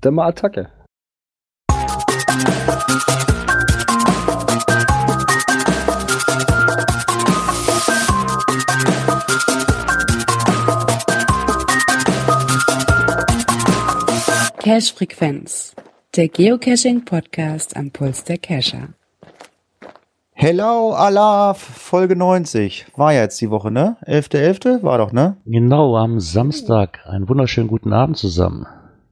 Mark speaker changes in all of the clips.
Speaker 1: dann mal Attacke.
Speaker 2: Cache Frequenz, der Geocaching Podcast am Puls der Cacher.
Speaker 3: Hello, Allah, Folge 90. War ja jetzt die Woche, ne? 11.11. .11. war doch, ne?
Speaker 4: Genau, am Samstag. Einen wunderschönen guten Abend zusammen.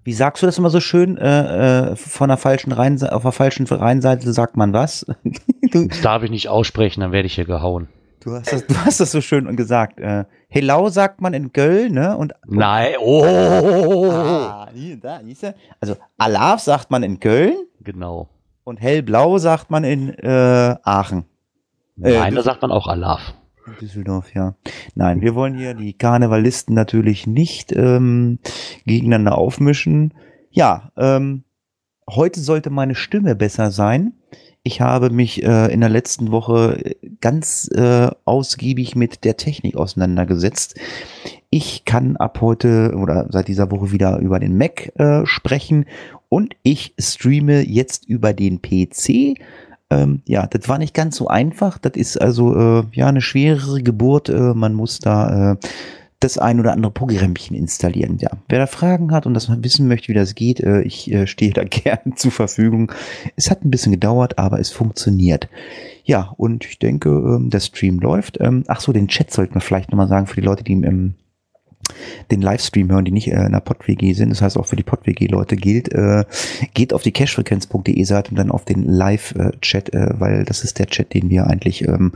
Speaker 3: Wie sagst du das immer so schön? Äh, äh, von der falschen Rheinseite, auf der falschen Rheinseite sagt man was?
Speaker 4: das darf ich nicht aussprechen, dann werde ich hier gehauen.
Speaker 3: Du hast das, du hast das so schön gesagt. Äh, Helau sagt man in Göll, ne? Und,
Speaker 4: Nein, oh!
Speaker 3: Ah, da, also Alaf sagt man in Köln.
Speaker 4: Genau.
Speaker 3: Und hellblau sagt man in äh, Aachen.
Speaker 4: Nein, äh, da sagt man auch Alaf.
Speaker 3: Düsseldorf, ja. Nein, wir wollen hier die Karnevalisten natürlich nicht ähm, gegeneinander aufmischen. Ja, ähm, heute sollte meine Stimme besser sein. Ich habe mich äh, in der letzten Woche ganz äh, ausgiebig mit der Technik auseinandergesetzt. Ich kann ab heute oder seit dieser Woche wieder über den Mac äh, sprechen und ich streame jetzt über den PC. Ähm, ja, das war nicht ganz so einfach. Das ist also äh, ja eine schwerere Geburt. Äh, man muss da äh, das ein oder andere Programmchen installieren. Ja, wer da Fragen hat und das mal wissen möchte, wie das geht, äh, ich äh, stehe da gerne zur Verfügung. Es hat ein bisschen gedauert, aber es funktioniert. Ja, und ich denke, ähm, der Stream läuft. Ähm, ach so, den Chat sollten wir vielleicht nochmal sagen für die Leute, die im den Livestream hören, die nicht äh, in der PodWG sind. Das heißt auch für die PodWG-Leute gilt, äh, geht auf die cashfrequenz.de Seite und dann auf den Live-Chat, äh, weil das ist der Chat, den wir eigentlich ähm,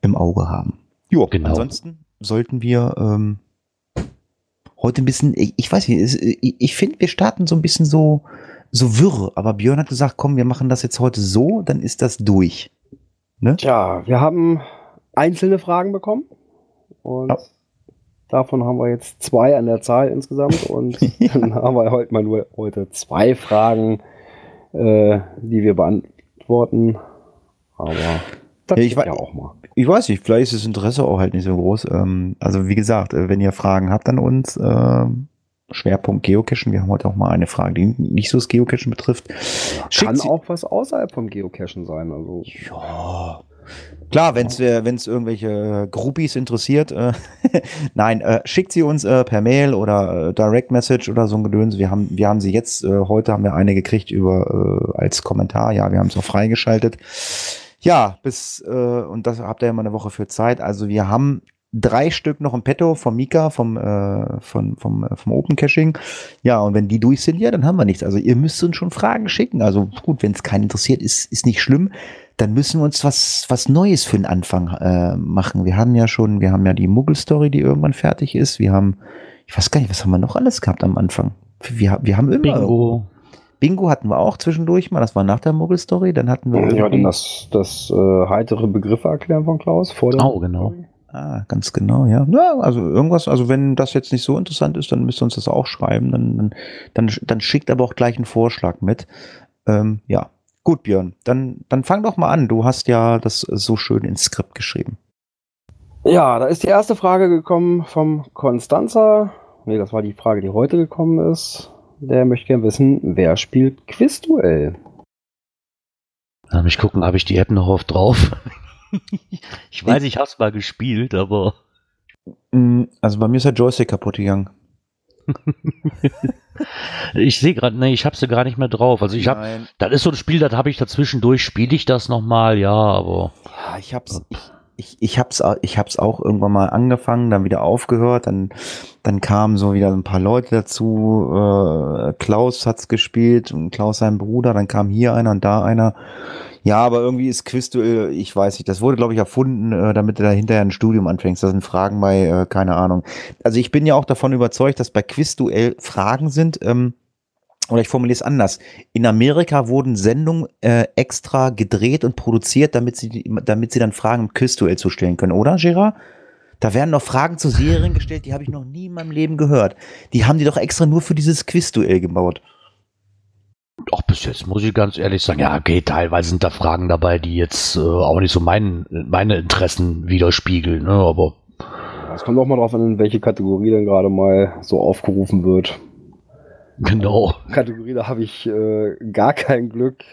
Speaker 3: im Auge haben. Jo, genau. ansonsten sollten wir ähm, heute ein bisschen, ich, ich weiß nicht, ich, ich finde, wir starten so ein bisschen so, so wirr, aber Björn hat gesagt, komm, wir machen das jetzt heute so, dann ist das durch.
Speaker 1: Ne? Tja, wir haben einzelne Fragen bekommen und ja. Davon haben wir jetzt zwei an der Zahl insgesamt und dann haben wir heute mal nur heute zwei Fragen, äh, die wir beantworten. Aber
Speaker 3: das ja, ich, ja auch mal. Ich weiß nicht, vielleicht ist das Interesse auch halt nicht so groß. Ähm, also wie gesagt, äh, wenn ihr Fragen habt an uns, äh, Schwerpunkt Geocachen, wir haben heute auch mal eine Frage, die nicht so das Geocachen betrifft.
Speaker 1: Kann sie auch was außerhalb vom Geocachen sein. Also.
Speaker 3: Ja. Klar, wenn es äh, wenn's irgendwelche Groupies interessiert, äh, nein, äh, schickt sie uns äh, per Mail oder äh, Direct Message oder so ein Gedöns. Wir haben, wir haben sie jetzt, äh, heute haben wir eine gekriegt über äh, als Kommentar. Ja, wir haben es auch freigeschaltet. Ja, bis, äh, und das habt ihr ja mal eine Woche für Zeit. Also wir haben drei Stück noch im Petto vom Mika, vom, äh, von, vom, äh, vom Open Caching. Ja, und wenn die durch sind, ja, dann haben wir nichts. Also ihr müsst uns schon Fragen schicken. Also gut, wenn es keinen interessiert, ist, ist nicht schlimm. Dann müssen wir uns was, was Neues für den Anfang äh, machen. Wir haben ja schon, wir haben ja die Muggel-Story, die irgendwann fertig ist. Wir haben, ich weiß gar nicht, was haben wir noch alles gehabt am Anfang? Wir, wir haben immer.
Speaker 4: Bingo.
Speaker 3: Bingo hatten wir auch zwischendurch mal, das war nach der Mogel-Story. Dann hatten wir.
Speaker 1: Ja, dann das, das äh, heitere Begriffe erklären von Klaus vor der.
Speaker 3: Oh, genau. Ah, ganz genau, ja. Ja, also irgendwas, also wenn das jetzt nicht so interessant ist, dann müsst ihr uns das auch schreiben. Dann, dann, dann, dann schickt aber auch gleich einen Vorschlag mit. Ähm, ja. Gut, Björn, dann, dann fang doch mal an. Du hast ja das so schön ins Skript geschrieben.
Speaker 1: Ja, da ist die erste Frage gekommen vom Konstanzer. Nee, das war die Frage, die heute gekommen ist. Der möchte gerne wissen, wer spielt Quizduell?
Speaker 4: Lass mich gucken, habe ich die App noch auf drauf? ich weiß, ich habe es mal gespielt, aber.
Speaker 3: Mm, also bei mir ist der Joystick kaputt gegangen.
Speaker 4: ich sehe gerade, nee, ich habe sie gar nicht mehr drauf. Also ich habe, das ist so ein Spiel, das habe ich dazwischen durch. Spiele ich das nochmal? Ja, aber.
Speaker 3: Ja, ich hab's. Ich, ich, ich hab's, ich hab's auch irgendwann mal angefangen, dann wieder aufgehört, dann, dann kamen so wieder ein paar Leute dazu, äh, Klaus hat's gespielt und Klaus sein Bruder, dann kam hier einer und da einer. Ja, aber irgendwie ist Quizduell, ich weiß nicht, das wurde, glaube ich, erfunden, äh, damit du da hinterher ein Studium anfängst. Das sind Fragen bei, äh, keine Ahnung. Also ich bin ja auch davon überzeugt, dass bei Quizduell Fragen sind, ähm, oder ich formuliere es anders. In Amerika wurden Sendungen äh, extra gedreht und produziert, damit sie, damit sie dann Fragen im Quizduell zu stellen können, oder, Gerard? Da werden noch Fragen zu Serien gestellt, die habe ich noch nie in meinem Leben gehört. Die haben die doch extra nur für dieses Quizduell gebaut.
Speaker 4: Doch, bis jetzt muss ich ganz ehrlich sagen, ja, okay, teilweise sind da Fragen dabei, die jetzt äh, auch nicht so mein, meine Interessen widerspiegeln, ne, aber.
Speaker 1: Es kommt auch mal drauf an, in welche Kategorie dann gerade mal so aufgerufen wird.
Speaker 4: Genau.
Speaker 1: Kategorie, da habe ich äh, gar kein Glück.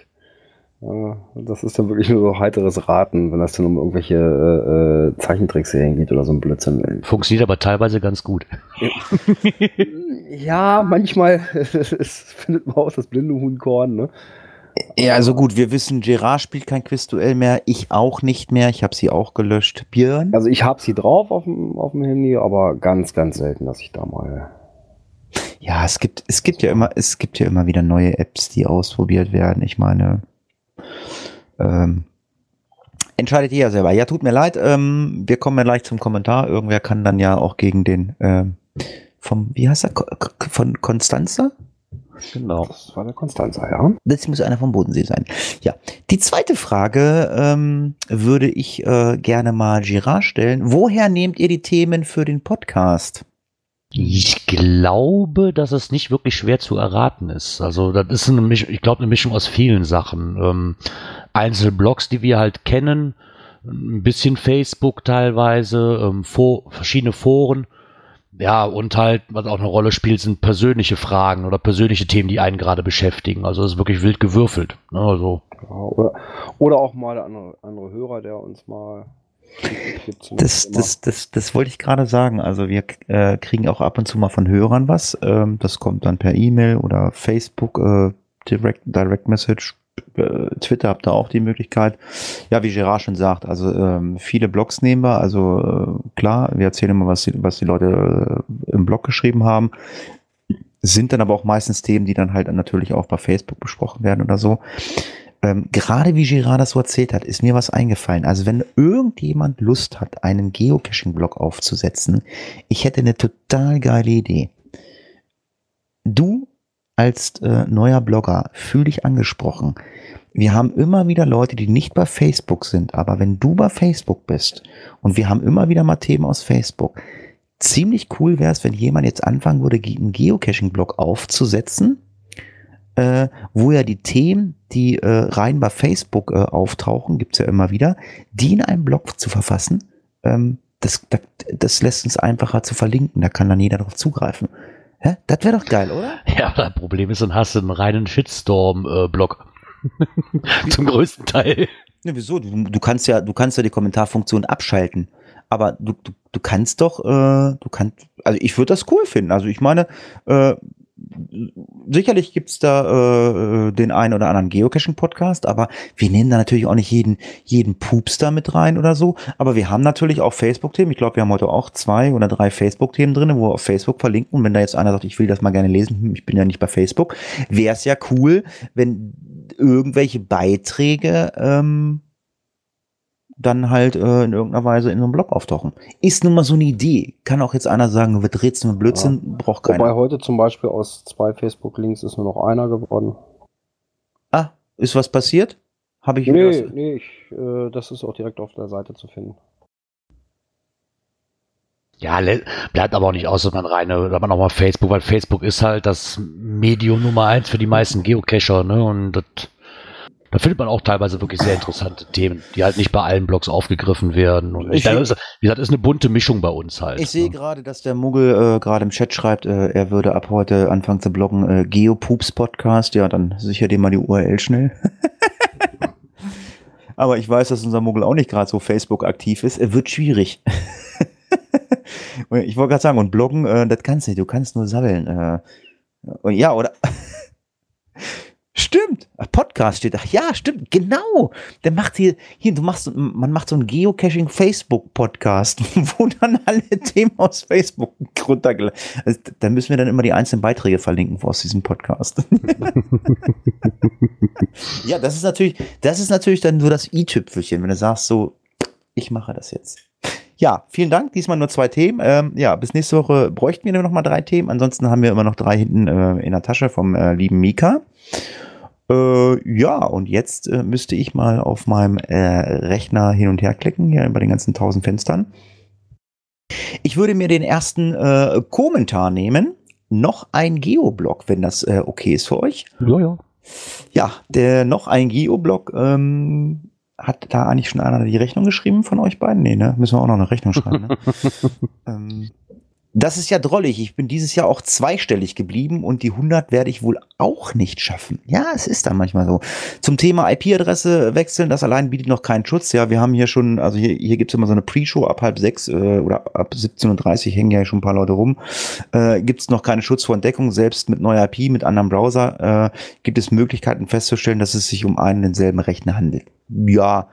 Speaker 1: Äh, das ist dann wirklich nur so heiteres Raten, wenn das dann um irgendwelche äh, äh Zeichentrickserien geht oder so ein Blödsinn.
Speaker 4: Funktioniert aber teilweise ganz gut.
Speaker 1: ja, manchmal es findet man aus das blinde Huhnkorn, ne?
Speaker 3: Ja, also gut, wir wissen, Gerard spielt kein Quizduell mehr, ich auch nicht mehr, ich habe sie auch gelöscht. Björn?
Speaker 1: Also ich habe sie drauf auf dem, auf dem Handy, aber ganz, ganz selten, dass ich da mal
Speaker 3: ja, es gibt, es gibt ja immer, es gibt ja immer wieder neue Apps, die ausprobiert werden. Ich meine, ähm, entscheidet ihr ja selber. Ja, tut mir leid, ähm, wir kommen ja gleich zum Kommentar. Irgendwer kann dann ja auch gegen den ähm, vom, wie heißt er, von Konstanzer?
Speaker 1: Genau. Das war der Konstanzer, ja.
Speaker 3: Das muss einer vom Bodensee sein. Ja. Die zweite Frage ähm, würde ich äh, gerne mal Girard stellen. Woher nehmt ihr die Themen für den Podcast?
Speaker 4: Ich glaube, dass es nicht wirklich schwer zu erraten ist. Also das ist eine Mischung, ich glaube, eine Mischung aus vielen Sachen. Ähm, Einzelblogs, die wir halt kennen, ein bisschen Facebook teilweise, ähm, vor, verschiedene Foren. Ja, und halt, was auch eine Rolle spielt, sind persönliche Fragen oder persönliche Themen, die einen gerade beschäftigen. Also es ist wirklich wild gewürfelt. Ne? Also.
Speaker 1: Ja, oder, oder auch mal der andere, andere Hörer, der uns mal
Speaker 3: das, das, das, das wollte ich gerade sagen. Also wir äh, kriegen auch ab und zu mal von Hörern was. Ähm, das kommt dann per E-Mail oder Facebook, äh, Direct, Direct Message, äh, Twitter habt ihr auch die Möglichkeit. Ja, wie Gerard schon sagt, also ähm, viele Blogs nehmen wir. Also äh, klar, wir erzählen immer, was die, was die Leute äh, im Blog geschrieben haben. Sind dann aber auch meistens Themen, die dann halt natürlich auch bei Facebook besprochen werden oder so ähm, gerade wie Girard das so erzählt hat, ist mir was eingefallen. Also wenn irgendjemand Lust hat, einen Geocaching-Blog aufzusetzen, ich hätte eine total geile Idee. Du als äh, neuer Blogger, fühl dich angesprochen. Wir haben immer wieder Leute, die nicht bei Facebook sind, aber wenn du bei Facebook bist und wir haben immer wieder mal Themen aus Facebook, ziemlich cool wäre es, wenn jemand jetzt anfangen würde, einen Geocaching-Blog aufzusetzen äh, wo ja die Themen, die äh, rein bei Facebook äh, auftauchen, gibt's ja immer wieder, die in einem Blog zu verfassen, ähm, das, das, das lässt uns einfacher zu verlinken. Da kann dann jeder darauf zugreifen. Hä? Das wäre doch geil, oder?
Speaker 4: Ja, das Problem ist, dann hast du einen reinen Shitstorm-Blog. Zum größten Teil.
Speaker 3: Ne, wieso? Du, du, kannst ja, du kannst ja die Kommentarfunktion abschalten. Aber du, du, du kannst doch, äh, du kannst, also ich würde das cool finden. Also ich meine, äh, sicherlich gibt's da äh, den einen oder anderen Geocaching-Podcast, aber wir nehmen da natürlich auch nicht jeden, jeden Pups da mit rein oder so. Aber wir haben natürlich auch Facebook-Themen. Ich glaube, wir haben heute auch zwei oder drei Facebook-Themen drin, wo wir auf Facebook verlinken. Und wenn da jetzt einer sagt, ich will das mal gerne lesen, hm, ich bin ja nicht bei Facebook, wäre es ja cool, wenn irgendwelche Beiträge ähm, dann halt äh, in irgendeiner Weise in so einem Blog auftauchen. Ist nun mal so eine Idee. Kann auch jetzt einer sagen, wird Rätsel und Blödsinn, ja. braucht keiner.
Speaker 1: Wobei heute zum Beispiel aus zwei Facebook-Links ist nur noch einer geworden.
Speaker 3: Ah, ist was passiert? Habe ich
Speaker 1: Nee, was? nee, ich, äh, das ist auch direkt auf der Seite zu finden.
Speaker 4: Ja, bleibt aber auch nicht aus, dass man reine, dass man auch mal Facebook, weil Facebook ist halt das Medium Nummer eins für die meisten Geocacher, ne? Und das da findet man auch teilweise wirklich sehr interessante Themen, die halt nicht bei allen Blogs aufgegriffen werden. Und ich, ist, wie gesagt, ist eine bunte Mischung bei uns halt.
Speaker 3: Ich sehe ne? gerade, dass der Muggel äh, gerade im Chat schreibt, äh, er würde ab heute anfangen zu bloggen, äh, Geopoops Podcast. Ja, dann sicher dir mal die URL schnell. Aber ich weiß, dass unser Muggel auch nicht gerade so Facebook aktiv ist. Er wird schwierig. ich wollte gerade sagen, und bloggen, äh, das kannst du nicht, du kannst nur sammeln. Äh, ja, oder Stimmt. Podcast steht da. Ja, stimmt. Genau. Der macht hier, hier, du machst, man macht so einen Geocaching Facebook Podcast, wo dann alle Themen aus Facebook runtergeladen. Also, da müssen wir dann immer die einzelnen Beiträge verlinken aus diesem Podcast. ja, das ist natürlich, das ist natürlich dann nur das i-Tüpfelchen, wenn du sagst so, ich mache das jetzt. Ja, vielen Dank. Diesmal nur zwei Themen. Ähm, ja, bis nächste Woche bräuchten wir nur noch mal drei Themen. Ansonsten haben wir immer noch drei hinten äh, in der Tasche vom äh, lieben Mika. Äh, ja, und jetzt äh, müsste ich mal auf meinem äh, Rechner hin und her klicken, hier bei den ganzen tausend Fenstern. Ich würde mir den ersten äh, Kommentar nehmen. Noch ein Geoblog, wenn das äh, okay ist für euch.
Speaker 4: Ja, ja.
Speaker 3: Ja, der noch ein Geoblog. Ähm, hat da eigentlich schon einer die Rechnung geschrieben von euch beiden? Nee, ne? Müssen wir auch noch eine Rechnung schreiben. Ne? ähm, Das ist ja drollig. Ich bin dieses Jahr auch zweistellig geblieben und die 100 werde ich wohl auch nicht schaffen. Ja, es ist dann manchmal so. Zum Thema IP-Adresse wechseln, das allein bietet noch keinen Schutz. Ja, wir haben hier schon, also hier, hier gibt es immer so eine Pre-Show ab halb sechs äh, oder ab 17.30 Uhr hängen ja schon ein paar Leute rum. Äh, gibt es noch keinen Schutz vor Entdeckung. Selbst mit neuer IP, mit anderem Browser, äh, gibt es Möglichkeiten festzustellen, dass es sich um einen denselben Rechner handelt. Ja,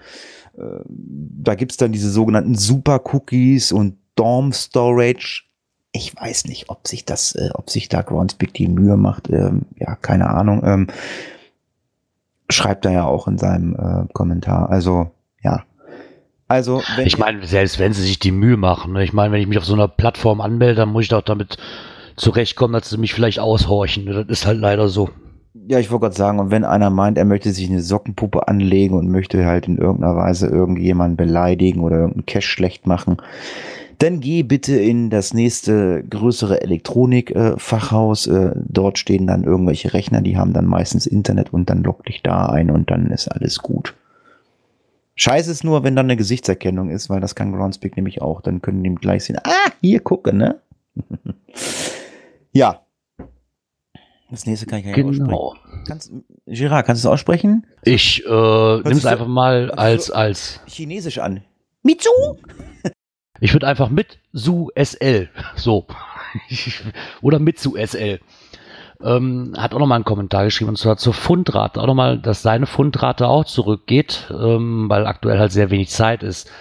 Speaker 3: äh, da gibt es dann diese sogenannten Super-Cookies und DOM Storage ich weiß nicht, ob sich das, äh, ob sich da Groundspeak die Mühe macht. Ähm, ja, keine Ahnung. Ähm, schreibt er ja auch in seinem äh, Kommentar. Also, ja. Also,
Speaker 4: wenn ich meine, selbst wenn sie sich die Mühe machen, ne? ich meine, wenn ich mich auf so einer Plattform anmelde, dann muss ich doch damit zurechtkommen, dass sie mich vielleicht aushorchen. Das ist halt leider so.
Speaker 3: Ja, ich wollte gerade sagen, und wenn einer meint, er möchte sich eine Sockenpuppe anlegen und möchte halt in irgendeiner Weise irgendjemanden beleidigen oder irgendeinen Cash schlecht machen, dann geh bitte in das nächste größere Elektronikfachhaus. Äh, äh, dort stehen dann irgendwelche Rechner, die haben dann meistens Internet und dann log dich da ein und dann ist alles gut. Scheiße ist nur, wenn dann eine Gesichtserkennung ist, weil das kann Groundspeak nämlich auch. Dann können die gleich sehen, ah, hier gucken, ne? ja. Das nächste kann ich ja genau. aussprechen. Kannst, Girard, kannst du es aussprechen?
Speaker 4: Ich äh, nimm es einfach mal als, als
Speaker 3: Chinesisch an.
Speaker 4: Mitsu? Ich würde einfach mit Su SL, so. Oder mit Su SL. Ähm, hat auch nochmal einen Kommentar geschrieben, und zwar zur Fundrate. Auch nochmal, dass seine Fundrate auch zurückgeht, ähm, weil aktuell halt sehr wenig Zeit ist.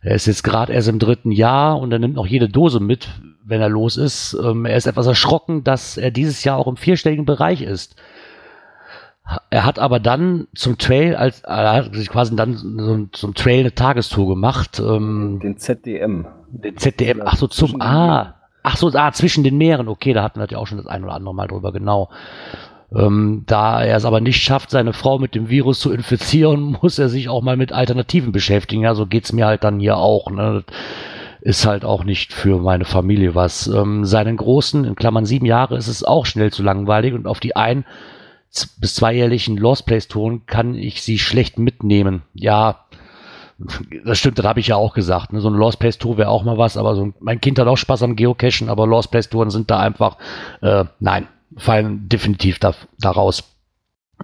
Speaker 4: Er ist jetzt gerade erst im dritten Jahr und er nimmt noch jede Dose mit, wenn er los ist. Ähm, er ist etwas erschrocken, dass er dieses Jahr auch im vierstelligen Bereich ist. Er hat aber dann zum Trail, als er hat sich quasi dann so, zum Trail eine Tagestour gemacht. Ähm,
Speaker 1: den ZDM.
Speaker 4: Den ZDM, ach so, zum, ah, ach so, ah, zwischen den Meeren, okay, da hatten wir ja auch schon das ein oder andere Mal drüber, genau. Ähm, da er es aber nicht schafft, seine Frau mit dem Virus zu infizieren, muss er sich auch mal mit Alternativen beschäftigen. Ja, so geht's mir halt dann hier auch. Ne? Ist halt auch nicht für meine Familie was. Ähm, seinen Großen, in Klammern sieben Jahre, ist es auch schnell zu langweilig und auf die ein bis zweijährlichen Lost Place Touren kann ich sie schlecht mitnehmen. Ja, das stimmt, das habe ich ja auch gesagt. Ne? So eine Lost Place Tour wäre auch mal was, aber so, mein Kind hat auch Spaß am Geocachen, aber Lost Place Touren sind da einfach, äh, nein, fallen definitiv da, daraus.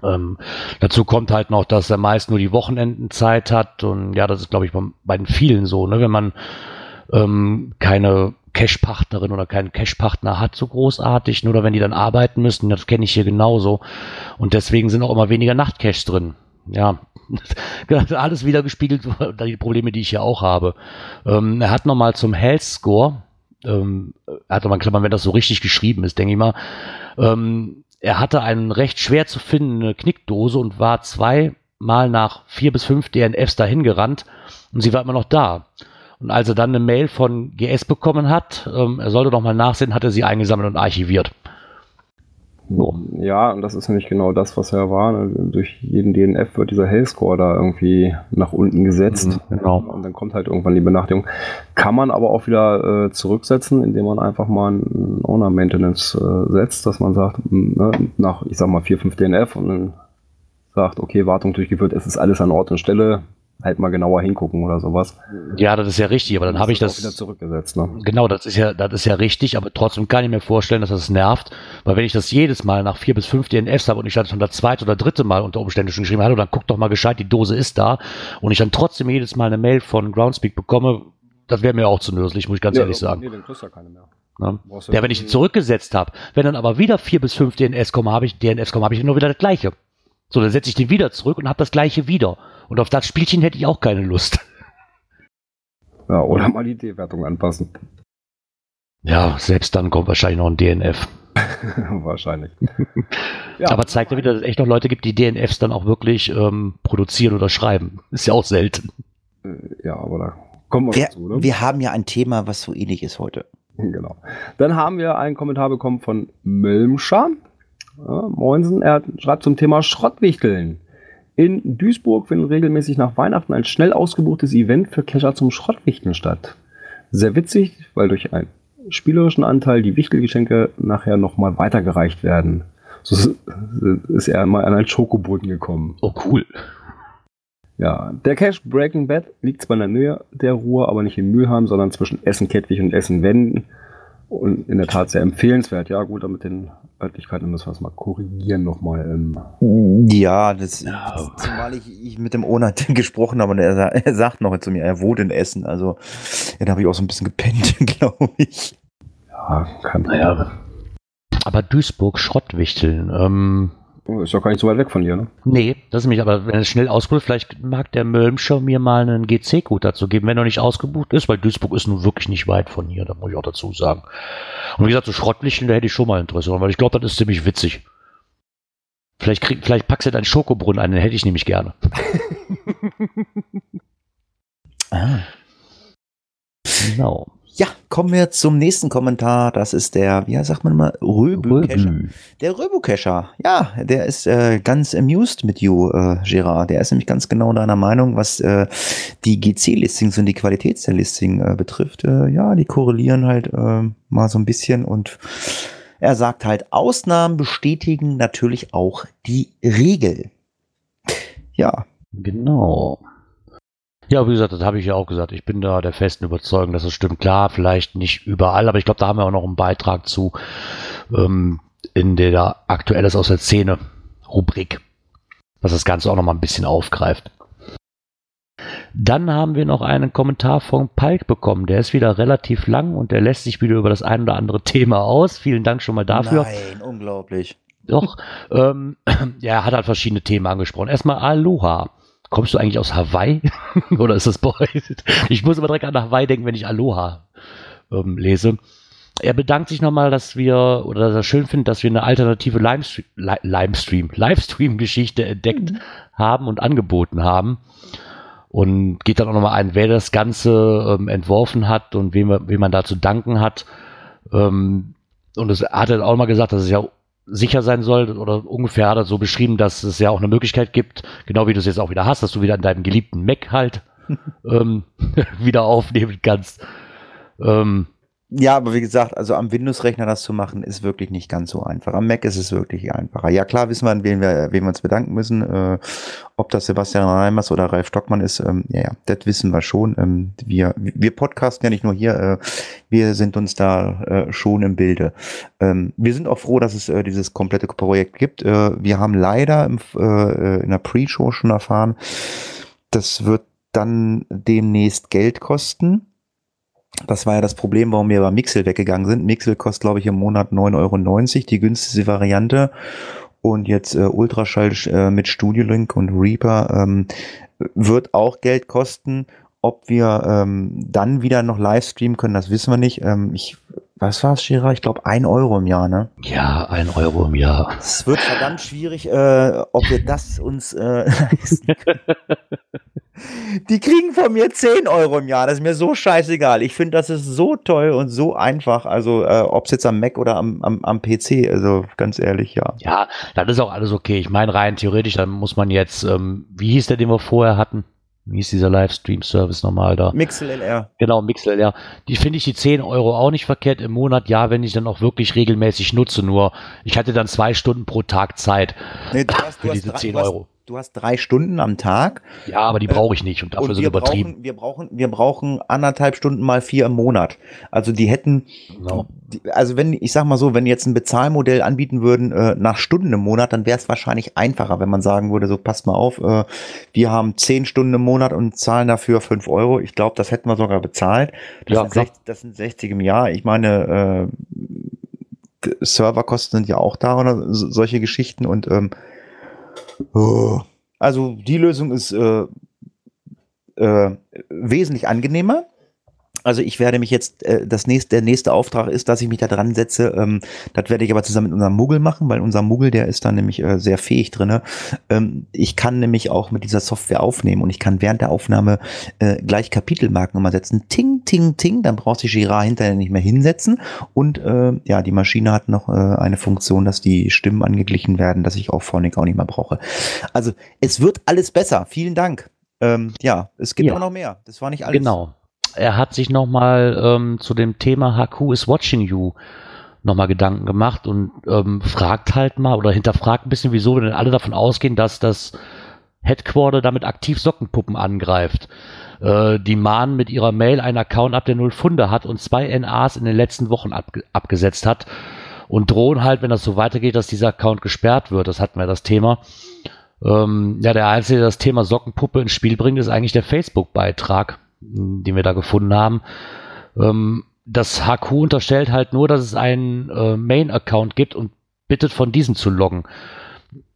Speaker 4: Ähm, dazu kommt halt noch, dass er meist nur die Wochenenden Zeit hat und ja, das ist glaube ich bei, bei den vielen so, ne? wenn man ähm, keine Cash-Partnerin oder keinen Cash-Partner hat, so großartig, nur wenn die dann arbeiten müssen, das kenne ich hier genauso. Und deswegen sind auch immer weniger Nachtcash drin. Ja, alles wieder gespiegelt, die Probleme, die ich hier auch habe. Ähm, er hat nochmal zum Health Score, ähm, hat nochmal Klammern, wenn das so richtig geschrieben ist, denke ich mal, ähm, er hatte einen recht schwer zu findende Knickdose und war zweimal nach vier bis fünf DNFs dahin gerannt und sie war immer noch da. Und als er dann eine Mail von GS bekommen hat, ähm, er sollte doch mal nachsehen, hat er sie eingesammelt und archiviert.
Speaker 1: So. Ja, und das ist nämlich genau das, was er war. Ne? Durch jeden DNF wird dieser Hellscore da irgendwie nach unten gesetzt. Mhm, genau. Und dann kommt halt irgendwann die Benachrichtigung. Kann man aber auch wieder äh, zurücksetzen, indem man einfach mal ein Owner Maintenance äh, setzt, dass man sagt, ne, nach, ich sag mal, 4, 5 DNF und dann sagt, okay, Wartung durchgeführt, es ist alles an Ort und Stelle, halt mal genauer hingucken oder sowas.
Speaker 4: Ja, das ist ja richtig, aber dann habe ich das
Speaker 1: wieder zurückgesetzt. Ne?
Speaker 4: Genau, das ist ja, das ist ja richtig, aber trotzdem kann ich mir vorstellen, dass das nervt, weil wenn ich das jedes Mal nach vier bis fünf DNFs habe und ich dann schon das zweite oder dritte Mal unter Umständen schon geschrieben habe, dann guck doch mal gescheit, die Dose ist da und ich dann trotzdem jedes Mal eine Mail von Groundspeak bekomme, das wäre mir auch zu nörslich, muss ich ganz ja, ehrlich sagen. Nee, dann kriegst du ja keine mehr. Ne? Ja, wenn ich die zurückgesetzt habe, wenn dann aber wieder vier bis fünf DNS kommen, habe ich DNFs kommen, habe ich nur wieder das gleiche. So, dann setze ich den wieder zurück und habe das gleiche wieder. Und auf das Spielchen hätte ich auch keine Lust.
Speaker 1: Ja, oder mal die D-Wertung anpassen.
Speaker 4: Ja, selbst dann kommt wahrscheinlich noch ein DNF.
Speaker 1: wahrscheinlich.
Speaker 4: ja. Aber zeigt ja wieder, dass es echt noch Leute gibt, die DNFs dann auch wirklich ähm, produzieren oder schreiben. Ist ja auch selten.
Speaker 1: Äh, ja, aber da kommen wir,
Speaker 3: wir dazu. Ne? Wir haben ja ein Thema, was so ähnlich ist heute.
Speaker 1: Genau. Dann haben wir einen Kommentar bekommen von Mölmscher. Ja, Moinsen, er schreibt zum Thema Schrottwichteln. In Duisburg findet regelmäßig nach Weihnachten ein schnell ausgebuchtes Event für Kescher zum Schrottwichteln statt. Sehr witzig, weil durch einen spielerischen Anteil die Wichtelgeschenke nachher nochmal weitergereicht werden. So ist er mal an einen Schokoboden gekommen.
Speaker 4: Oh, cool.
Speaker 1: Ja, der Cache Breaking Bad liegt zwar in der Nähe der Ruhr, aber nicht in Mülheim, sondern zwischen Essen-Kettwig und Essen-Wenden. Und in der Tat sehr empfehlenswert. Ja, gut, mit den Örtlichkeiten müssen wir es mal korrigieren nochmal.
Speaker 3: Ähm. Ja, das, ja. zumal ich, ich mit dem Onat gesprochen habe und er, er sagt noch zu mir, er wohnt in Essen. Also, ja, da habe ich auch so ein bisschen gepennt, glaube ich.
Speaker 4: Ja, kein Problem. Naja. Aber Duisburg, Schrottwichteln, ähm,
Speaker 1: ist doch gar nicht so weit weg von dir, ne?
Speaker 4: Nee, das ist mich, aber wenn es schnell ausgebucht vielleicht mag der Mölmscher mir mal einen GC-Code dazu geben, wenn er nicht ausgebucht ist, weil Duisburg ist nun wirklich nicht weit von hier, da muss ich auch dazu sagen. Und wie gesagt, so Schrottlichten, da hätte ich schon mal Interesse, weil ich glaube, das ist ziemlich witzig. Vielleicht, krieg, vielleicht packst du deinen Schokobrunnen ein, den hätte ich nämlich gerne.
Speaker 3: ah. Genau. Ja, kommen wir zum nächsten Kommentar. Das ist der, wie sagt man mal, Röbukescher. Der Röbukescher. Ja, der ist äh, ganz amused mit you, äh, Gerard. Der ist nämlich ganz genau deiner Meinung, was äh, die GC-Listings und die Qualität der Listing äh, betrifft. Äh, ja, die korrelieren halt äh, mal so ein bisschen und er sagt halt, Ausnahmen bestätigen natürlich auch die Regel. Ja.
Speaker 4: Genau. Ja, wie gesagt, das habe ich ja auch gesagt. Ich bin da der festen Überzeugung, dass es stimmt. Klar, vielleicht nicht überall, aber ich glaube, da haben wir auch noch einen Beitrag zu ähm, in der Aktuelles aus der Szene Rubrik, was das Ganze auch noch mal ein bisschen aufgreift. Dann haben wir noch einen Kommentar von Palk bekommen. Der ist wieder relativ lang und der lässt sich wieder über das ein oder andere Thema aus. Vielen Dank schon mal dafür.
Speaker 3: Nein, unglaublich.
Speaker 4: Doch, ähm, ja, er hat halt verschiedene Themen angesprochen. Erstmal Aloha. Kommst du eigentlich aus Hawaii? Oder ist das bei? Ich muss immer direkt an Hawaii denken, wenn ich Aloha ähm, lese. Er bedankt sich nochmal, dass wir, oder dass er schön findet, dass wir eine alternative Livestream, Livestream-Geschichte entdeckt mhm. haben und angeboten haben. Und geht dann auch nochmal ein, wer das Ganze ähm, entworfen hat und wem, wem man da zu danken hat. Ähm, und es hat er auch mal gesagt, dass es ja sicher sein soll oder ungefähr hat er so beschrieben, dass es ja auch eine Möglichkeit gibt, genau wie du es jetzt auch wieder hast, dass du wieder in deinem geliebten Mac halt ähm, wieder aufnehmen kannst.
Speaker 3: Ähm, ja, aber wie gesagt, also am Windows-Rechner das zu machen, ist wirklich nicht ganz so einfach. Am Mac ist es wirklich einfacher. Ja, klar wissen wir, an wen wir, wen wir uns bedanken müssen. Äh, ob das Sebastian Reimers oder Ralf Stockmann ist, ähm, ja, ja, das wissen wir schon. Ähm, wir, wir podcasten ja nicht nur hier, äh, wir sind uns da äh, schon im Bilde. Ähm, wir sind auch froh, dass es äh, dieses komplette Projekt gibt. Äh, wir haben leider im, äh, in der Pre-Show schon erfahren, das wird dann demnächst Geld kosten das war ja das Problem, warum wir bei Mixel weggegangen sind. Mixel kostet, glaube ich, im Monat 9,90 Euro, die günstigste Variante. Und jetzt äh, Ultraschall äh, mit Studio Link und Reaper ähm, wird auch Geld kosten. Ob wir ähm, dann wieder noch live streamen können, das wissen wir nicht. Ähm, ich, was war es, Shira? Ich glaube, ein Euro im Jahr, ne?
Speaker 4: Ja, ein Euro im Jahr.
Speaker 3: Es wird verdammt schwierig, äh, ob wir das uns äh, leisten können. Die kriegen von mir 10 Euro im Jahr. Das ist mir so scheißegal. Ich finde, das ist so toll und so einfach. Also, äh, ob es jetzt am Mac oder am, am, am PC, also ganz ehrlich, ja.
Speaker 4: Ja, das ist auch alles okay. Ich meine, rein theoretisch, dann muss man jetzt, ähm, wie hieß der, den wir vorher hatten? Wie hieß dieser Livestream-Service nochmal da?
Speaker 3: MixLR.
Speaker 4: Genau, MixLR. Die finde ich die 10 Euro auch nicht verkehrt im Monat. Ja, wenn ich dann auch wirklich regelmäßig nutze. Nur, ich hatte dann zwei Stunden pro Tag Zeit.
Speaker 3: Nee, du hast, für du diese hast, 10 Euro du hast drei Stunden am Tag.
Speaker 4: Ja, aber die brauche ich nicht und dafür und sind übertrieben.
Speaker 3: Brauchen, wir brauchen, wir brauchen anderthalb Stunden mal vier im Monat. Also die hätten, genau. die, also wenn, ich sag mal so, wenn jetzt ein Bezahlmodell anbieten würden äh, nach Stunden im Monat, dann wäre es wahrscheinlich einfacher, wenn man sagen würde, so passt mal auf, äh, wir haben zehn Stunden im Monat und zahlen dafür fünf Euro. Ich glaube, das hätten wir sogar bezahlt. Das, ja, sind, 60, das sind 60 im Jahr. Ich meine, äh, Serverkosten sind ja auch da oder so, solche Geschichten und ähm. Also die Lösung ist äh, äh, wesentlich angenehmer. Also ich werde mich jetzt, äh, das nächste, der nächste Auftrag ist, dass ich mich da dran setze. Ähm, das werde ich aber zusammen mit unserem Muggel machen, weil unser Muggel, der ist da nämlich äh, sehr fähig drinne. Ähm, ich kann nämlich auch mit dieser Software aufnehmen und ich kann während der Aufnahme äh, gleich Kapitelmarken immer setzen. Ting, ting, ting, dann braucht sich Girard hinterher nicht mehr hinsetzen. Und äh, ja, die Maschine hat noch äh, eine Funktion, dass die Stimmen angeglichen werden, dass ich auch Phonic auch nicht mehr brauche. Also es wird alles besser. Vielen Dank. Ähm, ja, es gibt ja. auch noch mehr. Das war nicht alles.
Speaker 4: Genau er hat sich nochmal ähm, zu dem Thema Haku is watching you nochmal Gedanken gemacht und ähm, fragt halt mal oder hinterfragt ein bisschen, wieso wir denn alle davon ausgehen, dass das Headquarter damit aktiv Sockenpuppen angreift. Äh, die mahnen mit ihrer Mail einen Account ab, der null Funde hat und zwei NAs in den letzten Wochen ab, abgesetzt hat und drohen halt, wenn das so weitergeht, dass dieser Account gesperrt wird. Das hatten wir das Thema. Ähm, ja, der Einzige, der das Thema Sockenpuppe ins Spiel bringt, ist eigentlich der Facebook-Beitrag, den wir da gefunden haben. Ähm, das HQ unterstellt halt nur, dass es einen äh, Main-Account gibt und bittet von diesem zu loggen.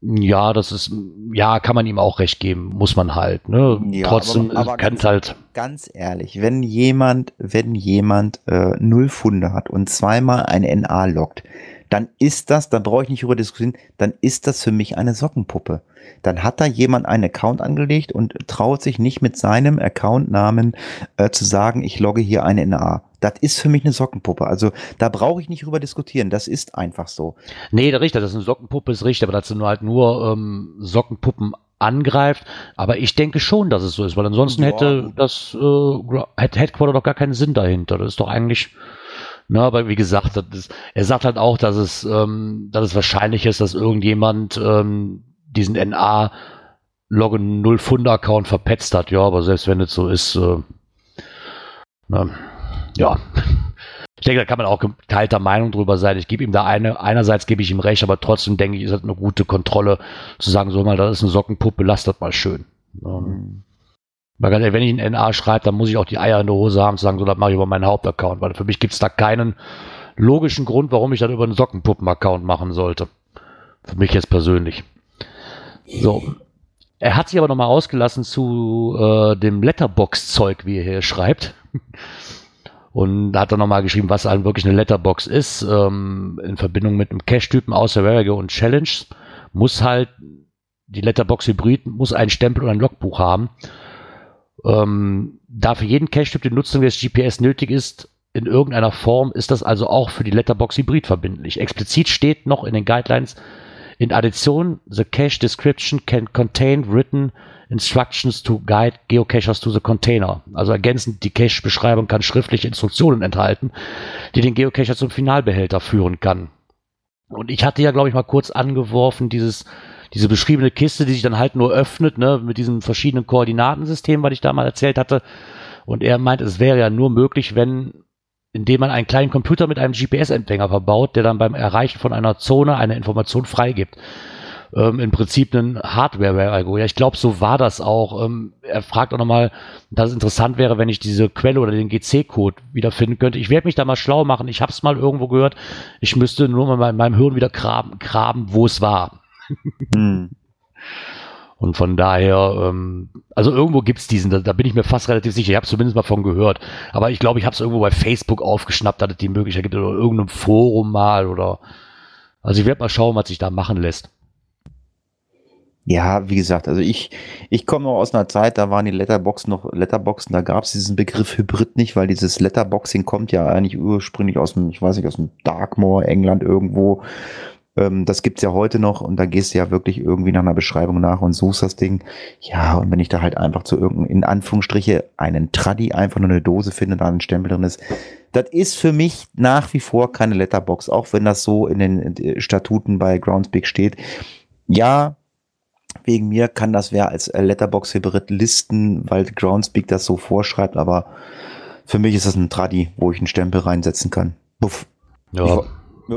Speaker 4: Ja, das ist, ja, kann man ihm auch recht geben, muss man halt. Ne?
Speaker 3: Ja,
Speaker 4: Trotzdem
Speaker 3: aber- aber ganz-
Speaker 4: halt.
Speaker 3: Ganz ehrlich, wenn jemand, wenn jemand äh, null Funde hat und zweimal ein NA lockt, dann ist das, dann brauche ich nicht über diskutieren, dann ist das für mich eine Sockenpuppe. Dann hat da jemand einen Account angelegt und traut sich nicht mit seinem Accountnamen äh, zu sagen, ich logge hier eine NA. Das ist für mich eine Sockenpuppe. Also da brauche ich nicht drüber diskutieren. Das ist einfach so.
Speaker 4: Nee, der Richter, das ist eine Sockenpuppe, ist richtig, aber dazu nur halt nur ähm, Sockenpuppen angreift. Aber ich denke schon, dass es so ist, weil ansonsten
Speaker 3: Ja.
Speaker 4: hätte das äh, Headquarter doch gar keinen Sinn dahinter. Das ist doch eigentlich. Na, aber wie gesagt, ist, er sagt halt auch, dass es, ähm, dass es wahrscheinlich ist, dass irgendjemand ähm, diesen NA Login 0 Funde Account verpetzt hat. Ja, aber selbst wenn es so ist, äh, na, ja. Ich denke, da kann man auch geteilter Meinung drüber sein. Ich gebe ihm da eine, einerseits gebe ich ihm recht, aber trotzdem denke ich, ist das eine gute Kontrolle zu sagen, so mal, das ist eine Sockenpuppe, lasst das mal schön. Ähm, wenn ich einen NA schreibe, dann muss ich auch die Eier in der Hose haben, zu sagen, so, das mache ich über meinen Hauptaccount, weil für mich gibt es da keinen logischen Grund, warum ich das über einen Sockenpuppen-Account machen sollte. Für mich jetzt persönlich. So. Er hat sich aber nochmal ausgelassen zu äh, dem Letterbox-Zeug, wie er hier schreibt. Und da hat er nochmal geschrieben, was halt wirklich eine Letterbox ist. Ähm, in Verbindung mit einem Cache-Typen außer Rarige und Challenge muss halt die Letterbox Hybrid muss einen Stempel und ein Logbuch haben. Ähm, da für jeden Cache-Typ die Nutzung des GPS nötig ist, in irgendeiner Form, ist das also auch für die Letterbox Hybrid verbindlich. Explizit steht noch in den Guidelines, in Addition, the cache description can contain written instructions to guide geocachers to the container. Also ergänzend, die Cache-Beschreibung kann schriftliche Instruktionen enthalten, die den Geocacher zum Finalbehälter führen kann. Und ich hatte ja, glaube ich, mal kurz angeworfen, dieses, diese beschriebene Kiste, die sich dann halt nur öffnet, ne, mit diesem verschiedenen Koordinatensystem, was ich da mal erzählt hatte. Und er meint, es wäre ja nur möglich, wenn, indem man einen kleinen Computer mit einem GPS-Empfänger verbaut, der dann beim Erreichen von einer Zone eine Information freigibt. Ähm, Im Prinzip ein Hardware-Algo. Ja, ich glaube, so war das auch. Ähm, er fragt auch nochmal, dass es interessant wäre, wenn ich diese Quelle oder den GC-Code wiederfinden könnte. Ich werde mich da mal schlau machen. Ich habe es mal irgendwo gehört. Ich müsste nur mal in meinem Hirn wieder graben, graben wo es war.
Speaker 3: Hm.
Speaker 4: Und von daher, ähm, also irgendwo gibt's diesen, da, da bin ich mir fast relativ sicher. Ich habe zumindest mal von gehört. Aber ich glaube, ich habe es irgendwo bei Facebook aufgeschnappt, dass es die Möglichkeit gibt oder irgendeinem Forum mal oder. Also ich werde mal schauen, was sich da machen lässt.
Speaker 3: Ja, wie gesagt, also ich, ich komme noch aus einer Zeit, da waren die Letterboxen noch Letterboxen, da gab es diesen Begriff Hybrid nicht, weil dieses Letterboxing kommt ja eigentlich ursprünglich aus dem, ich weiß nicht, aus dem Darkmoor, England irgendwo. Ähm, das gibt's ja heute noch und da gehst du ja wirklich irgendwie nach einer Beschreibung nach und suchst das Ding. Ja, und wenn ich da halt einfach zu irgendeinem, in Anführungsstriche, einen Traddy einfach nur eine Dose finde, da ein Stempel drin ist, das ist für mich nach wie vor keine Letterbox, auch wenn das so in den Statuten bei Groundspeak steht. Ja, wegen mir kann das wer als Letterbox-Hybrid listen, weil Groundspeak das so vorschreibt, aber für mich ist das ein Tradi, wo ich einen Stempel reinsetzen kann. Puff.
Speaker 4: Ja,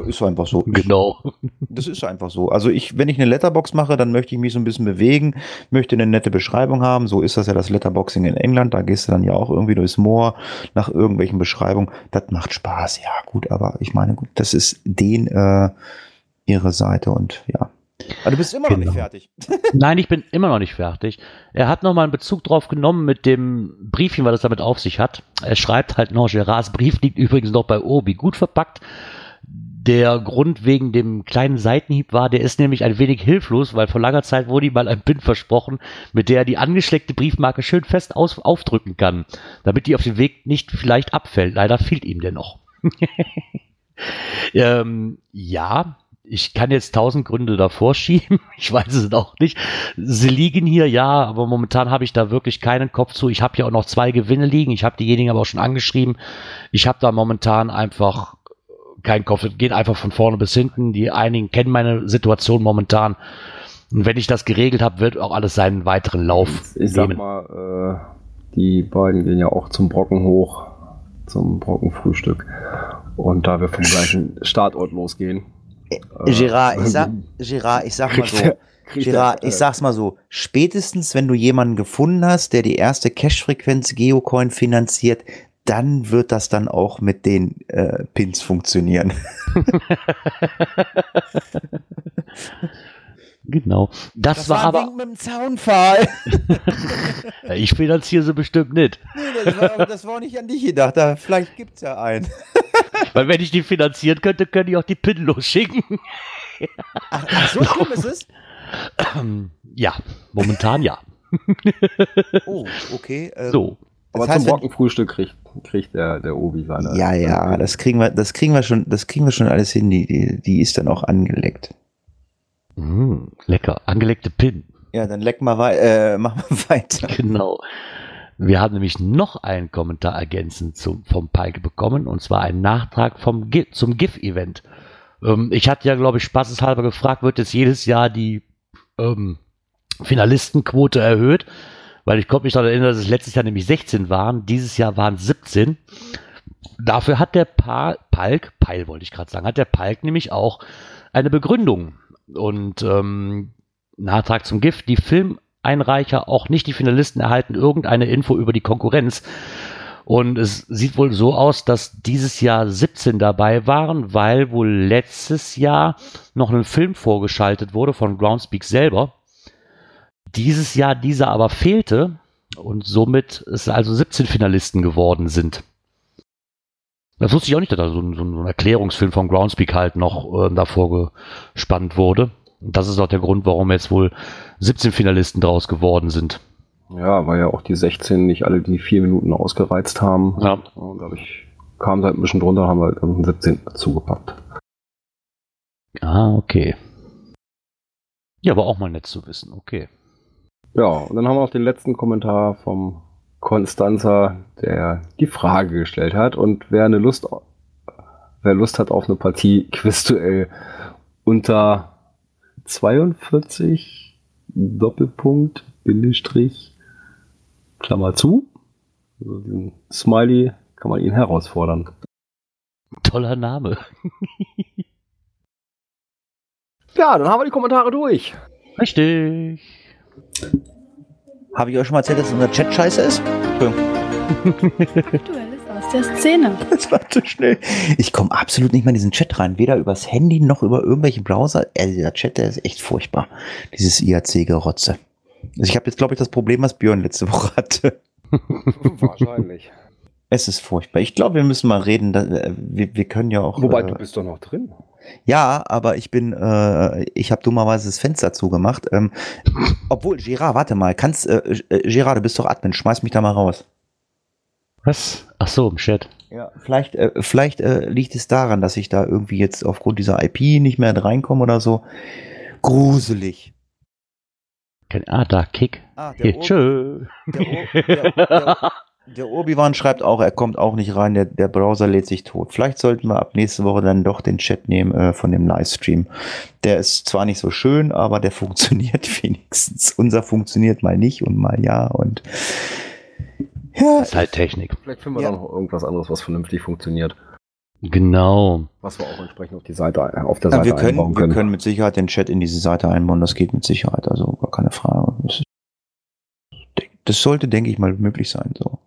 Speaker 3: Ja, ist einfach so.
Speaker 4: genau.
Speaker 3: Das ist einfach so. Also ich, wenn ich eine Letterbox mache, dann möchte ich mich so ein bisschen bewegen, möchte eine nette Beschreibung haben. So ist das ja das Letterboxing in England. Da gehst du dann ja auch irgendwie durchs Moor nach irgendwelchen Beschreibungen. Das macht Spaß, ja gut, aber ich meine, gut, das ist den äh, ihre Seite und ja. Aber du bist immer noch
Speaker 4: Genau.
Speaker 3: nicht fertig.
Speaker 4: Nein, ich bin immer noch nicht fertig. Er hat nochmal einen Bezug drauf genommen mit dem Briefchen, was es damit auf sich hat. Er schreibt halt noch, Gerards Brief liegt übrigens noch bei Obi, gut verpackt. Der Grund wegen dem kleinen Seitenhieb war, der ist nämlich ein wenig hilflos, weil vor langer Zeit wurde ihm mal ein Pin versprochen, mit der er die angeschleckte Briefmarke schön fest aus aufdrücken kann, damit die auf dem Weg nicht vielleicht abfällt. Leider fehlt ihm der noch. ähm, ja, ich kann jetzt tausend Gründe davor schieben. Ich weiß es auch nicht. Sie liegen hier, ja, aber momentan habe ich da wirklich keinen Kopf zu. Ich habe hier auch noch zwei Gewinne liegen. Ich habe diejenigen aber auch schon angeschrieben. Ich habe da momentan einfach keinen Kopf. Es geht einfach von vorne bis hinten. Die einigen kennen meine Situation momentan. Und wenn ich das geregelt habe, wird auch alles seinen weiteren Lauf
Speaker 1: Ich sag
Speaker 4: nehmen.
Speaker 1: mal, äh, Die beiden gehen ja auch zum Brocken hoch, zum Brockenfrühstück. Und da wir vom gleichen Startort losgehen.
Speaker 3: Äh, Gerard, ich sag, Gerard, ich sag mal so. Gerard, ich sag's mal so, spätestens wenn du jemanden gefunden hast, der die erste Cash-Frequenz Geocoin finanziert, dann wird das dann auch mit den äh, Pins funktionieren.
Speaker 4: genau. Das, das war, war aber.
Speaker 3: mit dem Zaunfall.
Speaker 4: ich finanziere sie bestimmt nicht.
Speaker 3: Nee, das war, das war nicht an dich gedacht. Da, vielleicht gibt's ja einen.
Speaker 4: Weil wenn ich die finanzieren könnte, könnte ich auch die Pin losschicken.
Speaker 3: Ach, ach so schlimm ist es?
Speaker 4: ja, momentan ja.
Speaker 3: oh, okay.
Speaker 4: Ähm, so.
Speaker 1: Aber heißt, zum Brockenfrühstück kriegt, kriegt der, der Obi seine.
Speaker 3: Ja, ja, das kriegen wir, das kriegen wir schon, das kriegen wir schon alles hin. Die, die, die ist dann auch angeleckt.
Speaker 4: Mm, lecker. Angeleckte Pin.
Speaker 3: Ja, dann leck mal weiter, äh, mach mal weiter.
Speaker 4: Genau. Wir haben nämlich noch einen Kommentar ergänzend zum, vom Pike bekommen, und zwar einen Nachtrag vom, zum GIF-Event. Ähm, ich hatte ja, glaube ich, spaßeshalber gefragt, wird jetzt jedes Jahr die ähm, Finalistenquote erhöht? Weil ich konnte mich daran erinnern, dass es letztes Jahr nämlich 16 waren, dieses Jahr waren es 17. Dafür hat der pa Palk, Peil wollte ich gerade sagen, hat der Palk nämlich auch eine Begründung. Und ähm, Nachtrag zum Gift, die Filmeinreicher, auch nicht die Finalisten erhalten irgendeine Info über die Konkurrenz. Und es sieht wohl so aus, dass dieses Jahr 17 dabei waren, weil wohl letztes Jahr noch ein Film vorgeschaltet wurde von Groundspeak selber. Dieses Jahr dieser aber fehlte und somit es also 17 Finalisten geworden sind. Das wusste ich auch nicht, dass da so ein, so ein Erklärungsfilm von Groundspeak halt noch äh, davor gespannt wurde. Und das ist auch der Grund, warum jetzt wohl 17 Finalisten draus geworden sind.
Speaker 1: Ja, weil ja auch die 16 nicht alle die vier Minuten ausgereizt haben. Ja. Und dadurch kam halt ein bisschen drunter, haben wir halt einen 17 zugepackt.
Speaker 4: Ah, okay. Ja, aber auch mal nett zu wissen, okay.
Speaker 1: Ja, und dann haben wir noch den letzten Kommentar vom Konstanzer, der die Frage gestellt hat. Und wer eine Lust, wer Lust hat auf eine Partie Quizduell unter 42 Doppelpunkt Bindestrich Klammer zu. Also den Smiley kann man ihn herausfordern.
Speaker 4: Toller Name.
Speaker 1: ja, dann haben wir die Kommentare durch.
Speaker 4: Richtig.
Speaker 3: Habe ich euch schon mal erzählt, dass unser Chat scheiße ist?
Speaker 5: Duell ist aus der Szene.
Speaker 3: Das war zu schnell. Ich komme absolut nicht mehr in diesen Chat rein. Weder übers Handy noch über irgendwelche Browser. Also dieser Chat, der ist echt furchtbar. Dieses IAC-Gerotze. Also ich habe jetzt, glaube ich, das Problem, was Björn letzte Woche hatte.
Speaker 1: Wahrscheinlich.
Speaker 3: Es ist furchtbar. Ich glaube, wir müssen mal reden. Da, äh, wir, wir können ja auch.
Speaker 1: Wobei, äh, du bist doch noch drin.
Speaker 3: Ja, aber ich bin, äh, ich habe dummerweise das Fenster zugemacht. Ähm, obwohl, Gerard, warte mal, kannst, äh, äh, Gerard, du bist doch Admin, schmeiß mich da mal raus.
Speaker 4: Was? Ach so, im Chat.
Speaker 3: Ja, vielleicht, äh, vielleicht äh, liegt es daran, dass ich da irgendwie jetzt aufgrund dieser IP nicht mehr reinkomme oder so. Gruselig.
Speaker 4: Ah, da, Kick. Ah, der Hier, tschö. Der,
Speaker 3: der, der, der Obi-Wan schreibt auch, er kommt auch nicht rein, der, der Browser lädt sich tot. Vielleicht sollten wir ab nächste Woche dann doch den Chat nehmen äh, von dem Livestream. Der ist zwar nicht so schön, aber der funktioniert wenigstens. Unser funktioniert mal nicht und mal ja und
Speaker 4: ja. Das ist halt Technik.
Speaker 1: Vielleicht finden wir ja. noch irgendwas anderes, was vernünftig funktioniert.
Speaker 4: Genau.
Speaker 1: Was wir auch entsprechend auf die Seite, auf der Seite
Speaker 3: ja, wir können, einbauen können. Wir können mit Sicherheit den Chat in diese Seite einbauen. Das geht mit Sicherheit. Also gar keine Frage. Das, das sollte, denke ich mal, möglich sein. So.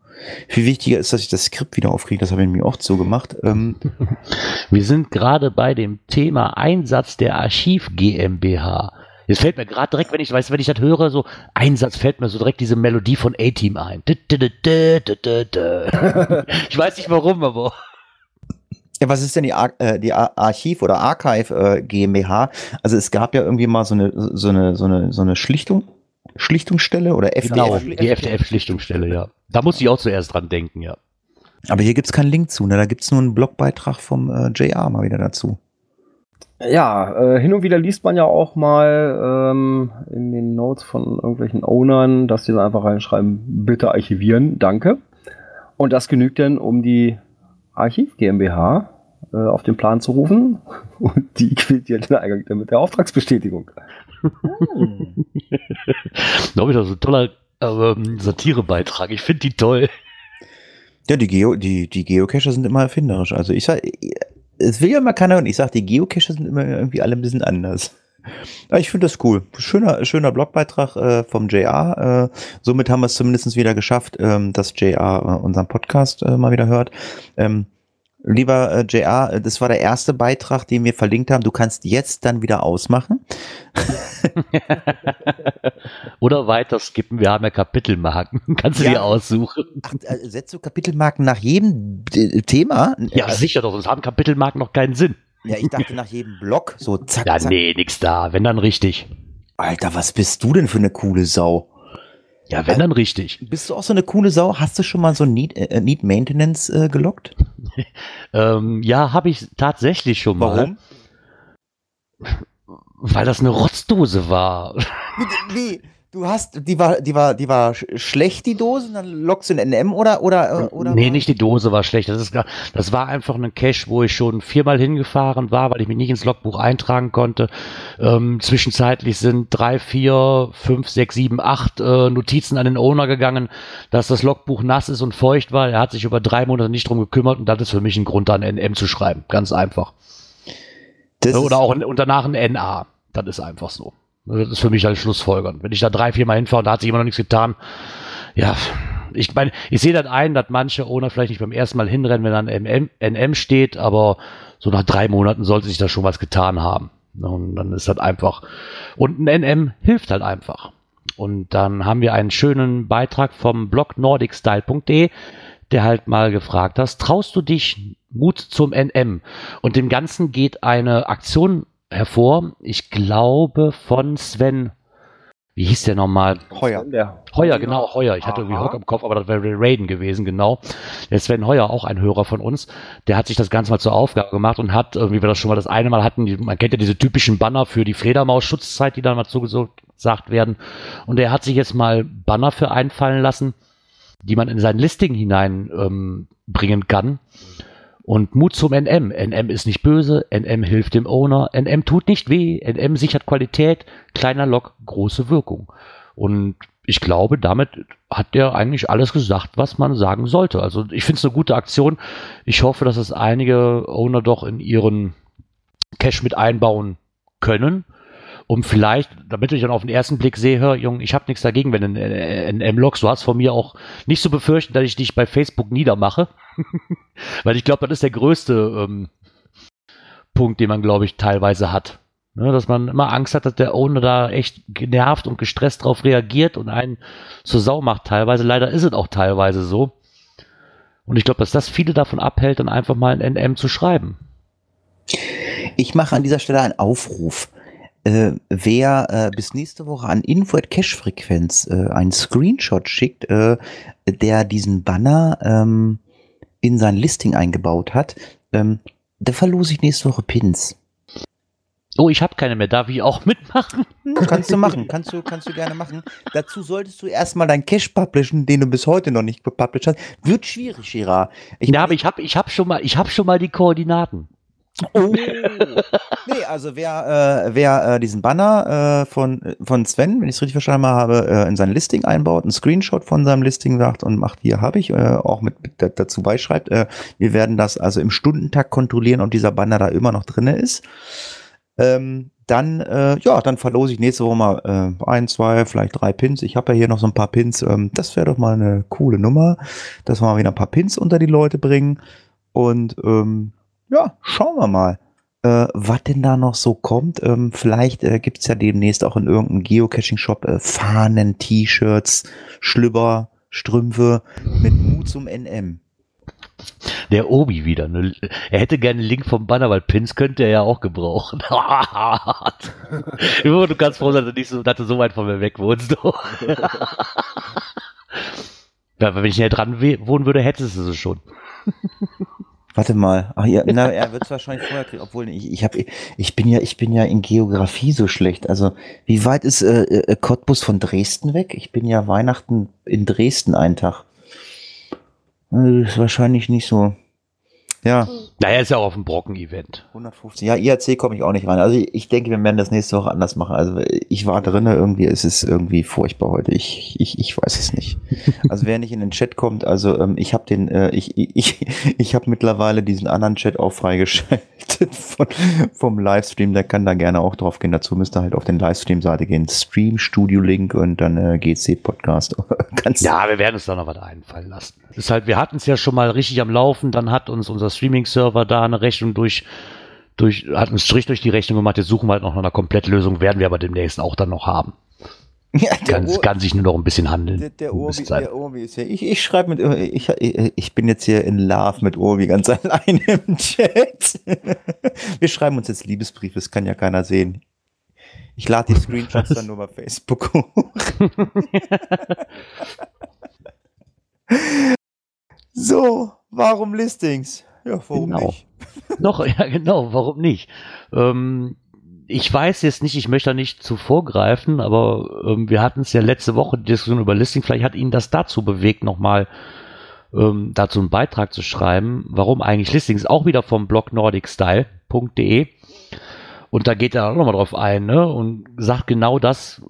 Speaker 3: Viel wichtiger ist, dass ich das Skript wieder aufkriege. Das habe ich mir oft so gemacht. Ähm,
Speaker 4: wir sind gerade bei dem Thema Einsatz der Archiv GmbH. Jetzt fällt mir gerade direkt, wenn ich weiß, wenn ich das höre, so Einsatz fällt mir so direkt diese Melodie von A-Team ein. ich weiß nicht warum, aber.
Speaker 3: Ja, was ist denn die, Ar äh, die Ar Archiv oder Archive äh, GmbH? Also es gab ja irgendwie mal so eine so eine so eine so eine Schlichtung Schlichtungsstelle oder FDF? Genau,
Speaker 4: die FDF-Schlichtungsstelle, ja. Da muss ich auch zuerst dran denken, ja.
Speaker 3: Aber hier gibt es keinen Link zu, ne? da gibt es nur einen Blogbeitrag vom äh, JR mal wieder dazu.
Speaker 1: Ja, äh, hin und wieder liest man ja auch mal ähm, in den Notes von irgendwelchen Ownern, dass die dann einfach reinschreiben, bitte archivieren, danke. Und das genügt dann, um die Archiv GmbH äh, auf den Plan zu rufen. Und die quält ja den Eingang mit der Auftragsbestätigung.
Speaker 4: Hm. da habe ich so ein toller ähm, Satirebeitrag. Ich finde die toll.
Speaker 3: Ja, die, Geo, die, die Geocacher sind immer erfinderisch. Also ich sag, es will ja immer keiner und ich sag, die Geocacher sind immer irgendwie alle ein bisschen anders. Ja, ich finde das cool. Schöner, schöner Blogbeitrag äh, vom JR. Äh, somit haben wir es zumindest wieder geschafft, ähm, dass JR äh, unseren Podcast äh, mal wieder hört. Ähm, lieber äh, JR, äh, das war der erste Beitrag, den wir verlinkt haben. Du kannst jetzt dann wieder ausmachen.
Speaker 4: Oder weiter skippen. Wir haben ja Kapitelmarken. Kannst du
Speaker 3: Ja.
Speaker 4: die aussuchen?
Speaker 3: Ach, äh, setzt du Kapitelmarken nach jedem äh, Thema?
Speaker 4: Ja,
Speaker 3: Äh,
Speaker 4: sicher doch. Sonst haben Kapitelmarken noch keinen Sinn.
Speaker 3: ja, ich dachte nach jedem Block. So zack,
Speaker 4: Ja,
Speaker 3: zack.
Speaker 4: nee, nix da. Wenn dann richtig.
Speaker 3: Alter, was bist du denn für eine coole Sau?
Speaker 4: Ja, wenn dann richtig.
Speaker 3: Bist du auch so eine coole Sau? Hast du schon mal so Need, äh, Need Maintenance äh, gelockt?
Speaker 4: Ähm, ja, habe ich tatsächlich schon mal. Weil das eine Rotzdose war.
Speaker 3: Wie, wie? Du hast, die war, die war, die war sch- schlecht, die Dose, dann lockst du in NM oder, oder, oder?
Speaker 4: nee,
Speaker 3: war-
Speaker 4: nicht die Dose war schlecht. Das, ist, das war einfach ein Cache, wo ich schon viermal hingefahren war, weil ich mich nicht ins Logbuch eintragen konnte. Ähm, zwischenzeitlich sind drei, vier, fünf, sechs, sieben, acht äh, Notizen an den Owner gegangen, dass das Logbuch nass ist und feucht war. Er hat sich über drei Monate nicht drum gekümmert und das ist für mich ein Grund, da ein NM zu schreiben. Ganz einfach.
Speaker 3: Das
Speaker 4: Oder
Speaker 3: ist-
Speaker 4: auch ein, und danach ein NA. Das ist einfach so. Das ist für mich als Schlussfolgern. Wenn ich da drei, vier Mal hinfahre und da hat sich immer noch nichts getan, ja, ich meine, ich sehe das ein, dass manche Owner vielleicht nicht beim ersten Mal hinrennen, wenn dann NM, NM steht, aber so nach drei Monaten sollte sich da schon was getan haben. Und dann ist das einfach. Und ein NM hilft halt einfach. Und dann haben wir einen schönen Beitrag vom Blog nordicstyle.de, der halt mal gefragt hast, traust du dich Mut zum NM? Und dem Ganzen geht eine Aktion hervor, ich glaube von Sven, wie hieß der nochmal?
Speaker 3: Heuer.
Speaker 4: Heuer, genau, Heuer. Ich hatte irgendwie
Speaker 1: Aha.
Speaker 4: Hock im Kopf, aber das wäre Raiden gewesen, genau. Der Sven Heuer, auch ein Hörer von uns, der hat sich das Ganze mal zur Aufgabe gemacht und hat, wie wir das schon mal das eine Mal hatten, die- man kennt ja diese typischen Banner für die Fledermaus-Schutzzeit, die dann mal zugesagt werden. Und er hat sich jetzt mal Banner für einfallen lassen, die man in sein Listing hinein ähm, kann. Und Mut zum NM. NM ist nicht böse, NM hilft dem Owner, NM tut nicht weh, NM sichert Qualität, kleiner Log, große Wirkung. Und ich glaube, damit hat er eigentlich alles gesagt, was man sagen sollte. Also ich finde es eine gute Aktion. Ich hoffe, dass es einige Owner doch in ihren Cache mit einbauen können. Um vielleicht, damit ich dann auf den ersten Blick sehe, hör, Junge, ich habe nichts dagegen, wenn du ein M-Logs, du hast von mir auch nicht zu befürchten, dass ich dich bei Facebook niedermache. Weil ich glaube, das ist der größte ähm, Punkt, den man, glaube ich, teilweise hat. Ne, dass man immer Angst hat, dass der Owner da echt genervt und gestresst drauf reagiert und einen zur Sau macht teilweise. Leider ist es auch teilweise so. Und ich glaube, dass das viele davon abhält, dann einfach mal ein NM zu schreiben.
Speaker 3: Ich mache an dieser Stelle einen Aufruf. Äh, wer äh, bis nächste Woche an Info at Cache Frequenz äh, einen Screenshot schickt, äh, der diesen Banner ähm, in sein Listing eingebaut hat, ähm, der verlose ich nächste Woche Pins.
Speaker 4: Oh, ich habe keine mehr. Darf ich auch mitmachen?
Speaker 3: Kannst du machen, kannst du, kannst du gerne machen. Dazu solltest du erstmal deinen Cache publishen, den du bis heute noch nicht gepublished hast. Wird schwierig, Girard. Ich
Speaker 4: ja, aber ich habe ich hab schon, mal- ich hab schon mal die Koordinaten.
Speaker 3: Oh. nee, also wer, äh, wer äh, diesen Banner äh, von, von Sven, wenn ich es richtig verstanden habe, äh, in sein Listing einbaut, einen Screenshot von seinem Listing sagt und macht, hier habe ich, äh, auch mit, mit da- dazu beischreibt, äh, wir werden das also im Stundentakt kontrollieren, ob dieser Banner da immer noch drinne ist. Ähm, dann, äh, ja, dann verlose ich nächste Woche mal äh, ein, zwei, vielleicht drei Pins. Ich habe ja hier noch so ein paar Pins. Ähm, das wäre doch mal eine coole Nummer, dass wir mal wieder ein paar Pins unter die Leute bringen. Und ähm, ja, schauen wir mal, äh, was denn da noch so kommt. Ähm, vielleicht äh, gibt es ja demnächst auch in irgendeinem Geocaching-Shop äh, Fahnen, T-Shirts, Schlüpper, Strümpfe mit Mut zum NM.
Speaker 4: Der Obi wieder. Ne? Er hätte gerne einen Link vom Banner, weil Pins könnte er ja auch gebrauchen. du kannst froh sein, dass du, nicht so, dass du so weit von mir weg wohnst. Ja, wenn ich näher dran wohnen würde, hättest du es schon.
Speaker 3: Warte mal, ach ja, na, er wird es wahrscheinlich vorher kriegen, obwohl ich, ich, hab, ich bin ja, ich bin ja in Geografie so schlecht. Also wie weit ist äh, äh, Cottbus von Dresden weg? Ich bin ja Weihnachten in Dresden einen Tag. Äh, ist wahrscheinlich nicht so. Ja.
Speaker 4: Naja, ist ja auch auf dem Brocken-Event.
Speaker 3: 150. Ja, IAC komme ich auch nicht rein. Also ich, ich denke, wir werden das nächste Woche anders machen. Also ich war drinne, irgendwie ist es irgendwie furchtbar heute. Ich, ich, ich weiß es nicht. Also wer nicht in den Chat kommt, also ähm, ich habe den, äh, ich, ich, ich habe mittlerweile diesen anderen Chat auch freigeschaltet von, vom Livestream. Der kann da gerne auch drauf gehen. Dazu müsst ihr halt auf den Livestream-Seite gehen. Stream, Studio-Link und dann äh, GC-Podcast. Ganz
Speaker 4: Ja, wir werden uns da noch was einfallen lassen. Das ist halt, wir hatten es ja schon mal richtig am Laufen, dann hat uns unser Streaming-Server da eine Rechnung durch, durch, hat einen Strich durch die Rechnung gemacht, jetzt suchen wir halt noch nach einer Komplettlösung, werden wir aber demnächst auch dann noch haben.
Speaker 3: ja,
Speaker 4: Kann, kann sich nur noch ein bisschen handeln.
Speaker 3: Der, der,
Speaker 4: Zeit.
Speaker 3: der Urbi ist ja. Ich, ich schreibe mit. Ich, ich, bin jetzt hier in Love mit Urbi ganz allein im Chat. Wir schreiben uns jetzt Liebesbriefe, das kann ja keiner sehen. Ich lade die Screenshots dann nur bei Facebook hoch. so, warum Listings? Ja, warum
Speaker 4: Genau.
Speaker 3: nicht?
Speaker 4: Noch, ja genau, warum nicht? Ähm, ich weiß jetzt nicht, ich möchte da nicht zu vorgreifen, aber ähm, wir hatten es ja letzte Woche, die Diskussion über Listing, vielleicht hat ihn das dazu bewegt, nochmal ähm, dazu einen Beitrag zu schreiben, warum eigentlich Listings, auch wieder vom Blog nordicstyle.de und da geht er auch nochmal drauf ein, ne, und sagt genau das,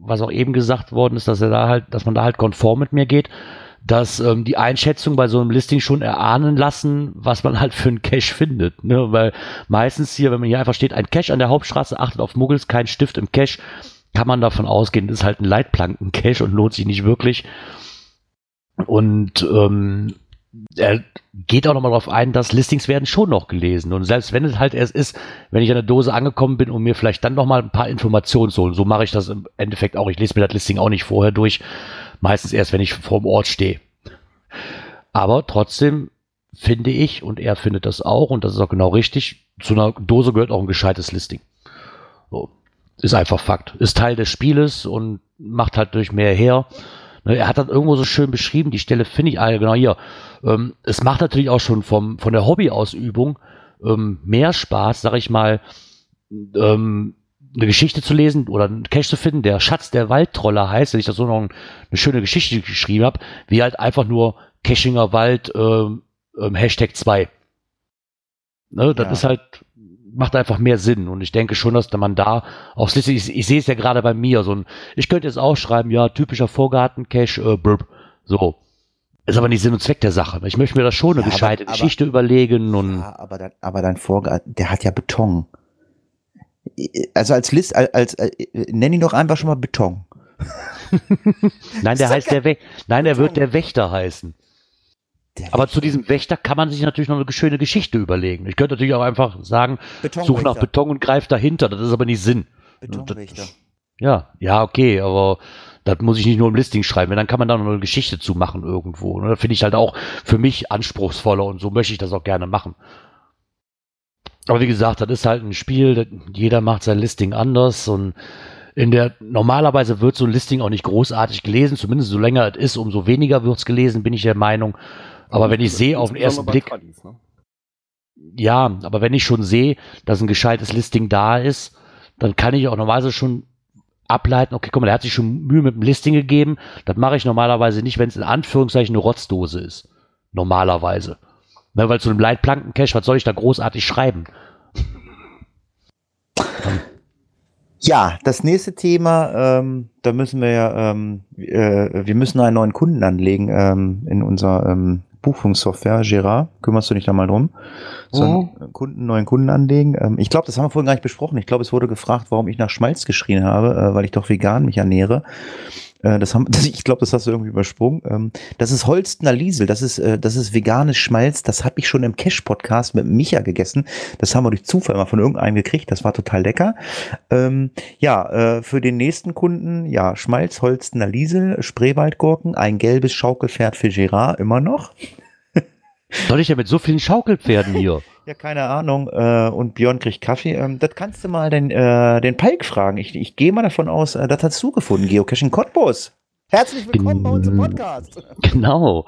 Speaker 4: was auch eben gesagt worden ist, dass er da halt, dass man da halt konform mit mir geht, dass ähm, die Einschätzung bei so einem Listing schon erahnen lassen, was man halt für einen Cache findet. Ne? Weil meistens hier, wenn man hier einfach steht, ein Cache an der Hauptstraße, achtet auf Muggels, kein Stift im Cache, kann man davon ausgehen, das ist halt ein Leitplanken-Cache und lohnt sich nicht wirklich. Und ähm, er geht auch nochmal darauf ein, dass Listings werden schon noch gelesen. Und selbst wenn es halt erst ist, wenn ich an der Dose angekommen bin, um mir vielleicht dann nochmal ein paar Informationen zu holen. So mache ich das im Endeffekt auch. Ich lese mir das Listing auch nicht vorher durch. Meistens erst, wenn ich vor dem Ort stehe. Aber trotzdem finde ich, und er findet das auch, und das ist auch genau richtig, zu einer Dose gehört auch ein gescheites Listing. So. Ist einfach Fakt. Ist Teil des Spieles und macht halt durch mehr her. Ne, Er hat das irgendwo so schön beschrieben, die Stelle finde ich, ah, genau hier. Ähm, es macht natürlich auch schon vom, von der Hobbyausübung ähm, mehr Spaß, sag ich mal, ähm, eine Geschichte zu lesen oder einen Cache zu finden, der Schatz der Waldtroller heißt, wenn ich das so noch ein, eine schöne Geschichte geschrieben habe, wie halt einfach nur Cachinger Wald ähm, ähm, Hashtag 2. Ne, das
Speaker 3: Ja.
Speaker 4: ist halt, macht einfach mehr Sinn. Und ich denke schon, dass man da aufs Liste, ich, ich sehe es ja gerade bei mir, so ein, ich könnte jetzt auch schreiben, ja, typischer Vorgarten-Cache, äh, brb, so. Ist aber nicht Sinn und Zweck der Sache. Ich möchte mir da schon eine
Speaker 3: Ja, aber-
Speaker 4: gescheite
Speaker 3: aber-
Speaker 4: Geschichte überlegen und
Speaker 3: Ja, aber, dein, aber dein Vorgarten, der hat ja Beton. Also als List, als, als äh, nenn ihn doch einfach schon mal Beton.
Speaker 4: nein, der heißt der Wächter. Nein, der wird der Wächter heißen.
Speaker 3: Der
Speaker 4: Aber zu diesem Wächter kann man sich natürlich noch eine schöne Geschichte überlegen. Ich könnte natürlich auch einfach sagen, such nach Beton und greif dahinter. Das ist aber nicht Sinn.
Speaker 3: Betonwächter.
Speaker 4: Ja, ja, okay, aber das muss ich nicht nur im Listing schreiben, dann kann man da noch eine Geschichte zu machen irgendwo. Ne? Das finde ich halt auch für mich anspruchsvoller und so möchte ich das auch gerne machen. Aber wie gesagt, das ist halt ein Spiel, jeder macht sein Listing anders und in der normalerweise wird so ein Listing auch nicht großartig gelesen, zumindest so länger es ist, umso weniger wird es gelesen, bin ich der Meinung. Aber wenn ich sehe auf den ersten Blick,
Speaker 1: Tradis, ne?
Speaker 4: ja, aber wenn ich schon sehe, dass ein gescheites Listing da ist, dann kann ich auch normalerweise schon ableiten, okay, guck mal, der hat sich schon Mühe mit dem Listing gegeben. Das mache ich normalerweise nicht, wenn es in Anführungszeichen eine Rotzdose ist. Normalerweise. Ne, weil zu einem Leitplanken-Cache, was soll ich da großartig schreiben?
Speaker 3: Ja, das nächste Thema, ähm, da müssen wir ja, ähm, äh, wir müssen einen neuen Kunden anlegen ähm, in unserer ähm, Buchungssoftware. Gerard, kümmerst du dich da mal drum? So einen Kunden, neuen Kunden anlegen. Ähm, ich glaube, das haben wir vorhin gar nicht besprochen. Ich glaube, es wurde gefragt, warum ich nach Schmalz geschrien habe, äh, weil ich doch vegan mich ernähre. Äh, das haben, das, ich glaube, das hast du irgendwie übersprungen. Ähm, das ist Holstener Liesel, das ist, äh, das ist veganes Schmalz. Das habe ich schon im Cash-Podcast mit Micha gegessen. Das haben wir durch Zufall mal von irgendeinem gekriegt. Das war total lecker. Ähm, ja, äh, für den nächsten Kunden, ja, Schmalz, Holstener Liesel, Spreewaldgurken, ein gelbes Schaukelpferd für Gerard, immer noch.
Speaker 4: Soll ich ja mit so vielen Schaukelpferden hier?
Speaker 3: Ja, keine Ahnung. Äh, und Björn kriegt Kaffee. Ähm, das kannst du mal den, äh, den Palk fragen. Ich, ich gehe mal davon aus, äh, das hast du gefunden, Geocaching Cottbus. Herzlich willkommen bei uns im Podcast.
Speaker 4: Genau.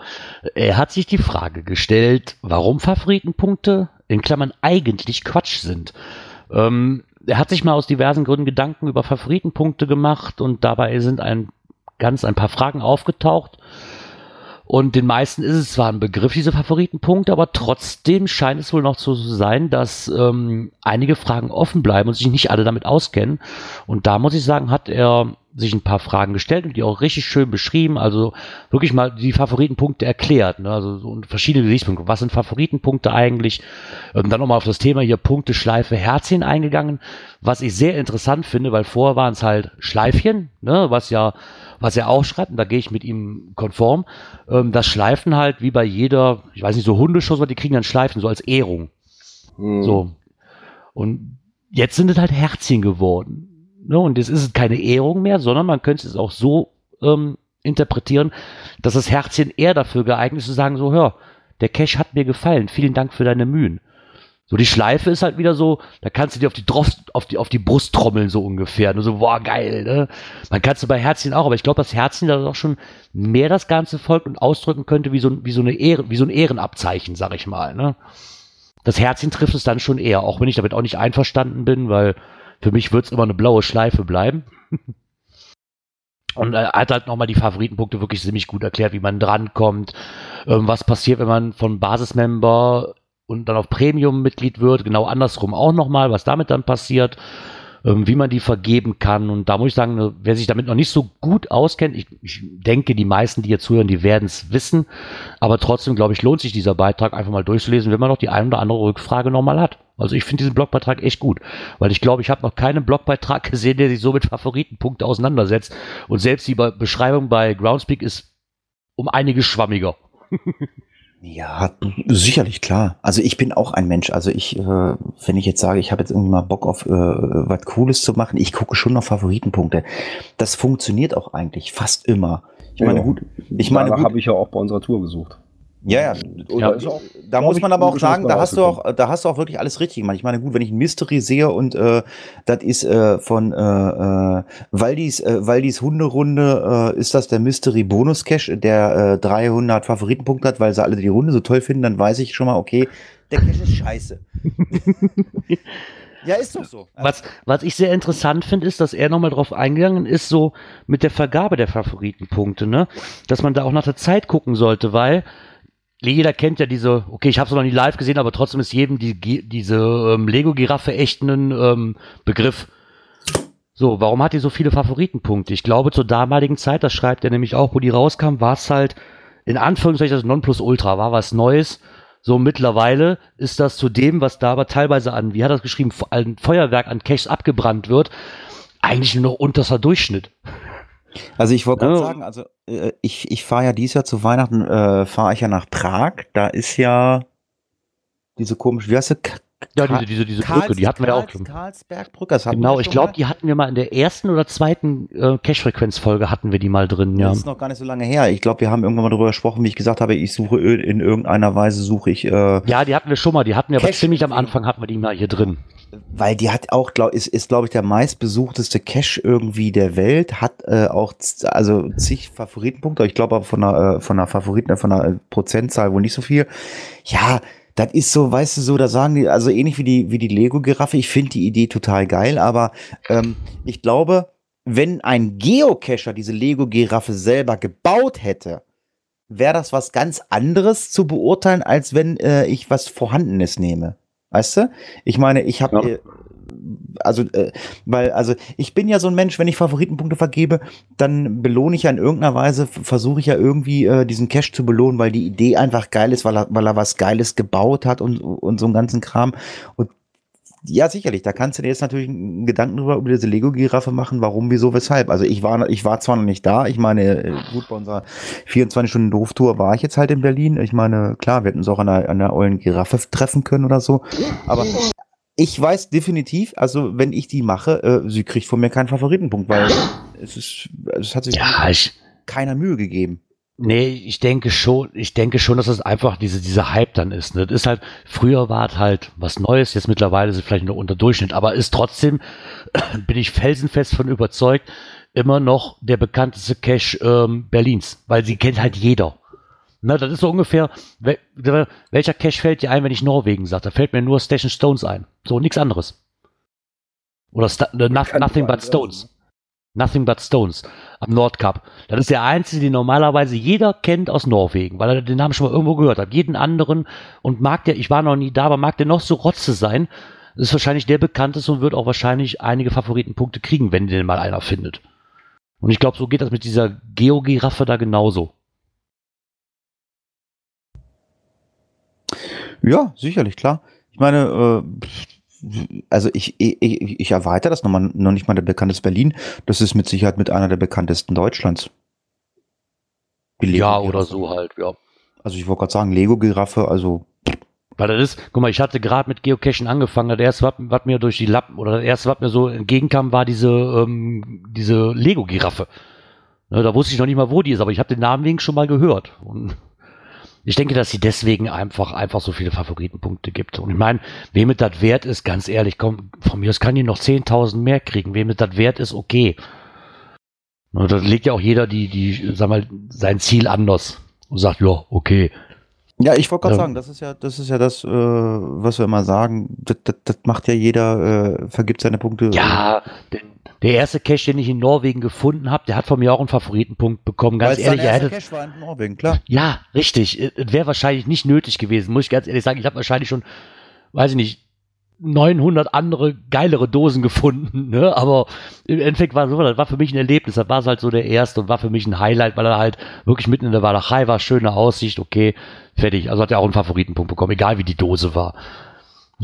Speaker 4: Er hat sich die Frage gestellt, warum Favoritenpunkte in Klammern eigentlich Quatsch sind. Ähm, er hat sich mal aus diversen Gründen Gedanken über Favoritenpunkte gemacht und dabei sind ein ganz ein paar Fragen aufgetaucht. Und den meisten ist es zwar ein Begriff, diese Favoritenpunkte, aber trotzdem scheint es wohl noch so zu sein, dass ähm, einige Fragen offen bleiben und sich nicht alle damit auskennen. Und da muss ich sagen, hat er sich ein paar Fragen gestellt und die auch richtig schön beschrieben. Also wirklich mal die Favoritenpunkte erklärt. Ne? Also so verschiedene Gesichtspunkte. Was sind Favoritenpunkte eigentlich? Und dann nochmal auf das Thema hier Punkte, Schleife, Herzchen eingegangen. Was ich sehr interessant finde, weil vorher waren es halt Schleifchen, ne? was ja was er auch schreibt, und da gehe ich mit ihm konform, ähm, das Schleifen halt wie bei jeder, ich weiß nicht, so Hundeschuss, die kriegen dann Schleifen, so als Ehrung.
Speaker 1: Hm.
Speaker 4: So. Und jetzt sind es halt Herzchen geworden. Ne? Und jetzt ist es keine Ehrung mehr, sondern man könnte es auch so ähm, interpretieren, dass das Herzchen eher dafür geeignet ist, zu sagen, so, hör, der Cash hat mir gefallen, vielen Dank für deine Mühen. So, die Schleife ist halt wieder so, da kannst du dir auf die, Drof, auf die, auf die Brust trommeln, so ungefähr. Nur so, boah, geil, ne? Man kann es bei Herzchen auch, aber ich glaube, das Herzchen da auch schon mehr das Ganze folgt und ausdrücken könnte, wie so, wie so eine Ehre, wie so ein Ehrenabzeichen, sag ich mal, ne? Das Herzchen trifft es dann schon eher, auch wenn ich damit auch nicht einverstanden bin, weil für mich wird es immer eine blaue Schleife bleiben. Und er hat halt nochmal die Favoritenpunkte wirklich ziemlich gut erklärt, wie man drankommt, ähm, was passiert, wenn man von Basismember und dann auf Premium-Mitglied wird, genau andersrum auch nochmal, was damit dann passiert, ähm, wie man die vergeben kann. Und da muss ich sagen, ne, wer sich damit noch nicht so gut auskennt, ich, ich denke, die meisten, die hier zuhören, die werden es wissen. Aber trotzdem, glaube ich, lohnt sich dieser Beitrag einfach mal durchzulesen, wenn man noch die ein oder andere Rückfrage nochmal hat. Also ich finde diesen Blogbeitrag echt gut, weil ich glaube, ich habe noch keinen Blogbeitrag gesehen, der sich so mit Favoritenpunkten auseinandersetzt. Und selbst die Be Beschreibung bei Groundspeak ist um einiges schwammiger.
Speaker 3: Ja, sicherlich, klar. Also ich bin auch ein Mensch. Also ich, äh, wenn ich jetzt sage, ich habe jetzt irgendwie mal Bock auf äh, was Cooles zu machen, ich gucke schon auf Favoritenpunkte. Das funktioniert auch eigentlich fast immer. Ich meine,
Speaker 1: Ja.
Speaker 3: gut, ich meine,
Speaker 1: habe ich ja auch bei unserer Tour gesucht.
Speaker 3: Ja, ja.
Speaker 1: Ja, auch,
Speaker 3: da muss man aber auch sagen, da hast du auch, da hast du auch wirklich alles richtig gemacht. Ich meine, gut, wenn ich ein Mystery sehe und äh, das ist äh, von äh, äh, Waldis, äh, Waldis Hunderunde, äh, ist das der Mystery Bonus Cache, der äh, 300 Favoritenpunkte hat, weil sie alle die Runde so toll finden, dann weiß ich schon mal, okay, der Cache ist scheiße. ja, ist doch so.
Speaker 4: Was, was ich sehr interessant finde, ist, dass er nochmal drauf eingegangen ist, so mit der Vergabe der Favoritenpunkte, ne? Dass man da auch nach der Zeit gucken sollte, weil jeder kennt ja diese, okay, ich habe es noch nie live gesehen, aber trotzdem ist jedem die, diese ähm, Lego-Giraffe echt ein ähm, Begriff. So, warum hat die so viele Favoritenpunkte? Ich glaube, zur damaligen Zeit, das schreibt er nämlich auch, wo die rauskam, war es halt in Anführungszeichen das Nonplusultra, war was Neues. So mittlerweile ist das zu dem, was da aber teilweise an, wie hat er das geschrieben, ein Feuerwerk an Caches abgebrannt wird, eigentlich nur noch unterster Durchschnitt.
Speaker 3: Also ich wollte gerade
Speaker 4: Ja.
Speaker 3: sagen, also äh, ich, ich fahre ja dieses Jahr zu Weihnachten, äh, fahre ich ja nach Prag. Da ist ja diese komische, wie heißt sie?
Speaker 4: Ja, diese, diese, diese
Speaker 3: Karls-
Speaker 4: Brücke, die hatten wir ja auch
Speaker 3: Karls-
Speaker 4: schon.
Speaker 3: Karlsbergbrücke, das hatten
Speaker 4: Genau,
Speaker 3: wir
Speaker 4: ich glaube, die hatten wir mal in der ersten oder zweiten äh, Cache-Frequenz-Folge hatten wir die mal drin, ja.
Speaker 3: Das ist noch gar nicht so lange her. Ich glaube, wir haben irgendwann mal darüber gesprochen, wie ich gesagt habe, ich suche in irgendeiner Weise suche ich, äh,
Speaker 4: Ja, die hatten wir schon mal, die hatten wir aber ziemlich am Anfang hatten wir die mal hier drin.
Speaker 3: weil die hat auch, glaub, ist, ist glaube ich der meistbesuchteste Cache irgendwie der Welt, hat äh, auch also zig Favoritenpunkte. Ich glaube aber von der äh, von der Favoriten von der äh, Prozentzahl wohl nicht so viel. Ja, das ist so, weißt du, so, da sagen die, also ähnlich wie die wie die Lego Giraffe. Ich finde die Idee total geil, aber ähm, ich glaube, wenn ein Geocacher diese Lego Giraffe selber gebaut hätte, wäre das was ganz anderes zu beurteilen, als wenn äh, ich was Vorhandenes nehme. Weißt du? Ich meine, ich habe
Speaker 4: Ja.
Speaker 3: Also äh, weil also ich bin ja so ein Mensch, wenn ich Favoritenpunkte vergebe, dann belohne ich ja in irgendeiner Weise, versuche ich ja irgendwie äh, diesen Cash zu belohnen, weil die Idee einfach geil ist, weil er, weil er was Geiles gebaut hat und und so einen ganzen Kram und ja, sicherlich. Da kannst du dir jetzt natürlich einen Gedanken drüber über diese Lego-Giraffe machen, warum, wieso, weshalb. Also ich war, ich war zwar noch nicht da. Ich meine, äh, gut, bei unserer 24-Stunden-Dorftour war ich jetzt halt in Berlin. Ich meine, klar, wir hätten uns auch an einer, an einer ollen Giraffe treffen können oder so. Aber ich weiß definitiv, also wenn ich die mache, äh, sie kriegt von mir keinen Favoritenpunkt, weil es ist, es hat sich
Speaker 4: Ja, ich,
Speaker 3: keiner Mühe gegeben.
Speaker 4: Nee, ich denke schon, ich denke schon, dass es einfach diese, dieser Hype dann ist. Ne? Das ist halt, früher war es halt was Neues, jetzt mittlerweile ist es vielleicht nur unter Durchschnitt, aber ist trotzdem, bin ich felsenfest von überzeugt, immer noch der bekannteste Cache ähm, Berlins, weil sie kennt halt jeder. Na, das ist so ungefähr, wel, welcher Cache fällt dir ein, wenn ich Norwegen sage? Da fällt mir nur Station Stones ein. So, nichts anderes. Oder Sta äh,
Speaker 1: Kann
Speaker 4: Nothing but Stones. Nothing But Stones am Nordkap. Das ist der einzige, den normalerweise jeder kennt aus Norwegen, weil er den Namen schon mal irgendwo gehört hat. Jeden anderen und mag der, ich war noch nie da, aber mag der noch so Rotze sein, ist wahrscheinlich der bekannteste und wird auch wahrscheinlich einige Favoritenpunkte kriegen, wenn den mal einer findet. Und ich glaube, so geht das mit dieser Geogiraffe da genauso.
Speaker 3: Ja, sicherlich, klar. Ich meine, äh, also ich, ich, ich erweitere das nochmal, noch nicht mal der bekannteste Berlin. Das ist mit Sicherheit mit einer der bekanntesten Deutschlands.
Speaker 4: Ja, oder so halt, ja.
Speaker 3: Also ich wollte gerade sagen, Lego-Giraffe, also.
Speaker 4: Weil das ist, guck mal, ich hatte gerade mit Geocaching angefangen. Das erste, was, was mir durch die Lappen, oder das erste, was mir so entgegenkam, war diese, ähm, diese Lego-Giraffe. Ne, da wusste ich noch nicht mal, wo die ist, aber ich habe den Namen wegen schon mal gehört. Und ich denke, dass sie deswegen einfach, einfach so viele Favoritenpunkte gibt. Und ich meine, wem es das wert ist, ganz ehrlich, komm, von mir aus kann die noch 10.000 mehr kriegen. Wem es das wert ist, okay. Und da legt ja auch jeder die, die, sag mal, sein Ziel anders und sagt, ja, okay.
Speaker 3: Ja, ich wollte gerade ähm, sagen, das ist ja, das ist ja das, äh, was wir immer sagen. Das, das, das macht ja jeder, äh, vergibt seine Punkte.
Speaker 4: Ja, denn der erste Cache, den ich in Norwegen gefunden habe, der hat von mir auch einen Favoritenpunkt bekommen. Ganz ehrlich, er hätte. Cache war in Norwegen, klar. Ja, richtig. Wäre wahrscheinlich nicht nötig gewesen, muss ich ganz ehrlich sagen. Ich habe wahrscheinlich schon, weiß ich nicht, 900 andere geilere Dosen gefunden, ne? aber im Endeffekt war es so, das war für mich ein Erlebnis, das war halt so der erste und war für mich ein Highlight, weil er halt wirklich mitten in der Walachei war, schöne Aussicht, okay, fertig, also hat er auch einen Favoritenpunkt bekommen, egal wie die Dose war.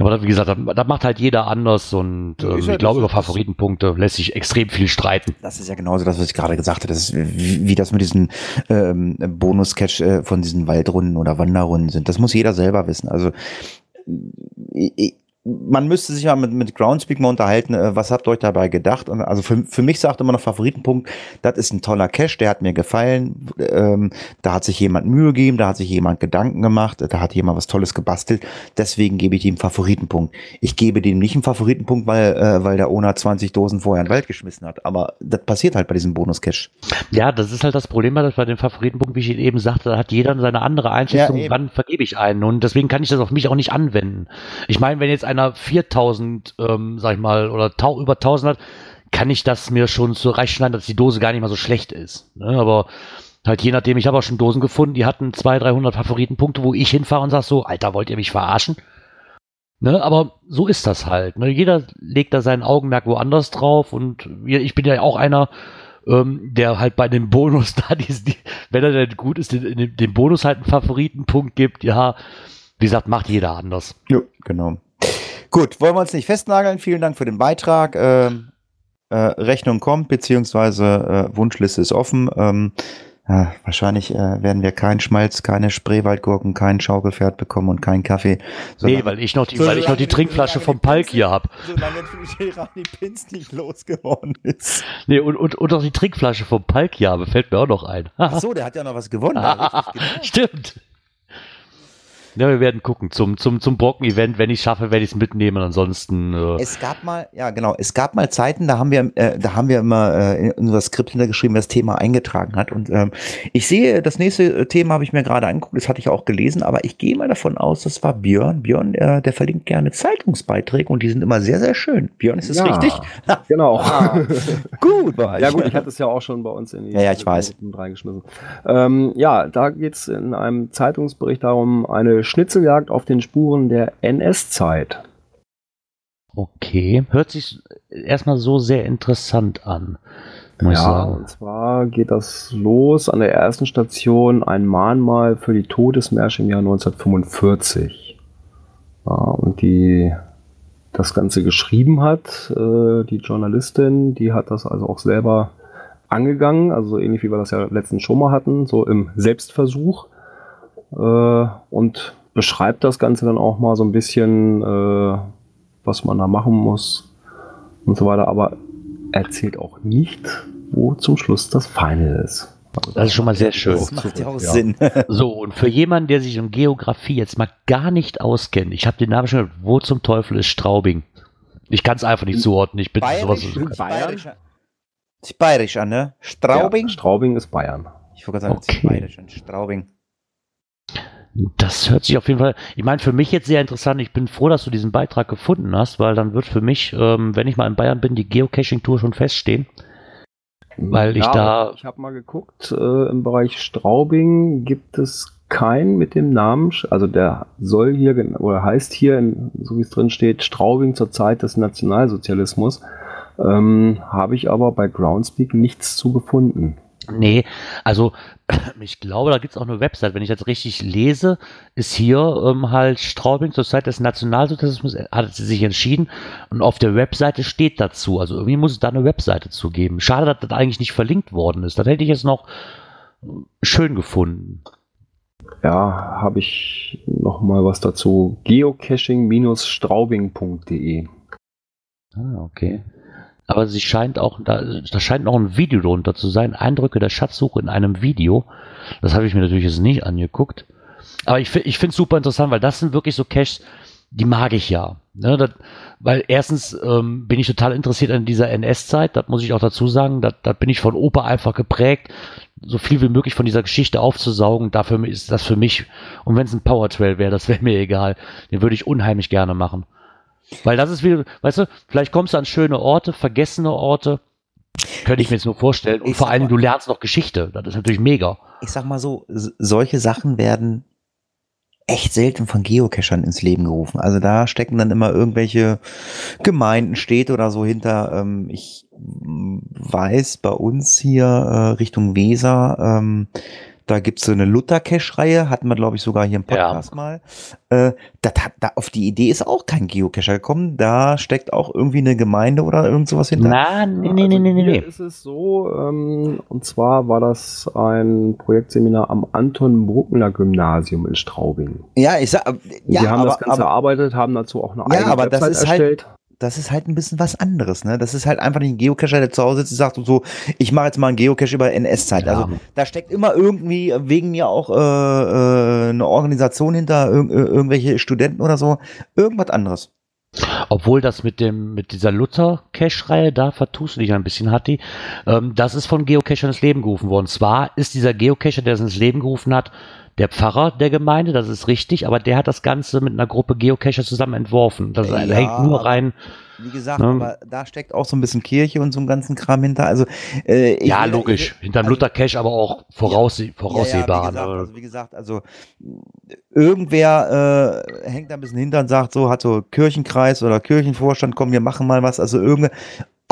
Speaker 4: Aber wie gesagt, das, das macht halt jeder anders und ähm, ja, ich glaube, über Favoritenpunkte lässt sich extrem viel streiten.
Speaker 3: Das ist ja genauso das, was ich gerade gesagt habe. Das ist, wie, wie das mit diesen ähm, Bonus-Catch äh, von diesen Waldrunden oder Wanderrunden sind. Das muss jeder selber wissen. Also ich, man müsste sich ja mit, mit Groundspeak mal unterhalten, äh, was habt ihr euch dabei gedacht? Und also für, für mich sagt immer noch Favoritenpunkt, das ist ein toller Cache, der hat mir gefallen, ähm, da hat sich jemand Mühe gegeben, da hat sich jemand Gedanken gemacht, da hat jemand was Tolles gebastelt, deswegen gebe ich ihm Favoritenpunkt. Ich gebe dem nicht einen Favoritenpunkt, weil, äh, weil der Ona 20 Dosen vorher in den Wald geschmissen hat, aber das passiert halt bei diesem Bonus-Cache.
Speaker 4: Ja, das ist halt das Problem bei dem Favoritenpunkt, wie ich eben sagte, da hat jeder seine andere Einschätzung, ja, wann vergebe ich einen und deswegen kann ich das auf mich auch nicht anwenden. Ich meine, wenn jetzt einer 4000, ähm, sag ich mal, oder über 1000 hat, kann ich das mir schon zurechtschneiden, dass die Dose gar nicht mal so schlecht ist. Ne? Aber halt je nachdem, ich habe auch schon Dosen gefunden, die hatten 200, 300 Favoritenpunkte, wo ich hinfahre und sage so, Alter, wollt ihr mich verarschen? Ne, aber so ist das halt. Ne? Jeder legt da sein Augenmerk woanders drauf und ich bin ja auch einer, ähm, der halt bei dem Bonus da, die, wenn er denn gut ist, den, den Bonus halt einen Favoritenpunkt gibt. Ja, wie gesagt, macht jeder anders.
Speaker 3: Ja, genau. Gut, wollen wir uns nicht festnageln. Vielen Dank für den Beitrag. Ähm, äh, Rechnung kommt, beziehungsweise äh, Wunschliste ist offen. Ähm, äh, wahrscheinlich äh, werden wir keinen Schmalz, keine Spreewaldgurken, kein Schaukelpferd bekommen und keinen Kaffee.
Speaker 4: Nee, weil ich noch die, weil ich noch die Trinkflasche vom Palk hier habe. Solange
Speaker 3: die Pins nicht losgeworden ist.
Speaker 4: Nee, und, und, und noch die Trinkflasche vom Palk hier habe, fällt mir auch noch ein.
Speaker 3: Ach so, der hat ja noch was gewonnen.
Speaker 4: Stimmt. Ja, wir werden gucken. Zum, zum, zum Brocken-Event, wenn ich es schaffe, werde ich es mitnehmen. Ansonsten.
Speaker 3: Äh es gab mal, ja genau, es gab mal Zeiten, da haben wir, äh, da haben wir immer äh, in unser Skript hintergeschrieben, wer das Thema eingetragen hat. Und ähm, ich sehe, das nächste Thema habe ich mir gerade angeguckt, das hatte ich auch gelesen, aber ich gehe mal davon aus, das war Björn. Björn, äh, der verlinkt gerne Zeitungsbeiträge und die sind immer sehr, sehr schön. Björn, ist das ja, richtig?
Speaker 1: Genau. Ah,
Speaker 3: gut, war
Speaker 1: ich. Ja gut, ich hatte es ja auch schon bei uns in die
Speaker 3: ja, ja, ich weiß.
Speaker 1: reingeschmissen. Ähm, ja, da geht es in einem Zeitungsbericht darum, eine Schnitzeljagd auf den Spuren der NS-Zeit.
Speaker 4: Okay, hört sich erstmal so sehr interessant an.
Speaker 1: Ja, und zwar geht das los an der ersten Station ein Mahnmal für die Todesmärsche im Jahr 1945. Ja, und die das Ganze geschrieben hat, äh, die Journalistin, die hat das also auch selber angegangen, also ähnlich wie wir das ja letztens schon mal hatten, so im Selbstversuch äh, und beschreibt das Ganze dann auch mal so ein bisschen, äh, was man da machen muss und so weiter, aber erzählt auch nicht, wo zum Schluss das Final ist.
Speaker 4: Also das ist schon mal sehr schön.
Speaker 3: Das macht ja auch ja. Sinn.
Speaker 4: So, und für jemanden, der sich um Geografie jetzt mal gar nicht auskennt, ich habe den Namen schon gehört, wo zum Teufel ist Straubing? Ich kann es einfach nicht zuordnen. Ich bin
Speaker 3: Bayerisch, sowas. Bayern? Ist bayerisch an, ne? Straubing?
Speaker 1: Ja, Straubing ist Bayern.
Speaker 3: Ich wollte gerade sagen, okay. bayerisch an Straubing.
Speaker 4: Das hört sich auf jeden Fall, ich meine, für mich jetzt sehr interessant. Ich bin froh, dass du diesen Beitrag gefunden hast, weil dann wird für mich, ähm, wenn ich mal in Bayern bin, die Geocaching-Tour schon feststehen. weil ich
Speaker 1: Ja,
Speaker 4: da,
Speaker 1: Ich habe mal geguckt, äh, im Bereich Straubing gibt es keinen mit dem Namen, also der soll hier oder heißt hier, so wie es drin steht, Straubing zur Zeit des Nationalsozialismus. Ähm, habe ich aber bei Groundspeak nichts zu gefunden.
Speaker 4: Nee, also ich glaube, da gibt es auch eine Website. Wenn ich das richtig lese, ist hier ähm, halt Straubing zur Zeit des Nationalsozialismus, äh, hat sie sich entschieden und auf der Webseite steht dazu. Also irgendwie muss es da eine Webseite zu geben. Schade, dass das eigentlich nicht verlinkt worden ist. Das hätte ich jetzt noch äh, schön gefunden.
Speaker 1: Ja, habe ich noch mal was dazu. Geocaching-straubing.de.
Speaker 4: Ah, okay. Aber sie scheint auch, da, da scheint noch ein Video drunter zu sein. Eindrücke der Schatzsuche in einem Video. Das habe ich mir natürlich jetzt nicht angeguckt. Aber ich, ich finde es super interessant, weil das sind wirklich so Caches, die mag ich ja. Ne, das, weil erstens ähm, bin ich total interessiert an dieser NS-Zeit, das muss ich auch dazu sagen. Da, bin ich von Opa einfach geprägt, so viel wie möglich von dieser Geschichte aufzusaugen. Dafür ist das für mich, und wenn es ein Powertrail wäre, das wäre mir egal. Den würde ich unheimlich gerne machen. Weil das ist wie, weißt du, vielleicht kommst du an schöne Orte, vergessene Orte. Könnte ich, mir jetzt nur vorstellen. Und
Speaker 3: ich
Speaker 4: vor allem,
Speaker 3: mal-
Speaker 4: du lernst noch Geschichte. Das ist natürlich mega.
Speaker 3: ich sag mal so, solche Sachen werden echt selten von Geocachern ins Leben gerufen. Also da stecken dann immer irgendwelche Gemeinden, Städte oder so hinter. Ähm, ich weiß, bei uns hier äh, Richtung Weser, ähm, da gibt's so eine Luther-Cache-Reihe, hatten wir, glaube ich, sogar hier im
Speaker 4: Ja.
Speaker 3: Podcast mal. Äh, das hat, da, auf die Idee ist auch kein Geocacher gekommen. Da steckt auch irgendwie eine Gemeinde oder irgend sowas hinter.
Speaker 4: Na, nee, nee,
Speaker 1: Also
Speaker 4: nee, nee, nee.
Speaker 1: hier ist es so, ähm, und zwar war das ein Projektseminar am Anton Bruckner Gymnasium in Straubing.
Speaker 3: Ja, ich sag,
Speaker 1: Die
Speaker 3: ja,
Speaker 1: haben
Speaker 3: aber,
Speaker 1: das Ganze
Speaker 3: aber,
Speaker 1: erarbeitet, haben dazu auch eine
Speaker 3: Ja,
Speaker 1: eigene
Speaker 3: aber das
Speaker 1: Website
Speaker 3: ist halt-
Speaker 1: erstellt.
Speaker 3: Das ist halt ein bisschen was anderes, ne? Das ist halt einfach nicht ein Geocacher, der zu Hause sitzt und sagt und so, ich mache jetzt mal einen Geocache über NS-Zeit.
Speaker 4: Ja.
Speaker 3: Also da steckt immer irgendwie wegen mir auch äh, äh, eine Organisation hinter, äh, irgendwelche Studenten oder so, irgendwas anderes.
Speaker 4: Obwohl das mit dem, mit dieser Luther-Cache-Reihe, da vertust du dich ein bisschen, Hatti. Ähm, das ist von Geocachern ins Leben gerufen worden. Zwar ist dieser Geocacher, der es ins Leben gerufen hat, der Pfarrer der Gemeinde, das ist richtig, aber der hat das Ganze mit einer Gruppe Geocacher zusammen entworfen. Das
Speaker 3: Ja,
Speaker 4: hängt nur rein.
Speaker 3: Wie gesagt,
Speaker 4: Ja.
Speaker 3: aber da steckt auch so ein bisschen Kirche und so einen ganzen Kram hinter. Also äh,
Speaker 4: ja,
Speaker 3: will-
Speaker 4: logisch. Hinterm
Speaker 3: also-
Speaker 4: Luther-Cache aber auch vorausseh voraussehbar.
Speaker 3: Ja, ja, wie, gesagt,
Speaker 4: ne?
Speaker 3: also, wie gesagt, also irgendwer äh, hängt da ein bisschen hinter und sagt so, hat so Kirchenkreis oder Kirchenvorstand, komm, wir machen mal was. Also irgende,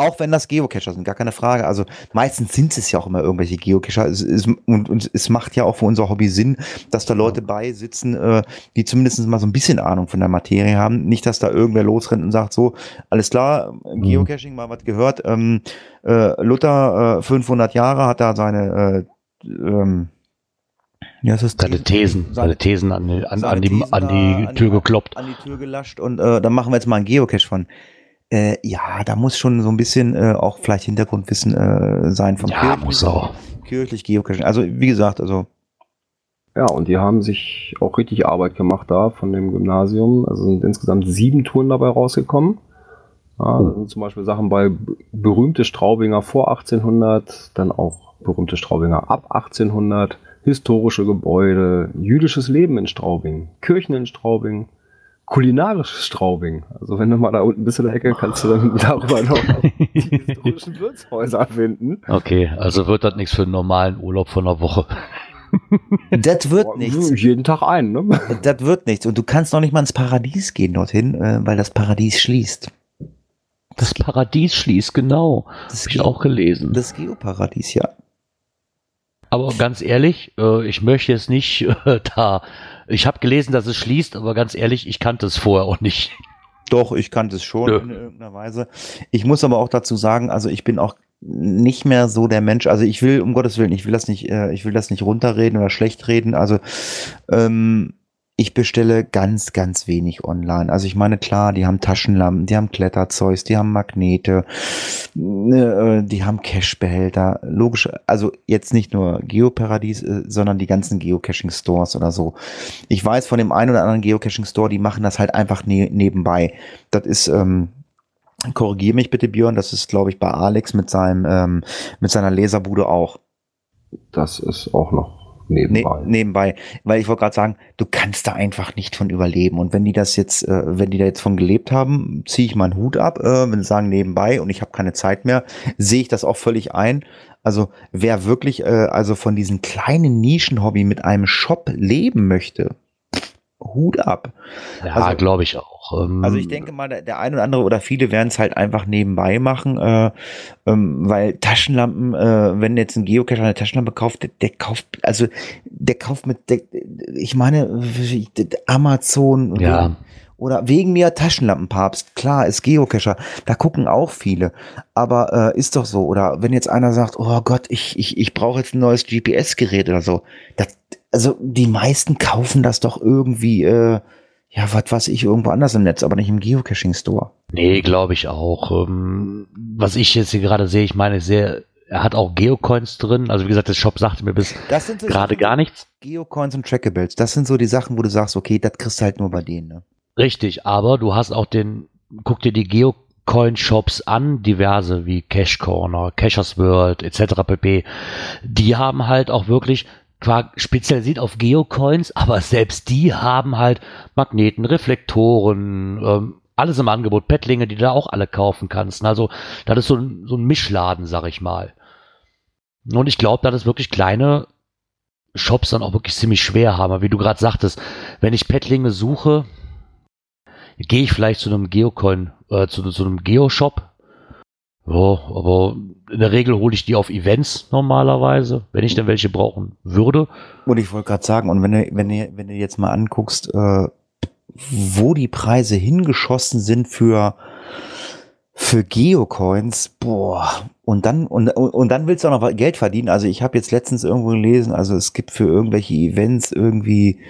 Speaker 3: auch wenn das Geocacher sind, gar keine Frage. Also meistens sind es ja auch immer irgendwelche Geocacher. Es, es, und, und es macht ja auch für unser Hobby Sinn, dass da Leute bei sitzen, äh, die zumindest mal so ein bisschen Ahnung von der Materie haben. Nicht, dass da irgendwer losrennt und sagt so, alles klar, Geocaching, mal was gehört. Ähm, äh, Luther, äh, 500 Jahre, hat da seine äh, ähm, ja, es ist
Speaker 4: Seine Thesen, seine Thesen an die, an, an die, an die Tür gekloppt.
Speaker 3: an die Tür gelascht und äh, dann machen wir jetzt mal einen Geocache von. Äh, ja, da muss schon so ein bisschen äh, auch vielleicht Hintergrundwissen äh, sein vom
Speaker 4: Ja, muss auch.
Speaker 3: kirchlich Geocaching. Also wie gesagt, also
Speaker 1: Ja, und die haben sich auch richtig Arbeit gemacht da von dem Gymnasium. Also sind insgesamt sieben Touren dabei rausgekommen. Ja, da sind zum Beispiel Sachen bei berühmte Straubinger vor 1800, dann auch berühmte Straubinger ab 1800, historische Gebäude, jüdisches Leben in Straubing, Kirchen in Straubing, kulinarisches Straubing. Also wenn du mal da unten bist in der Ecke, kannst du dann darüber noch die historischen Wirtshäuser finden.
Speaker 4: Okay, also wird das nichts für einen normalen Urlaub von einer Woche.
Speaker 3: das wird nichts.
Speaker 1: Jeden Tag ein, ne?
Speaker 3: Das wird nichts. Und du kannst noch nicht mal ins Paradies gehen dorthin, äh, weil das Paradies schließt.
Speaker 4: Das Paradies schließt, genau.
Speaker 3: Das,
Speaker 4: Habe ich auch gelesen.
Speaker 3: das Geoparadies, ja.
Speaker 4: Aber ganz ehrlich, äh, ich möchte jetzt nicht äh, da. Ich habe gelesen, dass es schließt, aber ganz ehrlich, ich kannte es vorher auch nicht.
Speaker 3: Doch, ich kannte es schon
Speaker 4: Ja.
Speaker 3: in irgendeiner Weise. Ich muss aber auch dazu sagen, also ich bin auch nicht mehr so der Mensch, also ich will, um Gottes Willen, ich will das nicht, äh, ich will das nicht runterreden oder schlecht reden. Also ähm, ich bestelle ganz, ganz wenig online. Also ich meine, klar, die haben Taschenlampen, die haben Kletterzeugs, die haben Magnete, äh, die haben Cashbehälter. Logisch, also jetzt nicht nur Geoparadies, äh, sondern die ganzen Geocaching-Stores oder so. Ich weiß von dem einen oder anderen Geocaching-Store, die machen das halt einfach ne nebenbei. Das ist, ähm, korrigiere mich bitte, Björn, das ist, glaube ich, bei Alex mit seinem, ähm, mit seiner Laserbude auch.
Speaker 1: Das ist auch noch
Speaker 3: nebenbei. Ne, nebenbei. Weil ich wollte gerade sagen, du kannst da einfach nicht von überleben. Und wenn die das jetzt, äh, wenn die da jetzt von gelebt haben, ziehe ich meinen Hut ab, äh, wenn sie sagen nebenbei und ich habe keine Zeit mehr, sehe ich das auch völlig ein. Also wer wirklich äh, also von diesem kleinen Nischenhobby mit einem Shop leben möchte, Hut ab.
Speaker 4: Ja, also, glaube ich auch.
Speaker 3: Ähm, also ich denke mal, der, der ein oder andere oder viele werden es halt einfach nebenbei machen, äh, ähm, weil Taschenlampen, äh, wenn jetzt ein Geocacher eine Taschenlampe kauft, der, der kauft, also der kauft mit, der, ich meine, Amazon
Speaker 4: ja.
Speaker 3: oder wegen mir Taschenlampenpapst, klar, ist Geocacher, da gucken auch viele, aber äh, ist doch so. Oder wenn jetzt einer sagt, oh Gott, ich, ich, ich brauche jetzt ein neues GPS-Gerät oder so, das also die meisten kaufen das doch irgendwie, äh, ja, was weiß ich, irgendwo anders im Netz, aber nicht im Geocaching-Store.
Speaker 4: Nee, glaube ich auch. Ähm, was ich jetzt hier gerade sehe, ich meine, sehr, er hat auch Geocoins drin. Also wie gesagt, der Shop sagte mir bis so gerade gar nichts.
Speaker 3: Geocoins und Trackables, das sind so die Sachen, wo du sagst, okay, das kriegst du halt nur bei denen. Ne?
Speaker 4: Richtig, aber du hast auch den, guck dir die Geocoin-Shops an, diverse wie Cash Corner, Cashers World etc. pp. Die haben halt auch wirklich zwar spezialisiert auf Geocoins, aber selbst die haben halt Magneten, Reflektoren, ähm, alles im Angebot, Pettlinge, die du da auch alle kaufen kannst. Also, das ist so ein, so ein Mischladen, sag ich mal. Und ich glaube, dass es wirklich kleine Shops dann auch wirklich ziemlich schwer haben. Wie du gerade sagtest, wenn ich Pettlinge suche, gehe ich vielleicht zu einem Geocoin, äh, zu, zu einem Geoshop, ja, aber in der Regel hole ich die auf Events normalerweise, wenn ich denn welche brauchen würde.
Speaker 3: Und ich wollte gerade sagen, und wenn du, wenn du, wenn du jetzt mal anguckst, äh, wo die Preise hingeschossen sind für, für Geocoins, boah, und dann, und, und dann willst du auch noch Geld verdienen. Also ich habe jetzt letztens irgendwo gelesen, also es gibt für irgendwelche Events irgendwie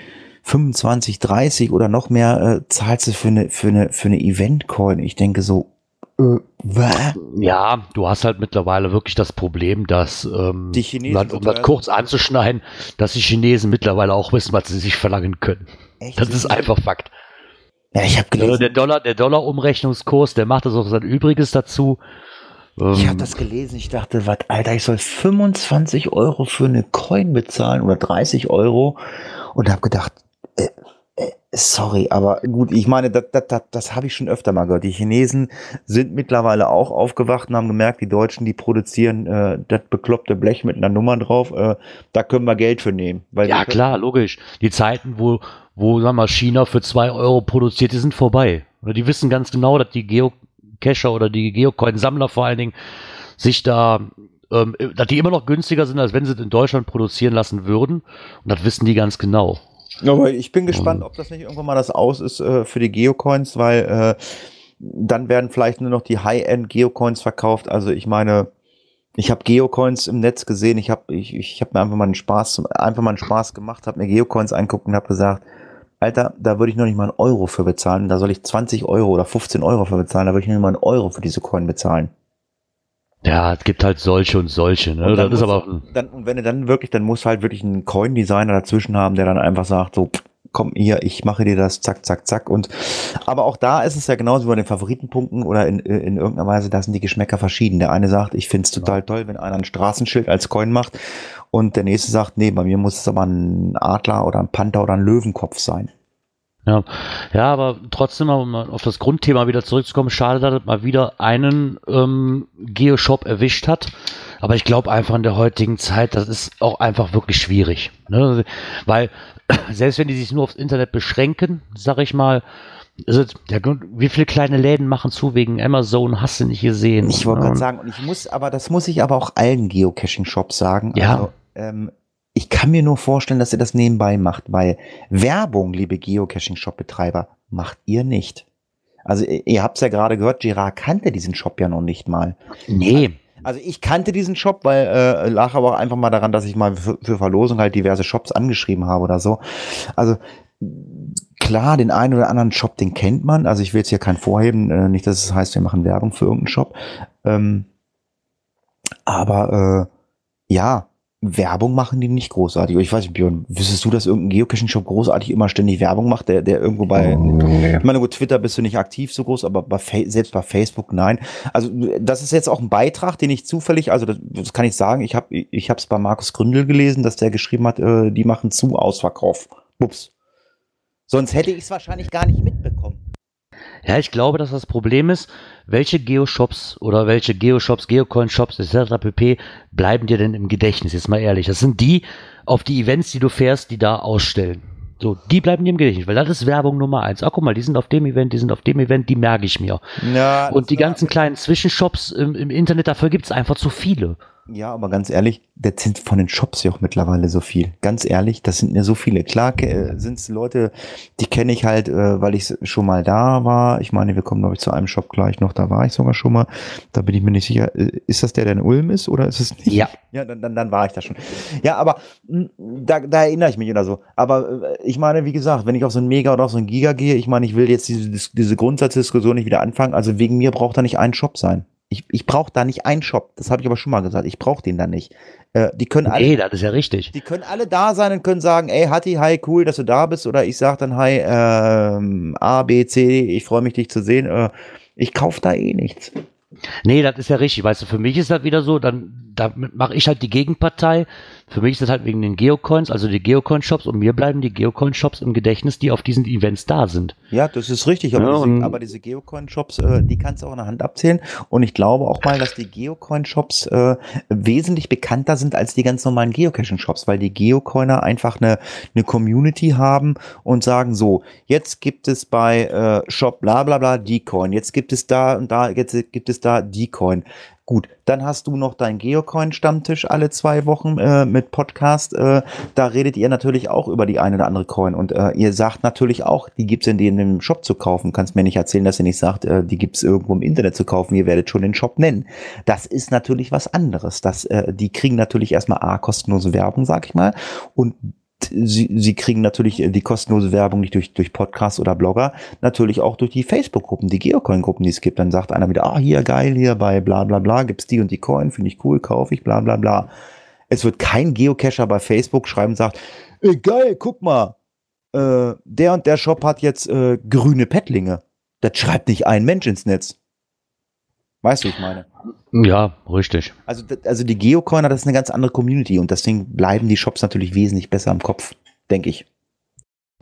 Speaker 3: 25, 30 oder noch mehr äh, zahlst du für eine, für eine, für eine Event-Coin. Ich denke so,
Speaker 4: ja, du hast halt mittlerweile wirklich das Problem, dass, ähm,
Speaker 3: die Chinesen
Speaker 4: um das kurz anzuschneiden, dass die Chinesen mittlerweile auch wissen, was sie sich verlangen können. Echt? Das ist einfach Fakt.
Speaker 3: Ja, ich habe gelesen.
Speaker 4: Der Dollar, der Dollar-Umrechnungskurs, der macht das auch sein Übriges dazu.
Speaker 3: Ich habe ähm, das gelesen, ich dachte, was, Alter, ich soll 25 Euro für eine Coin bezahlen oder 30 Euro und habe gedacht, äh, Sorry, aber gut, ich meine, das, das, das, das habe ich schon öfter mal gehört. Die Chinesen sind mittlerweile auch aufgewacht und haben gemerkt, die Deutschen, die produzieren äh, das bekloppte Blech mit einer Nummer drauf. Äh, da können wir Geld für nehmen.
Speaker 4: ja, klar, logisch. Die Zeiten, wo, wo sag mal, China für zwei Euro produziert, die sind vorbei. Die wissen ganz genau, dass die Geocacher oder die Geocoin-Sammler vor allen Dingen sich da ähm, dass die immer noch günstiger sind, als wenn sie es in Deutschland produzieren lassen würden. Und das wissen die ganz genau.
Speaker 3: Aber ich bin gespannt, ob das nicht irgendwann mal das Aus ist äh, für die Geocoins, weil äh, dann werden vielleicht nur noch die High-End Geocoins verkauft. Also ich meine, ich habe Geocoins im Netz gesehen. Ich habe ich, ich hab mir einfach mal einen Spaß, einfach mal einen Spaß gemacht, habe mir Geocoins anguckt und habe gesagt, Alter, da würde ich noch nicht mal einen Euro für bezahlen. Da soll ich 20 Euro oder 15 Euro für bezahlen. Da würde ich nicht mal einen Euro für diese Coin bezahlen.
Speaker 4: Ja, es gibt halt solche und solche, ne?
Speaker 3: Und das ist aber dann, und wenn du dann wirklich, dann musst du halt wirklich einen Coin-Designer dazwischen haben, der dann einfach sagt, so, komm hier, ich mache dir das, zack, zack, zack. Und aber auch da ist es ja genauso wie bei den Favoritenpunkten oder in, in irgendeiner Weise, da sind die Geschmäcker verschieden. Der eine sagt, ich find's total toll, wenn einer ein Straßenschild als Coin macht und der nächste sagt, nee, bei mir muss es aber ein Adler oder ein Panther oder ein Löwenkopf sein.
Speaker 4: Ja, ja, aber trotzdem, um auf das Grundthema wieder zurückzukommen, schade, dass es mal wieder einen ähm, Geoshop erwischt hat. Aber ich glaube einfach in der heutigen Zeit, das ist auch einfach wirklich schwierig. Ne? Weil selbst wenn die sich nur aufs Internet beschränken, sag ich mal, es, ja, wie viele kleine Läden machen zu wegen Amazon, hast du nicht gesehen?
Speaker 3: Ich wollte gerade sagen, und ich muss, aber das muss ich aber auch allen Geocaching-Shops sagen.
Speaker 4: Ja. Also,
Speaker 3: ähm, ich kann mir nur vorstellen, dass ihr das nebenbei macht, weil Werbung, liebe Geocaching-Shop-Betreiber, macht ihr nicht. Also ihr habt es ja gerade gehört, Gerard kannte diesen Shop ja noch nicht mal.
Speaker 4: Nee.
Speaker 3: Also ich kannte diesen Shop, weil äh, lag aber auch einfach mal daran, dass ich mal für, für Verlosung halt diverse Shops angeschrieben habe oder so. Also klar, den einen oder anderen Shop, den kennt man. Also ich will jetzt hier keinen vorheben, äh, nicht, dass es heißt, wir machen Werbung für irgendeinen Shop. Ähm, aber äh, ja, Werbung machen die nicht großartig. Ich weiß nicht, Björn, wüsstest du, dass irgendein Geocaching-Shop großartig immer ständig Werbung macht, der, der irgendwo bei,
Speaker 1: Nee.
Speaker 3: ich meine, gut, Twitter bist du nicht aktiv so groß, aber bei selbst bei Facebook nein. Also das ist jetzt auch ein Beitrag, den ich zufällig, also das, das kann ich sagen, ich habe ich habe es bei Markus Gründel gelesen, dass der geschrieben hat, äh, die machen zu Ausverkauf. Ups. Sonst hätte ich es wahrscheinlich gar nicht mitbekommen.
Speaker 4: Ja, ich glaube, dass das Problem ist, welche Geoshops oder welche Geoshops, Geocoin-Shops etc. pp. bleiben dir denn im Gedächtnis, jetzt mal ehrlich. Das sind die auf die Events, die du fährst, die da ausstellen. So, die bleiben dir im Gedächtnis, weil das ist Werbung Nummer eins. Ah, guck mal, die sind auf dem Event, die sind auf dem Event, die merke ich mir.
Speaker 3: Ja,
Speaker 4: Und die ganzen kleinen Zwischenshops im, im Internet, dafür gibt es einfach zu viele.
Speaker 3: Ja, aber ganz ehrlich, das sind von den Shops ja auch mittlerweile so viel. Ganz ehrlich, das sind mir so viele. Klar äh, sind es Leute, die kenne ich halt, äh, weil ich schon mal da war. Ich meine, wir kommen, glaube ich, zu einem Shop gleich noch. Da war ich sogar schon mal. Da bin ich mir nicht sicher. Äh, Ist das der, der in Ulm ist oder ist es nicht?
Speaker 4: Ja.
Speaker 3: Ja, dann, dann, dann war ich da schon. Ja, aber mh, da, da erinnere ich mich oder so. Aber äh, ich meine, wie gesagt, wenn ich auf so ein Mega oder auf so ein Giga gehe, ich meine, ich will jetzt diese, diese Grundsatzdiskussion nicht wieder anfangen. Also wegen mir braucht da nicht ein Shop sein. Ich, ich brauche da nicht einen Shop. Das habe ich aber schon mal gesagt. Ich brauche den da nicht. Äh, die können alle
Speaker 4: Nee, das ist ja richtig.
Speaker 3: die können alle da sein und können sagen, ey, Hatti, hi, cool, dass du da bist. Oder ich sag dann, hi, ähm, A, B, C, ich freue mich, dich zu sehen. Äh, ich kauf da eh nichts.
Speaker 4: Nee, das ist ja richtig. Weißt du, für mich ist das wieder so, dann damit mache ich halt die Gegenpartei. Für mich ist das halt wegen den Geocoins, also die Geocoin-Shops und mir bleiben die Geocoin-Shops im Gedächtnis, die auf diesen Events da sind.
Speaker 3: Ja, das ist richtig. Aber
Speaker 4: Ja,
Speaker 3: diese, aber diese Geocoin-Shops, äh, die kannst du auch in der Hand abzählen. Und ich glaube auch mal, dass die Geocoin-Shops äh, wesentlich bekannter sind als die ganz normalen Geocaching-Shops, weil die Geocoiner einfach eine, eine Community haben und sagen so, jetzt gibt es bei äh, Shop bla bla bla die Coin, jetzt gibt es da und da, jetzt gibt es da die Coin. Gut, dann hast du noch deinen Geocoin-Stammtisch alle zwei Wochen äh, mit Podcast. Äh, da redet ihr natürlich auch über die eine oder andere Coin. Und äh, ihr sagt natürlich auch, die gibt's in dem Shop zu kaufen. Kannst mir nicht erzählen, dass ihr nicht sagt, äh, die gibt's irgendwo im Internet zu kaufen. Ihr werdet schon den Shop nennen. Das ist natürlich was anderes. Das, äh, die kriegen natürlich erstmal A, kostenlose Werbung, sag ich mal. Und Sie, sie kriegen natürlich äh, die kostenlose Werbung nicht durch, durch Podcasts oder Blogger, natürlich auch durch die Facebook-Gruppen, die Geocoin-Gruppen, die es gibt. Dann sagt einer wieder, ah, hier geil, hier bei bla bla bla gibt's die und die Coin, finde ich cool, kaufe ich, bla bla bla. Es wird kein Geocacher bei Facebook schreiben und sagt, ey, geil, guck mal, äh, der und der Shop hat jetzt äh, grüne Pettlinge. Das schreibt nicht ein Mensch ins Netz. Weißt du, ich meine?
Speaker 4: Ja, richtig.
Speaker 3: Also, also die Geocoiner, das ist eine ganz andere Community und deswegen bleiben die Shops natürlich wesentlich besser im Kopf, denke ich.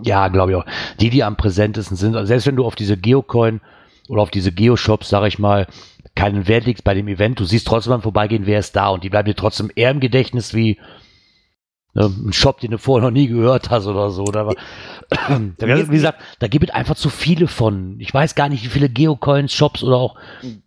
Speaker 4: Ja, glaube ich auch. Die, die am präsentesten sind, also selbst wenn du auf diese Geocoin oder auf diese Geoshops, sag ich mal, keinen Wert legst bei dem Event, du siehst trotzdem beim Vorbeigehen, wer ist da und die bleiben dir trotzdem eher im Gedächtnis wie ein Shop, den du vorher noch nie gehört hast oder so. Oder, da, wie gesagt, da gibt es einfach zu viele von. Ich weiß gar nicht, wie viele Geocoin-Shops oder auch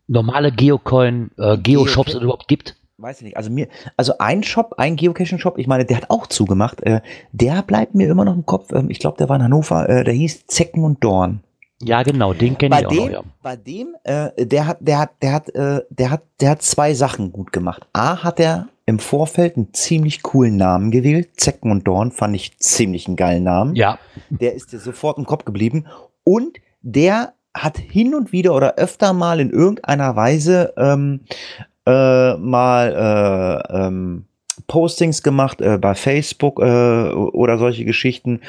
Speaker 4: normale Geocoin, äh, es überhaupt gibt.
Speaker 3: Weiß ich nicht. Also mir, also ein Shop, ein Geocaching-Shop, ich meine, der hat auch zugemacht. Äh, der bleibt mir immer noch im Kopf. Ähm, ich glaube, der war in Hannover. Äh, der hieß Zecken und Dorn.
Speaker 4: Ja, genau, den kenne ich auch
Speaker 3: dem,
Speaker 4: noch, ja.
Speaker 3: bei dem, äh, der hat, der hat, der hat, äh, der hat, der hat zwei Sachen gut gemacht. A hat er im Vorfeld einen ziemlich coolen Namen gewählt. Zecken und Dorn fand ich ziemlich einen geilen Namen.
Speaker 4: Ja,
Speaker 3: Der ist dir sofort im Kopf geblieben. Und der hat hin und wieder oder öfter mal in irgendeiner Weise ähm, äh, mal äh, ähm, Postings gemacht äh, bei Facebook äh, oder solche Geschichten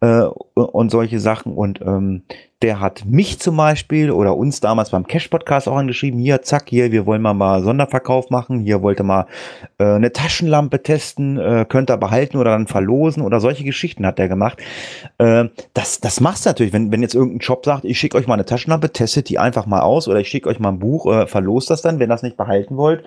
Speaker 3: äh, und solche Sachen. Und ähm, der hat mich zum Beispiel oder uns damals beim Cash-Podcast auch angeschrieben, hier, zack, hier, wir wollen mal mal Sonderverkauf machen, hier wollte mal äh, eine Taschenlampe testen, äh, könnt ihr behalten oder dann verlosen oder solche Geschichten hat er gemacht. Äh, das, das machst du natürlich, wenn, wenn jetzt irgendein Shop sagt, ich schicke euch mal eine Taschenlampe, testet die einfach mal aus oder ich schicke euch mal ein Buch, äh, verlost das dann, wenn das nicht behalten wollt.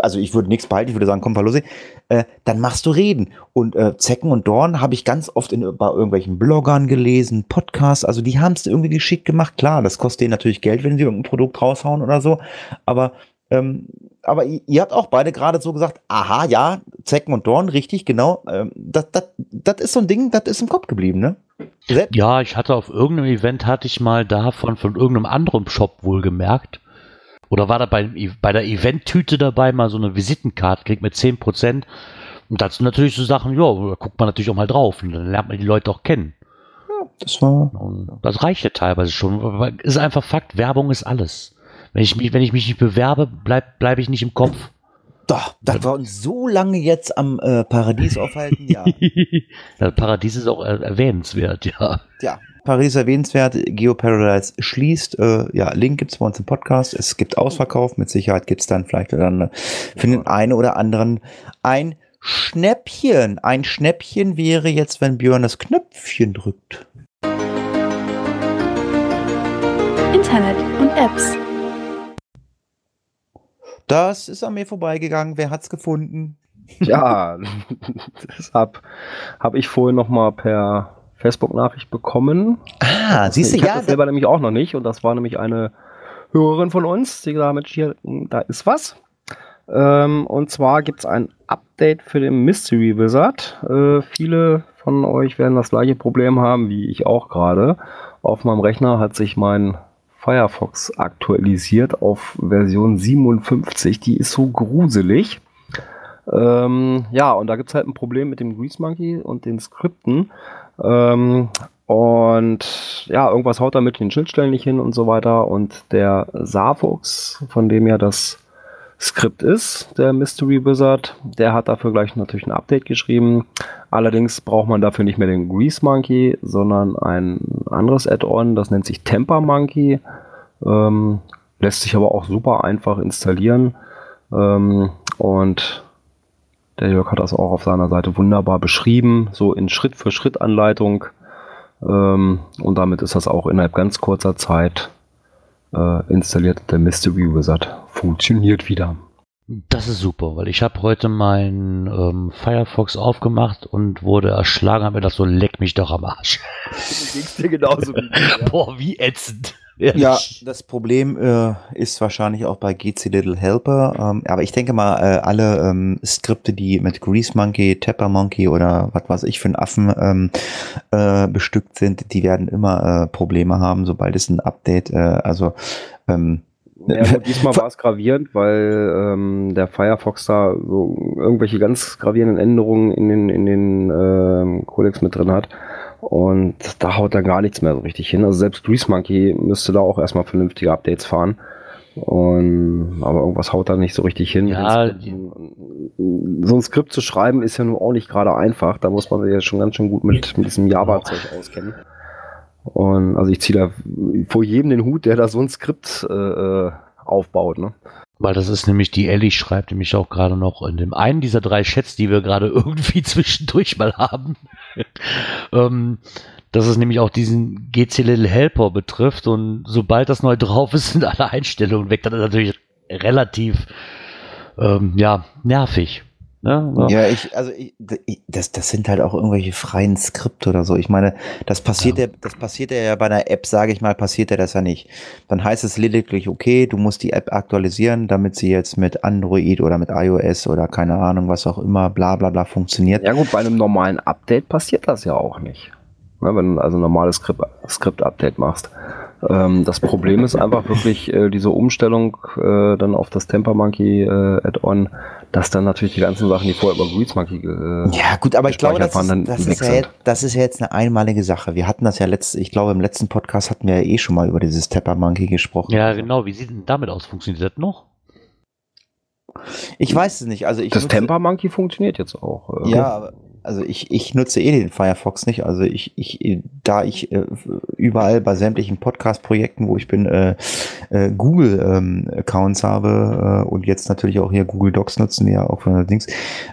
Speaker 3: Also ich würde nichts behalten, ich würde sagen, komm, verlose. Äh, dann machst du Reden. Und äh, Zecken und Dorn habe ich ganz oft in, bei irgendwelchen Bloggern gelesen, Podcasts, also die haben es irgendwie geschickt gemacht. Klar, das kostet denen natürlich Geld, wenn sie irgendein Produkt raushauen oder so. Aber ähm, aber ihr, habt auch beide gerade so gesagt, aha, ja, Zecken und Dorn, richtig, genau. Ähm, das, das, das ist so ein Ding, das ist im Kopf geblieben, ne? Selbst,
Speaker 4: Ja, ich hatte auf irgendeinem Event, hatte ich mal davon von irgendeinem anderen Shop wohl gemerkt. Oder war da bei, bei der Eventtüte dabei mal so eine Visitenkarte, kriegt mit 10%. Und dazu natürlich so Sachen, ja, da guckt man natürlich auch mal drauf. Und dann lernt man die Leute auch kennen.
Speaker 3: Das war.
Speaker 4: Und das reicht ja teilweise schon. Aber ist einfach Fakt, Werbung ist alles. Wenn ich mich, wenn ich mich nicht bewerbe, bleib, bleibe ich nicht im Kopf.
Speaker 3: Doch, dass wir uns so lange jetzt am äh, Paradies aufhalten, ja.
Speaker 4: das Paradies ist auch er erwähnenswert, ja.
Speaker 3: Ja, Paris erwähnenswert, Geoparadise schließt. Äh, ja, Link gibt's bei uns im Podcast. Es gibt Ausverkauf, mit Sicherheit gibt's dann vielleicht dann für den einen oder anderen ein Schnäppchen. Ein Schnäppchen wäre jetzt, wenn Björn das Knöpfchen drückt.
Speaker 5: Internet und Apps.
Speaker 3: Das ist an mir vorbeigegangen. Wer hat's gefunden?
Speaker 1: Ja, deshalb habe ich vorhin noch mal per Facebook-Nachricht bekommen.
Speaker 3: Ah, siehst du,
Speaker 1: ich
Speaker 3: ja.
Speaker 1: das selber nämlich auch noch nicht und das war nämlich eine Hörerin von uns, die gesagt hat, Mensch, hier, da ist was. Ähm, und zwar gibt es ein Update für den Mystery Wizard. Äh, viele von euch werden das gleiche Problem haben wie ich auch gerade. Auf meinem Rechner hat sich mein Firefox aktualisiert auf Version 57. Die ist so gruselig. Ähm, ja, und da gibt es halt ein Problem mit dem Grease Monkey und den Skripten. Ähm, und ja, irgendwas haut da mit den Schnittstellen nicht hin und so weiter. Und der Safux, von dem ja das Skript ist, der Mystery Wizard, der hat dafür gleich natürlich ein Update geschrieben. Allerdings braucht man dafür nicht mehr den Grease Monkey, sondern ein anderes Add-on, das nennt sich Temper Monkey. Ähm, lässt sich aber auch super einfach installieren. Ähm, und der Jörg hat das auch auf seiner Seite wunderbar beschrieben, so in Schritt-für-Schritt-Anleitung. Ähm, und damit ist das auch innerhalb ganz kurzer Zeit äh, installiert. Der Mystery Wizard funktioniert wieder.
Speaker 4: Das ist super, weil ich habe heute meinen ähm, Firefox aufgemacht und wurde erschlagen, habe mir das so leck mich doch am Arsch.
Speaker 1: Ging's dir genauso wie mir, ja.
Speaker 4: Boah, wie ätzend.
Speaker 3: Ja, das Problem äh, ist wahrscheinlich auch bei GC Little Helper. Ähm, aber ich denke mal, äh, alle ähm, Skripte, die mit Grease Monkey, Tapper Monkey oder was weiß ich für einen Affen ähm, äh, bestückt sind, die werden immer äh, Probleme haben, sobald es ein Update, äh, also ähm,
Speaker 1: Ja, gut, diesmal war es gravierend, weil ähm, der Firefox da so irgendwelche ganz gravierenden Änderungen in den, in den ähm, Codex mit drin hat. Und da haut dann gar nichts mehr so richtig hin. Also selbst Grease Monkey müsste da auch erstmal vernünftige Updates fahren. Und, aber irgendwas haut da nicht so richtig hin.
Speaker 4: Ja,
Speaker 1: so ein Skript zu schreiben ist ja nun auch nicht gerade einfach. Da muss man sich ja schon ganz schön gut mit, mit diesem Java-Zeug auskennen. Und also ich ziehe da vor jedem den Hut, der da so ein Skript äh, äh, aufbaut. Ne?
Speaker 4: Weil das ist nämlich die Ellie schreibt nämlich auch gerade noch in dem einen dieser drei Chats, die wir gerade irgendwie zwischendurch mal haben. ähm, dass es nämlich auch diesen GC Little Helper betrifft und sobald das neu drauf ist, sind alle Einstellungen weg. Das ist natürlich relativ ähm, ja, nervig. Ne?
Speaker 3: Ja, ich, also ich, das, das sind halt auch irgendwelche freien Skripte oder so. Ich meine, das passiert ja, das passiert ja bei einer App, sage ich mal, passiert ja das ja nicht. Dann heißt es lediglich, okay, du musst die App aktualisieren, damit sie jetzt mit Android oder mit iOS oder keine Ahnung, was auch immer, bla bla bla funktioniert.
Speaker 1: Ja gut, bei einem normalen Update passiert das ja auch nicht. Ne, wenn du also ein normales Skript- Skript-Update machst. Ähm, das Problem ist einfach wirklich äh, diese Umstellung äh, dann auf das Temper Monkey äh, Add-on, dass dann natürlich die ganzen Sachen, die vorher über Grease Monkey äh,
Speaker 3: Ja, gut, aber ich glaube, das
Speaker 1: waren,
Speaker 3: ist, das, ist ja jetzt, das ist ja jetzt eine einmalige Sache. Wir hatten das ja letzt, ich glaube, im letzten Podcast hatten wir ja eh schon mal über dieses Tapper Monkey gesprochen.
Speaker 4: Ja, genau. Wie sieht denn damit aus? Funktioniert das noch?
Speaker 3: Ich weiß es nicht. Also ich
Speaker 1: Das Temper Monkey funktioniert jetzt auch. äh.
Speaker 3: Ja, aber- also ich, ich nutze eh den Firefox nicht. Also ich, ich da ich äh, überall bei sämtlichen Podcast-Projekten, wo ich bin, äh, äh, Google-Accounts habe äh, und jetzt natürlich auch hier Google Docs nutzen ja auch für Dings,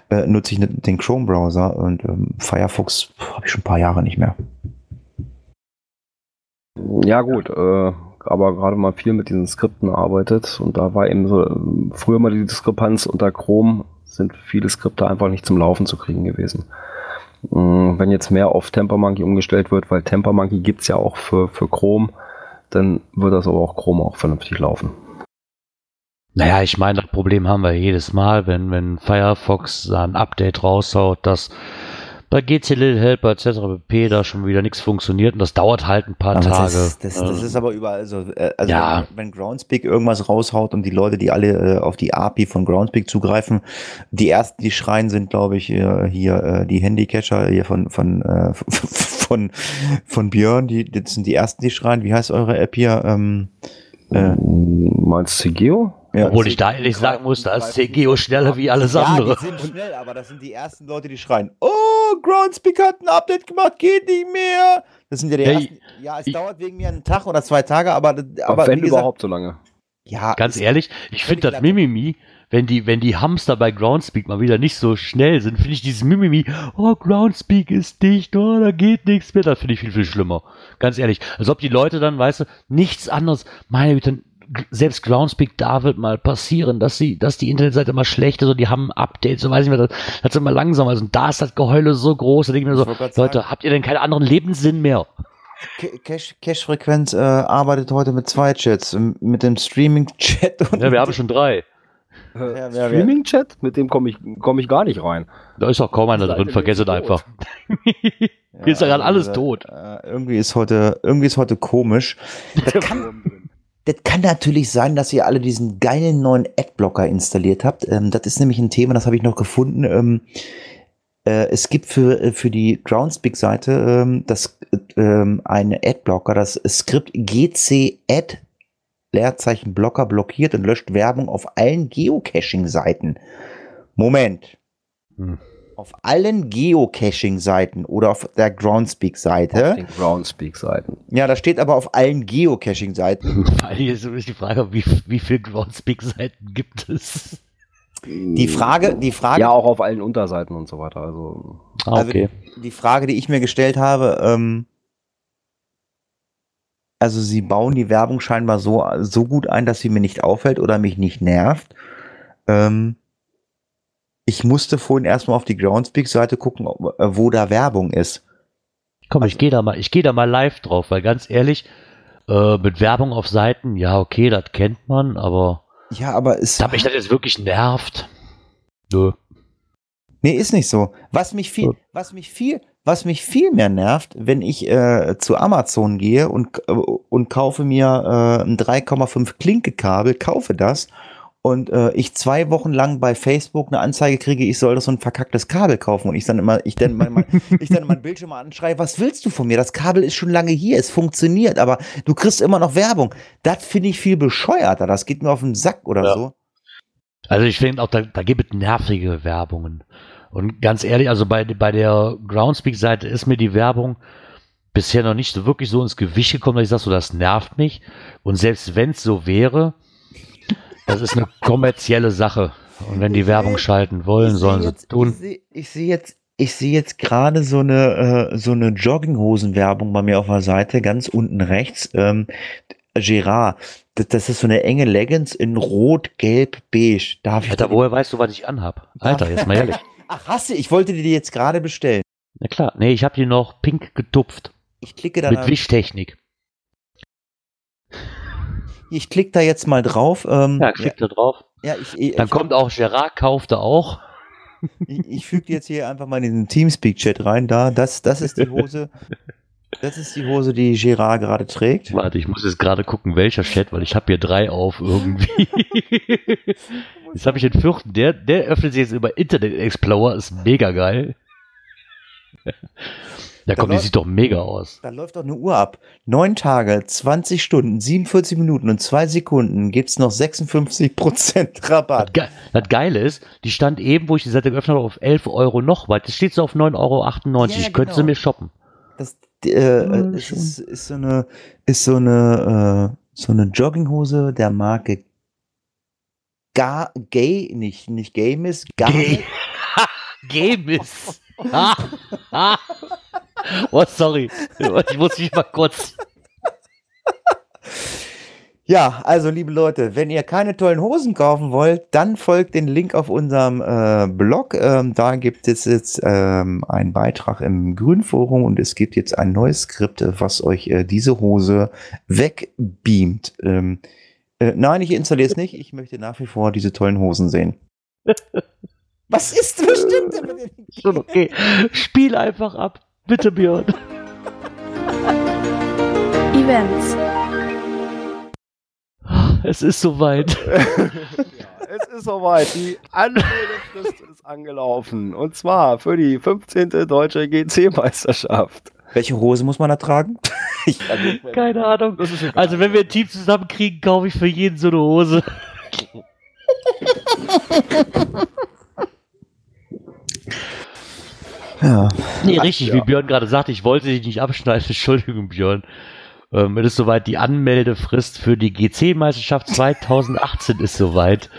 Speaker 3: äh, nutze ich den Chrome-Browser und ähm, Firefox habe ich schon ein paar Jahre nicht mehr.
Speaker 1: Ja gut, äh, aber gerade mal viel mit diesen Skripten arbeitet und da war eben so früher mal die Diskrepanz unter Chrome sind viele Skripte einfach nicht zum Laufen zu kriegen gewesen. Mm, Wenn jetzt mehr auf Temper Monkey umgestellt wird, weil Temper Monkey gibt's ja auch für, für Chrome, dann wird das aber auch Chrome auch vernünftig laufen.
Speaker 4: Naja, ich meine, das Problem haben wir jedes Mal, wenn, wenn Firefox ein Update raushaut, dass bei GC Little Helper etc. pp. da schon wieder nichts funktioniert und das dauert halt ein paar
Speaker 3: Aber
Speaker 4: Tage.
Speaker 3: das, das, das
Speaker 4: Äh,
Speaker 3: ist aber überall so. Äh, also
Speaker 4: Ja.
Speaker 3: wenn, wenn Groundspeak irgendwas raushaut und die Leute, die alle äh, auf die API von Groundspeak zugreifen, die ersten, die schreien, sind, glaube ich, äh, hier äh, die Handycatcher hier von von äh, von von Björn. Die das sind die ersten, die schreien. Wie heißt eure App hier? Ähm, äh,
Speaker 1: Meinst du Geo?
Speaker 3: Ja,
Speaker 4: Obwohl ich da ehrlich sagen muss, da ist CGO schneller wie alles
Speaker 3: Ja,
Speaker 4: andere.
Speaker 3: die sind schnell, aber das sind die ersten Leute, die schreien, oh, Groundspeak hat ein Update gemacht, geht nicht mehr. Das sind ja die
Speaker 4: Hey,
Speaker 3: ersten. Ja, es
Speaker 4: ich-
Speaker 3: dauert wegen mir einen Tag oder zwei Tage, aber, aber
Speaker 1: Aber wenn
Speaker 3: gesagt,
Speaker 1: überhaupt so lange.
Speaker 3: Ja,
Speaker 4: Ganz ehrlich, ich finde das. Mimimi, wenn die, wenn die Hamster bei Groundspeak mal wieder nicht so schnell sind, finde ich dieses Mimimi, oh, Groundspeak ist dicht, oh, da geht nichts mehr, das finde ich viel, viel schlimmer. Ganz ehrlich. Als ob die Leute dann, weißt du, nichts anderes, meine Güte, selbst Groundspeak, da wird mal passieren, dass sie, dass die Internetseite mal schlecht ist und die haben Updates, so weiß ich nicht mehr, das, das ist immer langsamer. Also, und da ist das Geheule so groß, da denke ich mir so, Leute,
Speaker 3: sagen-
Speaker 4: habt ihr denn keinen anderen Lebenssinn mehr?
Speaker 3: Ca- Cash- Cash-Frequenz äh, arbeitet heute mit zwei Chats, mit dem Streaming-Chat und
Speaker 4: Ja, wir haben schon drei.
Speaker 3: Ja.
Speaker 1: Streaming-Chat? Mit dem komme ich, komm ich gar nicht rein.
Speaker 4: Da ist auch kaum einer
Speaker 1: Seite
Speaker 4: drin, vergesst es einfach. Hier ist ja gerade alles
Speaker 3: also,
Speaker 4: tot.
Speaker 3: Äh, irgendwie ist heute, irgendwie ist heute komisch. Das kann, das kann natürlich sein, dass ihr alle diesen geilen neuen Adblocker installiert habt. Ähm, das ist nämlich ein Thema, das habe ich noch gefunden. Ähm, äh, es gibt für, äh, für die Groundspeak-Seite ähm, das äh, ähm, eine Adblocker, das Skript GC-Ad Leerzeichen Blocker blockiert und löscht Werbung auf allen Geocaching-Seiten. Moment.
Speaker 4: Hm.
Speaker 3: Auf allen Geocaching-Seiten oder auf der Groundspeak-Seite.
Speaker 1: Auf den Groundspeak-Seiten.
Speaker 3: Ja, da steht aber auf allen Geocaching-Seiten.
Speaker 4: Vor allem ist wirklich die Frage, wie, wie viele Groundspeak-Seiten gibt es?
Speaker 3: Die Frage, die Frage,
Speaker 1: Ja, auch auf allen Unterseiten und so weiter. Also,
Speaker 4: Ah,
Speaker 3: Also
Speaker 4: okay.
Speaker 3: die Frage, die ich mir gestellt habe, ähm, also sie bauen die Werbung scheinbar so, so gut ein, dass sie mir nicht auffällt oder mich nicht nervt. Ähm, ich musste vorhin erstmal auf die Groundspeak-Seite gucken, äh, wo da Werbung ist.
Speaker 4: Komm, ich gehe da mal, ich gehe da mal live drauf, weil ganz ehrlich, äh, mit Werbung auf Seiten, ja, okay, das kennt man, aber
Speaker 3: Ja, aber es.
Speaker 4: ob mich das jetzt wirklich nervt? Nö.
Speaker 3: Nee, ist nicht so. Was mich viel, was mich viel, was mich viel mehr nervt, wenn ich äh, zu Amazon gehe und, äh, und kaufe mir äh, ein 3,5 Klinkekabel, kaufe das und äh, ich zwei Wochen lang bei Facebook eine Anzeige kriege, ich soll doch so ein verkacktes Kabel kaufen und ich dann immer, ich dann mein, mein, ich dann mein Bildschirm anschreie, was willst du von mir? Das Kabel ist schon lange hier, es funktioniert, aber du kriegst immer noch Werbung. Das finde ich viel bescheuerter. Das geht mir auf den Sack oder
Speaker 4: Ja.
Speaker 3: so.
Speaker 4: Also ich finde auch, da, da gibt es nervige Werbungen. Und ganz ehrlich, also bei, bei der Groundspeak-Seite ist mir die Werbung bisher noch nicht so wirklich so ins Gewicht gekommen, dass ich sage, so, das nervt mich. Und selbst wenn es so wäre, das ist eine kommerzielle Sache. Und wenn die Werbung schalten wollen, sollen sie
Speaker 3: jetzt,
Speaker 4: tun.
Speaker 3: Ich sehe ich sehe jetzt, ich sehe jetzt gerade so eine, äh, so eine Jogginghosen-Werbung bei mir auf der Seite, ganz unten rechts. Ähm, Gerard, das, das ist so eine enge Leggings in Rot, Gelb, Beige. Darf ich
Speaker 4: Alter,
Speaker 3: die-
Speaker 4: woher weißt du, was ich anhab? Alter, jetzt mal ehrlich.
Speaker 3: Ach, hast du? Ich wollte die jetzt gerade bestellen.
Speaker 4: Na klar, nee, ich habe die noch pink getupft.
Speaker 3: Ich klicke da,
Speaker 4: Mit Wischtechnik.
Speaker 3: Ich klicke da jetzt mal drauf. Ähm,
Speaker 4: Ja, klick da drauf.
Speaker 3: ja, ich, ich,
Speaker 4: Dann
Speaker 3: ich,
Speaker 4: kommt auch Gerard, kaufte auch.
Speaker 3: ich, ich füge jetzt hier einfach mal in den Teamspeak-Chat rein. Da, das, das ist die Hose. Das ist die Hose, die Gerard gerade trägt.
Speaker 4: Warte, ich muss jetzt gerade gucken, welcher Chat, weil ich habe hier drei auf irgendwie. jetzt habe ich den vierten, der, der öffnet sich jetzt über Internet Explorer, ist mega geil. Ja, komm, die
Speaker 3: läuft-
Speaker 4: sieht doch mega aus.
Speaker 3: Da läuft doch eine Uhr ab. Neun Tage, 20 Stunden, 47 Minuten und zwei Sekunden gibt's noch 56%
Speaker 4: Das,
Speaker 3: Rabatt.
Speaker 4: Ge das Geile ist, die stand eben, wo ich die Seite geöffnet habe, auf 11 Euro noch, weil das steht so auf 9,98 Euro.
Speaker 3: Ja,
Speaker 4: ich könnte sie
Speaker 3: genau.
Speaker 4: mir shoppen.
Speaker 3: Das äh, äh, es ist, ist so eine, ist so eine, äh, so eine Jogginghose der Marke Ga Gay, nicht, nicht Gay Miss, Gar
Speaker 4: Gay. Gemis. Ah, ah. oh, sorry. Ich muss mich mal kurz.
Speaker 3: Ja, also liebe Leute, wenn ihr keine tollen Hosen kaufen wollt, dann folgt den Link auf unserem äh, Blog. Ähm, da gibt es jetzt ähm, einen Beitrag im Grünforum und es gibt jetzt ein neues Skript, was euch äh, diese Hose wegbeamt. Ähm, äh, nein, ich installiere es nicht. Ich möchte nach wie vor diese tollen Hosen sehen. Was ist bestimmt denn mit den
Speaker 4: Schon okay. Spiel einfach ab. Bitte, Björn.
Speaker 5: Events.
Speaker 4: Es ist soweit.
Speaker 1: es ist soweit. Die Anmeldefrist ist angelaufen. Und zwar für die 15. Deutsche GC-Meisterschaft.
Speaker 3: Welche Hose muss man da tragen? ich,
Speaker 4: Keine Ahnung.
Speaker 1: Das ist egal.
Speaker 4: Also, wenn wir ein Team zusammenkriegen, kaufe ich für jeden so eine Hose.
Speaker 3: Ja.
Speaker 4: Nee, richtig, wie Björn gerade sagte, ich wollte dich nicht abschneiden. Entschuldigung, Björn. Ähm, es ist soweit, die Anmeldefrist für die GC-Meisterschaft 2018 ist soweit.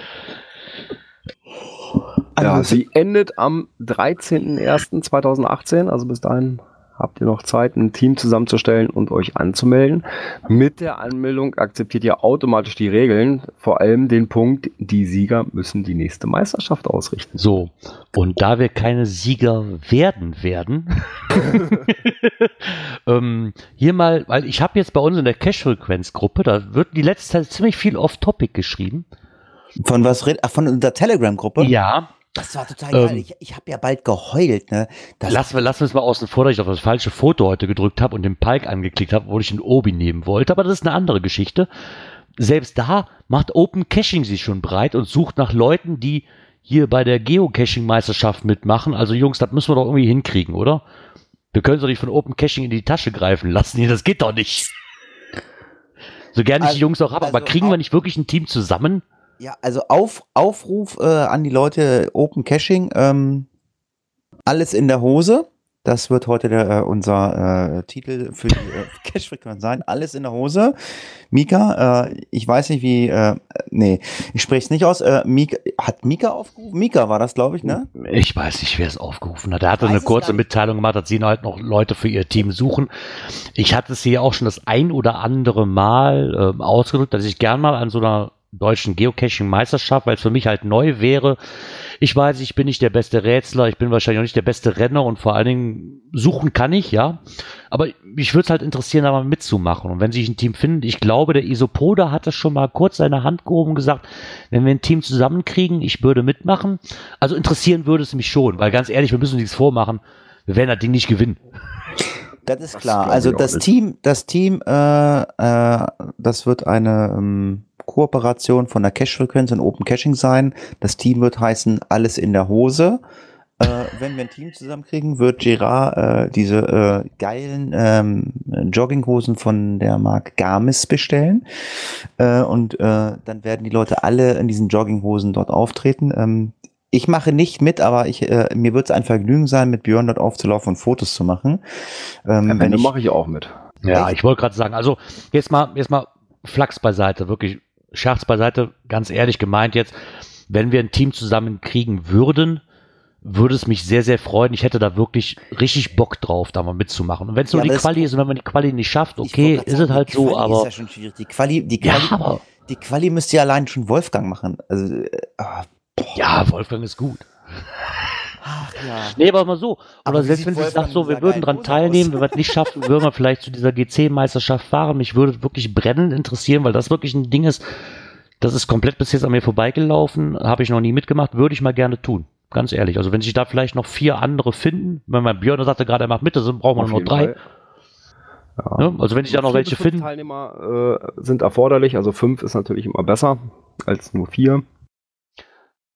Speaker 1: Ja,
Speaker 3: Also,
Speaker 1: sie endet am 13.01.2018, also bis dahin habt ihr noch Zeit, ein Team zusammenzustellen und euch anzumelden. Mit der Anmeldung akzeptiert ihr automatisch die Regeln, vor allem den Punkt, die Sieger müssen die nächste Meisterschaft ausrichten.
Speaker 4: So, und da wir keine Sieger werden werden, ähm, hier mal, weil ich habe jetzt bei uns in der Cash-Frequenz-Gruppe, da wird die letzte Zeit ziemlich viel Off-Topic geschrieben.
Speaker 3: von was redet? Ach, von der Telegram-Gruppe?
Speaker 4: Ja,
Speaker 3: Das war total
Speaker 4: Ähm,
Speaker 3: geil. Ich, ich habe ja bald geheult, ne? Das,
Speaker 4: lassen wir, wir es mal außen vor, dass ich auf das falsche Foto heute gedrückt habe und den Pike angeklickt habe, obwohl ich den Obi nehmen wollte, aber das ist eine andere Geschichte. Selbst da macht Open Caching sich schon breit und sucht nach Leuten, die hier bei der Geocaching-Meisterschaft mitmachen. Also Jungs, das müssen wir doch irgendwie hinkriegen, oder? Wir können es doch nicht von Open Caching in die Tasche greifen lassen. Hier, das geht doch nicht. So gerne ich die
Speaker 3: Also-
Speaker 4: Jungs auch habe, aber
Speaker 3: also
Speaker 4: kriegen wir nicht wirklich ein Team zusammen?
Speaker 3: Ja, also auf, Aufruf äh, an die Leute Open Caching, ähm, alles in der Hose. Das wird heute der, äh, unser äh, Titel für die äh, Cache-Frequenz sein. Alles in der Hose. Mika, äh, ich weiß nicht wie, äh, nee, ich spreche es nicht aus. Äh, Mika, hat Mika aufgerufen? Mika war das, glaube ich, ne?
Speaker 4: Ich weiß nicht, wer es aufgerufen hat. Er hatte eine kurze. Mitteilung gemacht, dass sie halt noch Leute für ihr Team suchen. Ich hatte es hier auch schon das ein oder andere Mal ähm, ausgedrückt, dass ich gern mal an so einer deutschen Geocaching-Meisterschaft, weil es für mich halt neu wäre. Ich weiß, ich bin nicht der beste Rätsler, ich bin wahrscheinlich auch nicht der beste Renner und vor allen Dingen suchen kann ich, ja. Aber mich würde es halt interessieren, da mal mitzumachen. Und wenn sich ein Team findet, ich glaube, der Isopoda hat das schon mal kurz seine Hand gehoben und gesagt, wenn wir ein Team zusammenkriegen, ich würde mitmachen. Also interessieren würde es mich schon, weil ganz ehrlich, wir müssen uns nichts vormachen. Wir werden das Ding nicht gewinnen.
Speaker 3: Das ist
Speaker 1: Das
Speaker 3: klar. Also das. Team, das Team, äh, äh, das wird eine ähm, Kooperation von der Cache-Frequenz und Open Caching sein. Das Team wird heißen Alles in der Hose. Äh, wenn wir ein Team zusammenkriegen, wird Gerard äh, diese äh, geilen ähm, Jogginghosen von der Marke Garmis bestellen. Äh, und äh, dann werden die Leute alle in diesen Jogginghosen dort auftreten. Ähm, ich mache nicht mit, aber ich, äh, mir wird es ein Vergnügen sein, mit Björn dort aufzulaufen und Fotos zu machen. Ähm,
Speaker 1: Am Ende mache ich auch mit.
Speaker 4: Ja, ich wollte gerade sagen, also jetzt mal, jetzt mal Flachs beiseite, wirklich Scherz beiseite, ganz ehrlich gemeint jetzt, wenn wir ein Team zusammen kriegen würden, würde es mich sehr, sehr freuen. Ich hätte da wirklich richtig Bock drauf, da mal mitzumachen. Und wenn es nur
Speaker 3: Ja,
Speaker 4: die
Speaker 3: aber
Speaker 4: Quali ist und wenn man die Quali nicht schafft, okay, ist
Speaker 3: sagen,
Speaker 4: es halt so,
Speaker 3: Quali Ist
Speaker 4: aber
Speaker 3: ja schon schwierig. Die Quali, die
Speaker 4: ja,
Speaker 3: Quali,
Speaker 4: aber
Speaker 3: die Quali müsste ja allein schon Wolfgang machen. Also, äh, ah,
Speaker 4: ja, Wolfgang ist gut.
Speaker 3: Ach ja.
Speaker 4: Nee, aber mal so.
Speaker 3: Aber
Speaker 4: Oder selbst wenn sie sagt, so, wir würden dran teilnehmen, wenn wir es nicht schaffen, würden wir vielleicht zu dieser GC-Meisterschaft fahren. Mich würde wirklich brennend interessieren, weil das wirklich ein Ding ist, das ist komplett bis jetzt an mir vorbeigelaufen, habe ich noch nie mitgemacht, würde ich mal gerne tun. Ganz ehrlich. Also wenn sich da vielleicht noch vier andere finden, wenn mein Björn sagte gerade, er macht mit, dann brauchen wir nur noch drei.
Speaker 1: Fall. Ja.
Speaker 4: Ne? Also wenn sich da noch welche finden.
Speaker 1: Teilnehmer äh, sind erforderlich, also fünf ist natürlich immer besser als nur vier.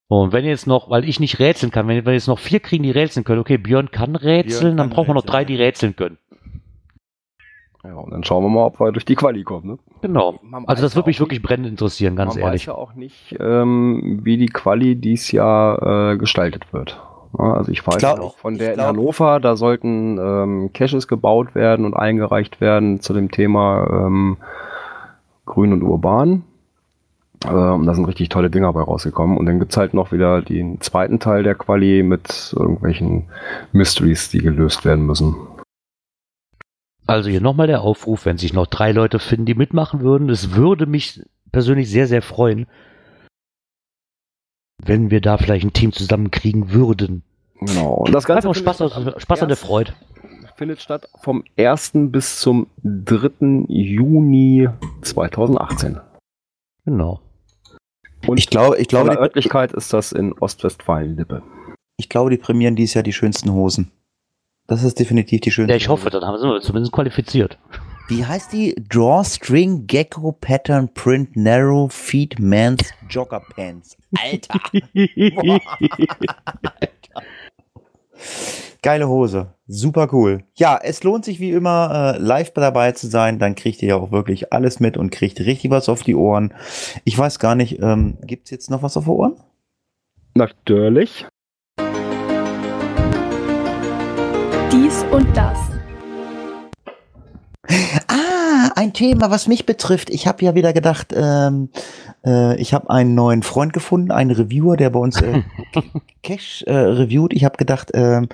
Speaker 4: Und wenn jetzt noch, weil ich nicht rätseln kann, wenn, wenn jetzt noch vier kriegen, die rätseln können, okay, Björn kann rätseln,
Speaker 3: Björn
Speaker 4: dann
Speaker 3: kann
Speaker 4: brauchen wir noch
Speaker 3: rätseln,
Speaker 4: drei, die rätseln können.
Speaker 1: Ja, und dann schauen wir mal, ob wir durch die Quali kommen. Ne?
Speaker 4: Genau.
Speaker 1: Man
Speaker 4: Also das würde mich wirklich brennend interessieren, ganz
Speaker 1: Man
Speaker 4: ehrlich.
Speaker 1: weiß ja auch nicht, ähm, wie die Quali dies Jahr äh, gestaltet wird. Ja, also ich weiß
Speaker 3: Ich glaub-
Speaker 1: auch von
Speaker 3: ich
Speaker 1: der in Hannover, da sollten ähm, Caches gebaut werden und eingereicht werden zu dem Thema ähm, Grün und Urban. Ähm, da sind richtig tolle Dinger bei rausgekommen. Und dann gibt's halt noch wieder den zweiten Teil der Quali mit irgendwelchen Mysteries, die gelöst werden müssen.
Speaker 4: Also hier nochmal der Aufruf, wenn sich noch drei Leute finden, die mitmachen würden. Es würde mich persönlich sehr, sehr freuen, wenn wir da vielleicht ein Team zusammenkriegen würden.
Speaker 1: Genau. Und das Ganze
Speaker 4: Einfach Spaß,
Speaker 1: am
Speaker 4: Spaß an der
Speaker 1: 1.
Speaker 4: Freude.
Speaker 1: findet statt vom 1. bis zum 3. Juni 2018.
Speaker 4: Genau.
Speaker 1: Und
Speaker 3: Ich glaube, ich glaube,
Speaker 1: der
Speaker 3: die,
Speaker 1: Örtlichkeit ist das in Ostwestfalen-Lippe.
Speaker 3: ich glaube, die prämieren dieses Jahr die schönsten Hosen. Das ist definitiv die schönste.
Speaker 4: Ja, ich hoffe, dann haben wir zumindest qualifiziert.
Speaker 3: Wie heißt die? Drawstring Gecko Pattern Print Narrow Feet Man's Jogger Pants. Alter. Geile Hose. Super cool. Ja, es lohnt sich wie immer, äh, live dabei zu sein. Dann kriegt ihr ja auch wirklich alles mit und kriegt richtig was auf die Ohren. Ich weiß gar nicht, ähm, gibt's jetzt noch was auf die Ohren?
Speaker 1: Natürlich.
Speaker 5: Dies und das.
Speaker 3: Ah, ein Thema, was mich betrifft. Ich habe ja wieder gedacht, ähm, äh, ich habe einen neuen Freund gefunden, einen Reviewer, der bei uns äh, Cash äh, reviewt. Ich habe gedacht, ähm,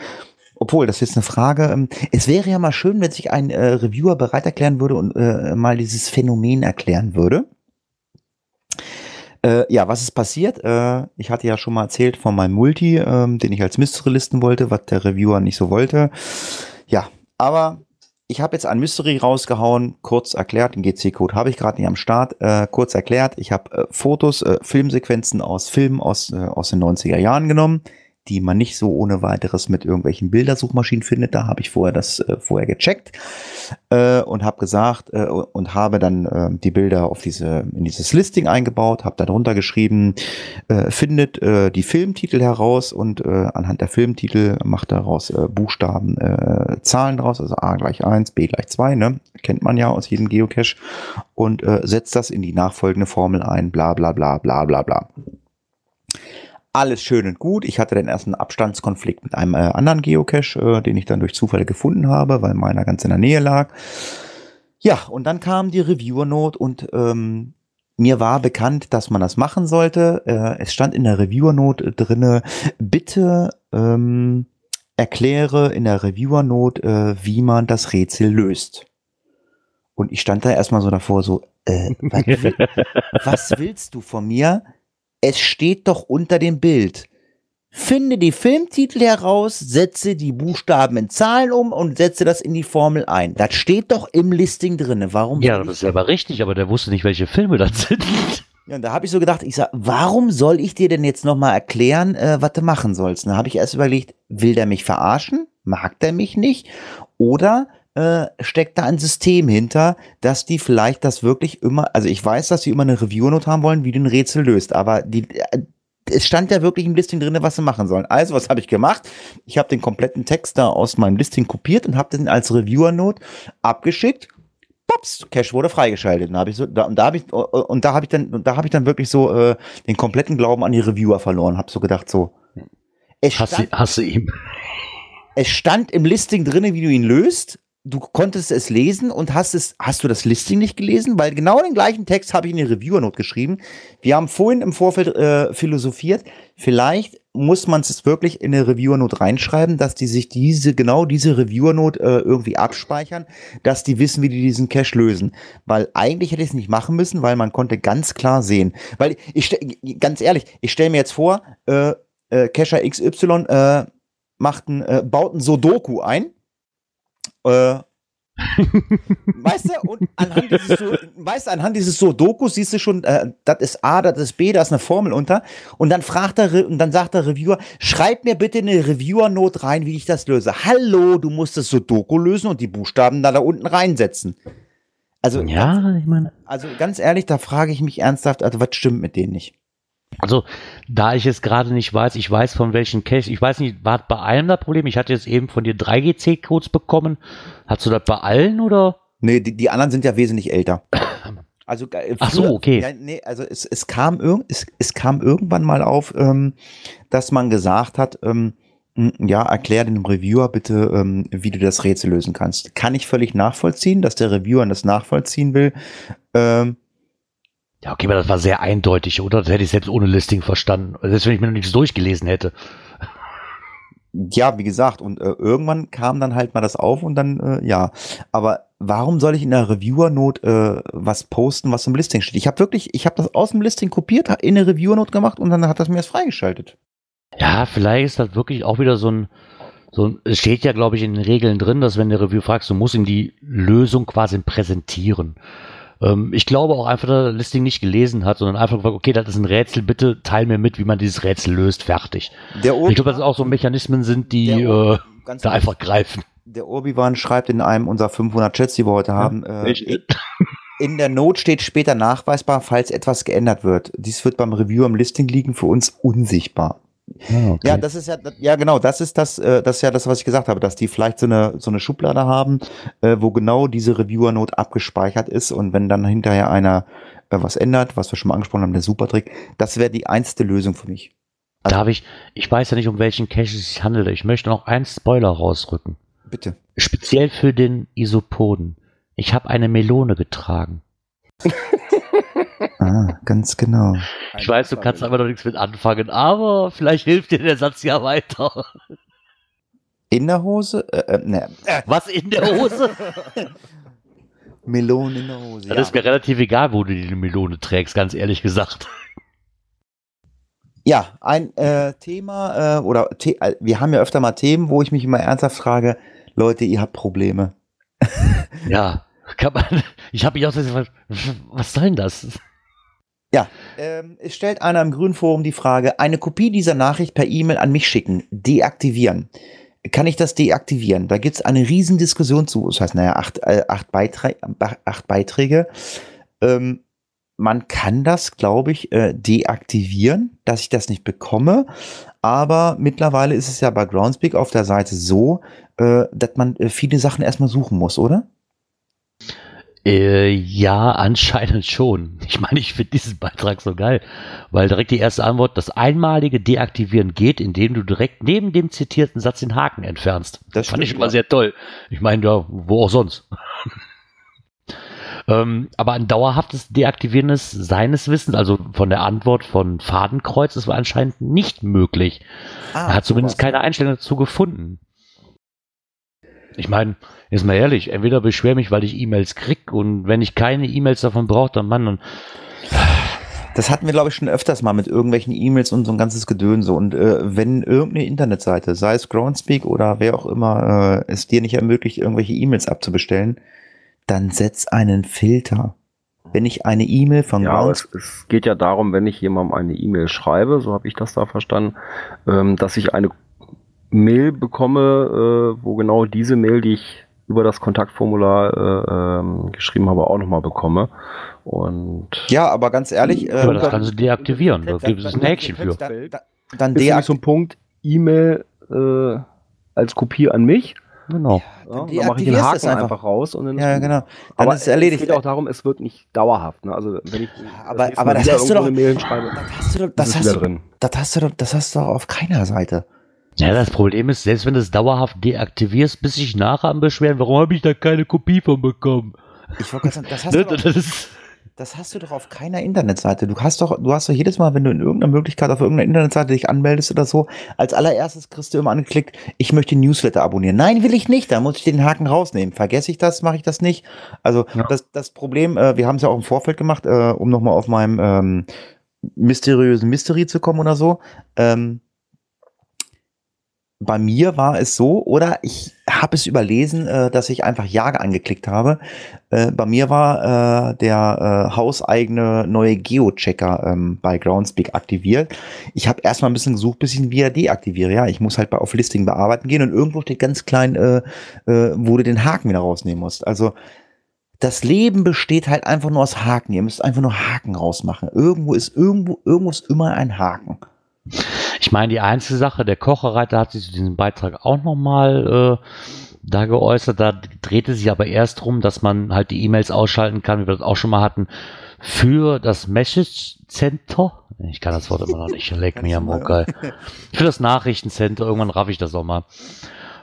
Speaker 3: obwohl, das ist eine Frage. ähm, Es wäre ja mal schön, wenn sich ein äh, Reviewer bereit erklären würde und äh, mal dieses Phänomen erklären würde. Äh, ja, was ist passiert? Äh, ich hatte ja schon mal erzählt von meinem Multi, ähm, den ich als Mystery listen wollte, was der Reviewer nicht so wollte. Ja, aber ich habe jetzt ein Mystery rausgehauen, kurz erklärt, den GC-Code habe ich gerade nicht am Start, äh, kurz erklärt, ich habe äh, Fotos, äh, Filmsequenzen aus Filmen aus, äh, aus den 90er Jahren genommen, die man nicht so ohne weiteres mit irgendwelchen Bildersuchmaschinen findet. Da habe ich vorher das äh, vorher gecheckt äh, und habe gesagt äh, und habe dann äh, die Bilder auf diese in dieses Listing eingebaut, habe darunter geschrieben, äh, findet äh, die Filmtitel heraus und äh, anhand der Filmtitel macht daraus äh, Buchstaben, äh, Zahlen draus, also A gleich 1, B gleich 2, ne? Kennt man ja aus jedem Geocache und äh, setzt das in die nachfolgende Formel ein, bla bla bla bla bla bla. Alles schön und gut. Ich hatte den ersten Abstandskonflikt mit einem äh, anderen Geocache, äh, den ich dann durch Zufall gefunden habe, weil meiner ganz in der Nähe lag. Ja, und dann kam die Reviewer-Note und ähm, mir war bekannt, dass man das machen sollte. Äh, es stand in der Reviewer-Note drinne, bitte ähm, erkläre in der Reviewer-Note, äh, wie man das Rätsel löst. Und ich stand da erstmal so davor, so, äh, was, was willst du von mir? Es steht doch unter dem Bild. Finde die Filmtitel heraus, setze die Buchstaben in Zahlen um und setze das in die Formel ein. Das steht doch im Listing drinne. Warum?
Speaker 4: Ja, das ist aber richtig, aber der wusste nicht, welche Filme das sind.
Speaker 3: Ja, und da habe ich so gedacht, ich sag, warum soll ich dir denn jetzt nochmal erklären, äh, was du machen sollst? Da habe ich erst überlegt, will der mich verarschen? Mag der mich nicht? Oder äh, steckt da ein System hinter, dass die vielleicht das wirklich immer, also ich weiß, dass sie immer eine Review-Note haben wollen, wie du ein Rätsel löst, aber die, äh, es stand ja wirklich im Listing drin, was sie machen sollen. Also, was habe ich gemacht? Ich habe den kompletten Text da aus meinem Listing kopiert und habe den als Reviewer-Note abgeschickt Pops, Cache wurde freigeschaltet. Und da habe ich so, da, und da habe ich und da habe ich dann, da habe ich dann wirklich so äh, den kompletten Glauben an die Reviewer verloren. Habe so gedacht so. Es stand,
Speaker 4: hast du ihm.
Speaker 3: es stand im Listing drinne, wie du ihn löst. Du konntest es lesen und hast es, hast du das Listing nicht gelesen? Weil genau den gleichen Text habe ich in die Reviewer-Note geschrieben. Wir haben vorhin im Vorfeld äh, philosophiert. Vielleicht muss man es wirklich in eine Reviewer-Note reinschreiben, dass die sich diese, genau diese Reviewer-Note äh, irgendwie abspeichern, dass die wissen, wie die diesen Cache lösen. Weil eigentlich hätte ich es nicht machen müssen, weil man konnte ganz klar sehen. Weil ich, ganz ehrlich, ich stelle mir jetzt vor, äh, äh, Cacher XY äh, macht ein, äh, baut ein Sudoku ein. Äh, weißt du, und anhand dieses, so, weißt du, anhand dieses Sudokus siehst du schon, äh, das ist A, das ist B, da ist eine Formel unter. Und dann fragt der, Re- und dann sagt der Reviewer, schreib mir bitte eine Reviewer-Note rein, wie ich das löse. Hallo, du musst das Sudoku lösen und die Buchstaben da, da unten reinsetzen. Also, ganz,
Speaker 4: Ja, ich meine.
Speaker 3: also ganz ehrlich, da frage ich mich ernsthaft, also was stimmt mit denen nicht?
Speaker 4: Also, da ich es gerade nicht weiß, ich weiß von welchen Cache, ich weiß nicht, war bei allem das Problem? Ich hatte jetzt eben von dir 3GC-Codes bekommen. Hast du das bei allen oder?
Speaker 3: Nee, die, die anderen sind ja wesentlich älter. Also, äh,
Speaker 4: Ach so,
Speaker 3: früher-
Speaker 4: okay.
Speaker 3: Ja, nee, also es, es, kam irg es, es kam irgendwann mal auf, ähm, dass man gesagt hat, ähm, m, ja, erklär dem Reviewer bitte, ähm, wie du das Rätsel lösen kannst. Kann ich völlig nachvollziehen, dass der Reviewer das nachvollziehen will. Ähm,
Speaker 4: Ja, okay, aber das war sehr eindeutig, oder? Das hätte ich selbst ohne Listing verstanden. Selbst wenn ich mir noch nichts durchgelesen hätte.
Speaker 3: ja, wie gesagt, und äh, irgendwann kam dann halt mal das auf und dann, äh, ja. Aber warum soll ich in der Reviewer-Note äh, was posten, was im Listing steht? Ich habe wirklich, ich habe das aus dem Listing kopiert, in eine Reviewer-Note gemacht und dann hat das mir das freigeschaltet.
Speaker 4: Ja, vielleicht ist das wirklich auch wieder so ein, so ein, es steht ja, glaube ich, in den Regeln drin, dass wenn der Review fragst, du musst ihm die Lösung quasi präsentieren. Ähm, ich glaube auch einfach, dass er das Listing nicht gelesen hat, sondern einfach gefragt, okay, das ist ein Rätsel, bitte teil mir mit, wie man dieses Rätsel löst, fertig.
Speaker 3: Der
Speaker 4: Ich glaube, dass es auch so Mechanismen sind, die äh, da einfach greifen.
Speaker 3: Der Urbiwan schreibt in einem unserer 500 Chats, die wir heute haben, äh,
Speaker 4: Ich-
Speaker 3: in der Note steht später nachweisbar, falls etwas geändert wird. Dies wird beim Review im Listing liegen für uns unsichtbar.
Speaker 4: Ah, okay.
Speaker 3: Ja, das ist ja, ja genau, das ist das, äh, das ist ja das, was ich gesagt habe, dass die vielleicht so eine, so eine Schublade haben, äh, wo genau diese Reviewer-Note abgespeichert ist und wenn dann hinterher einer äh, was ändert, was wir schon mal angesprochen haben, der Supertrick, das wäre die einzige Lösung für mich. Also-
Speaker 4: Darf ich, ich weiß ja nicht, um welchen Cache es sich handelt. Ich möchte noch einen Spoiler rausrücken.
Speaker 3: Bitte.
Speaker 4: Speziell für den Isopoden. Ich habe eine Melone getragen.
Speaker 3: Ah, ganz genau.
Speaker 4: Ich weiß, du kannst aber noch nichts mit anfangen, aber vielleicht hilft dir der Satz ja weiter.
Speaker 3: In der Hose? Äh, äh, ne,
Speaker 4: Was in der Hose?
Speaker 3: Melonen in der Hose.
Speaker 4: Das
Speaker 3: Ja.
Speaker 4: ist mir relativ egal, wo du die Melone trägst, ganz ehrlich gesagt.
Speaker 3: ja, ein äh, Thema, äh, oder The äh, wir haben ja öfter mal Themen, wo ich mich immer ernsthaft frage, Leute, ihr habt Probleme.
Speaker 4: Ja, kann man, ich habe mich auch so gefragt, was soll denn das?
Speaker 3: Ja, ähm, es stellt einer im Grünforum die Frage, eine Kopie dieser Nachricht per E-Mail an mich schicken, deaktivieren. Kann ich das deaktivieren? Da gibt's eine riesen Diskussion zu. Das heißt, naja, acht, äh, acht, Beiträ acht Beiträge. Ähm, man kann das, glaube ich, äh, deaktivieren, dass ich das nicht bekomme. Aber mittlerweile ist es ja bei Groundspeak auf der Seite so, äh, dass man viele Sachen erstmal suchen muss, oder?
Speaker 4: Äh, ja, anscheinend schon. Ich meine, ich finde diesen Beitrag so geil, weil direkt die erste Antwort, das einmalige Deaktivieren geht, indem du direkt neben dem zitierten Satz den Haken entfernst.
Speaker 3: Das
Speaker 4: fand ich immer
Speaker 3: ja.
Speaker 4: sehr toll. Ich meine, ja, wo auch sonst. ähm, aber ein dauerhaftes Deaktivieren ist seines Wissens, also von der Antwort von Fadenkreuz, ist anscheinend nicht möglich.
Speaker 3: Ah,
Speaker 4: er hat zumindest keine Einstellung dazu gefunden. Ich meine, jetzt mal ehrlich, entweder beschwer mich, weil ich E-Mails krieg und wenn ich keine E-Mails davon brauche, dann Mann, und
Speaker 3: Das hatten wir, glaube ich, schon öfters mal mit irgendwelchen E-Mails und so ein ganzes Gedönse. Und äh, wenn irgendeine Internetseite, sei es Groundspeak oder wer auch immer, äh, es dir nicht ermöglicht, irgendwelche E-Mails abzubestellen, dann setz einen Filter. Wenn ich eine E-Mail von
Speaker 1: Ja, aber es,
Speaker 3: Groundspeak,
Speaker 1: es geht ja darum, wenn ich jemandem eine E-Mail schreibe, so habe ich das da verstanden, ähm, dass ich eine Mail bekomme, äh, wo genau diese Mail, die ich über das Kontaktformular äh, ähm, geschrieben habe, auch nochmal bekomme. Und
Speaker 3: ja, aber ganz ehrlich, äh,
Speaker 4: aber das kannst du deaktivieren. Da gibt es ein Häkchen für.
Speaker 3: Dann, dann, dann
Speaker 1: ist nämlich
Speaker 3: deaktivieren.
Speaker 1: ein Punkt, E-Mail äh, als Kopie an mich.
Speaker 4: Genau.
Speaker 1: Ja, dann mache ich den Haken
Speaker 3: einfach.
Speaker 1: einfach. raus und dann
Speaker 3: Ja, genau. Dann
Speaker 1: Aber
Speaker 3: ist es erledigt.
Speaker 1: es geht auch darum, es wird nicht dauerhaft. Ne? Also wenn ich
Speaker 3: aber- aber das
Speaker 1: wieder
Speaker 3: hast du
Speaker 1: irgendwo
Speaker 3: doch-
Speaker 1: eine Mail schreibe,
Speaker 3: Das hast du doch,
Speaker 1: das
Speaker 3: das
Speaker 1: ist
Speaker 3: hast
Speaker 1: wieder
Speaker 3: du,
Speaker 1: drin.
Speaker 3: das hast du doch, das hast du doch auf keiner Seite.
Speaker 4: Ja, das Problem ist, selbst wenn du es dauerhaft deaktivierst, bis sich nachher am Beschweren, warum habe ich da keine Kopie von bekommen?
Speaker 3: Ich wollte gerade sagen, das hast
Speaker 4: Ne,
Speaker 3: du doch,
Speaker 4: das
Speaker 3: Das hast du doch auf keiner Internetseite. Du hast doch, du hast doch jedes Mal, wenn du in irgendeiner Möglichkeit auf irgendeiner Internetseite dich anmeldest oder so, als allererstes kriegst du immer angeklickt, ich möchte Newsletter abonnieren. Nein, will ich nicht. Da muss ich den Haken rausnehmen. Vergesse ich das, mache ich das nicht. Also
Speaker 4: Ja.
Speaker 3: das, das Problem, äh, wir haben es ja auch im Vorfeld gemacht, äh, um nochmal auf meinem ähm, mysteriösen Mystery zu kommen oder so. Ähm, bei mir war es so, oder ich habe es überlesen, äh, dass ich einfach Ja angeklickt habe. Äh, bei mir war äh, der äh, hauseigene neue Geo-Checker ähm, bei Groundspeak aktiviert. Ich habe erstmal ein bisschen gesucht, bis ich ihn wieder deaktiviere. Ja, ich muss halt bei auf Listing bearbeiten gehen und irgendwo steht ganz klein, äh, äh, wo du den Haken wieder rausnehmen musst. Also das Leben besteht halt einfach nur aus Haken. Ihr müsst einfach nur Haken rausmachen. Irgendwo ist irgendwo irgendwo ist immer ein Haken.
Speaker 4: Ich meine, die einzige Sache, der Kocherreiter hat sich zu diesem Beitrag auch nochmal äh, da geäußert. Da drehte sich aber erst drum, dass man halt die E-Mails ausschalten kann, wie wir das auch schon mal hatten, für das Message Center. Ich kann das Wort immer noch nicht, leck mir am geil. Für das Nachrichtencenter, irgendwann raff ich das auch mal.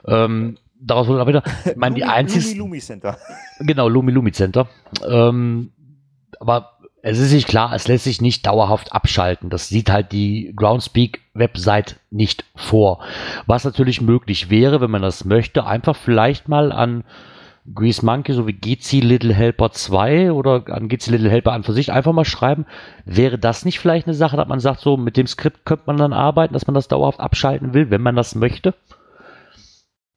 Speaker 4: Ähm, daraus wurde aber wieder, ich meine, die einzigsten,
Speaker 3: Lumi Lumi Center.
Speaker 4: Genau, Lumi Lumi Center. Ähm, aber es ist sich klar, es lässt sich nicht dauerhaft abschalten. Das sieht halt die Groundspeak-Website nicht vor. Was natürlich möglich wäre, wenn man das möchte, einfach vielleicht mal an Grease Monkey sowie GC Little Helper 2 oder an GC Little Helper an für sich einfach mal schreiben. Wäre das nicht vielleicht eine Sache, dass man sagt, so mit dem Skript könnte man dann arbeiten, dass man das dauerhaft abschalten will, wenn man das möchte?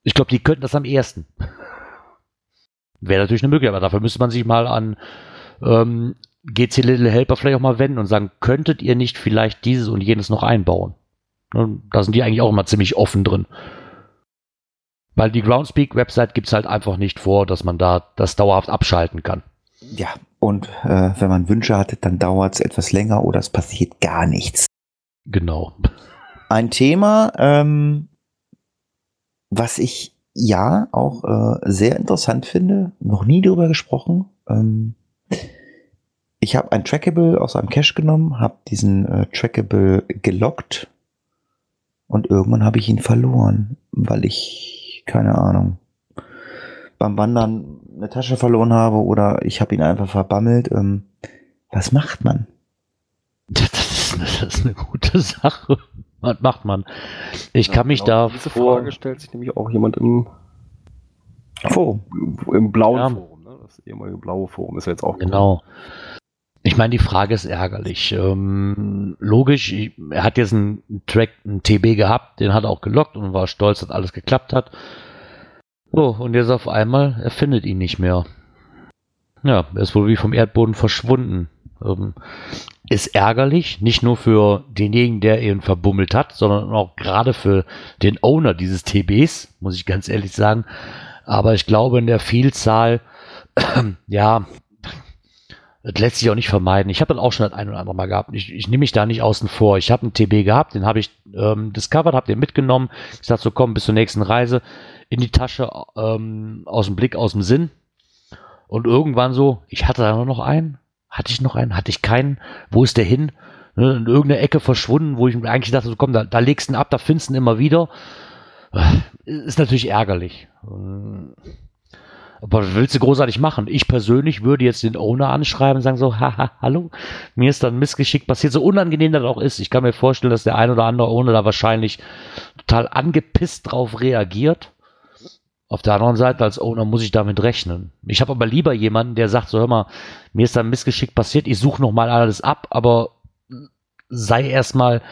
Speaker 4: Ich glaube, die könnten das am ersten. Wäre natürlich eine Möglichkeit, aber dafür müsste man sich mal an ähm, GC Little Helper vielleicht auch mal wenden und sagen, könntet ihr nicht vielleicht dieses und jenes noch einbauen? Ne, Da sind die eigentlich auch immer ziemlich offen drin. Weil die Groundspeak-Website gibt es halt einfach nicht vor, dass man da das dauerhaft abschalten kann.
Speaker 3: Ja, und äh, wenn man Wünsche hat, dann dauert es etwas länger oder es passiert gar nichts.
Speaker 4: Genau.
Speaker 3: ein Thema, ähm, was ich ja auch äh, sehr interessant finde, noch nie drüber gesprochen. Ähm, ich habe ein Trackable aus einem Cache genommen, habe diesen äh, Trackable gelockt und irgendwann habe ich ihn verloren, weil ich, keine Ahnung, beim Wandern eine Tasche verloren habe oder ich habe ihn einfach verbammelt. Ähm, was macht man?
Speaker 4: Das ist, das ist eine gute Sache. Was macht man? Ich
Speaker 1: Ja,
Speaker 4: kann mich
Speaker 1: genau
Speaker 4: da
Speaker 1: Diese
Speaker 4: vor,
Speaker 1: Frage stellt sich nämlich auch jemand im,
Speaker 3: Forum.
Speaker 1: im blauen
Speaker 4: Ja.
Speaker 1: Forum. Ne? Das ehemalige blaue Forum ist ja jetzt auch
Speaker 4: Genau. Ich meine, die Frage ist ärgerlich. Ähm, logisch, ich, er hat jetzt einen Track, einen TB gehabt, den hat er auch gelockt und war stolz, dass alles geklappt hat. So, und jetzt auf einmal, er findet ihn nicht mehr. Ja, er ist wohl wie vom Erdboden verschwunden. Ähm, ist ärgerlich, nicht nur für denjenigen, der ihn verbummelt hat, sondern auch gerade für den Owner dieses TBs, muss ich ganz ehrlich sagen. Aber ich glaube, in der Vielzahl, ja, das lässt sich auch nicht vermeiden. Ich habe das auch schon das ein oder andere Mal gehabt. Ich, ich nehme mich da nicht außen vor. Ich habe einen TB gehabt, den habe ich ähm, discovered, habe den mitgenommen. Ich sag so, komm, bis zur nächsten Reise in die Tasche, ähm, aus dem Blick, aus dem Sinn. Und irgendwann so, ich hatte da noch einen. Hatte ich noch einen? Hatte ich keinen? Wo ist der hin? Ne, in irgendeiner Ecke verschwunden, wo ich eigentlich dachte, so, komm, da, da legst du ihn ab, da findest du ihn immer wieder. Ist natürlich ärgerlich. Ähm, aber willst du großartig machen? Ich persönlich würde jetzt den Owner anschreiben und sagen so, haha, hallo, mir ist dann Missgeschick passiert, so unangenehm das auch ist. Ich kann mir vorstellen, dass der ein oder andere Owner da wahrscheinlich total angepisst drauf reagiert. Auf der anderen Seite als Owner muss ich damit rechnen. Ich habe aber lieber jemanden, der sagt so, hör mal, mir ist da ein Missgeschick passiert, ich suche noch mal alles ab, aber sei erstmal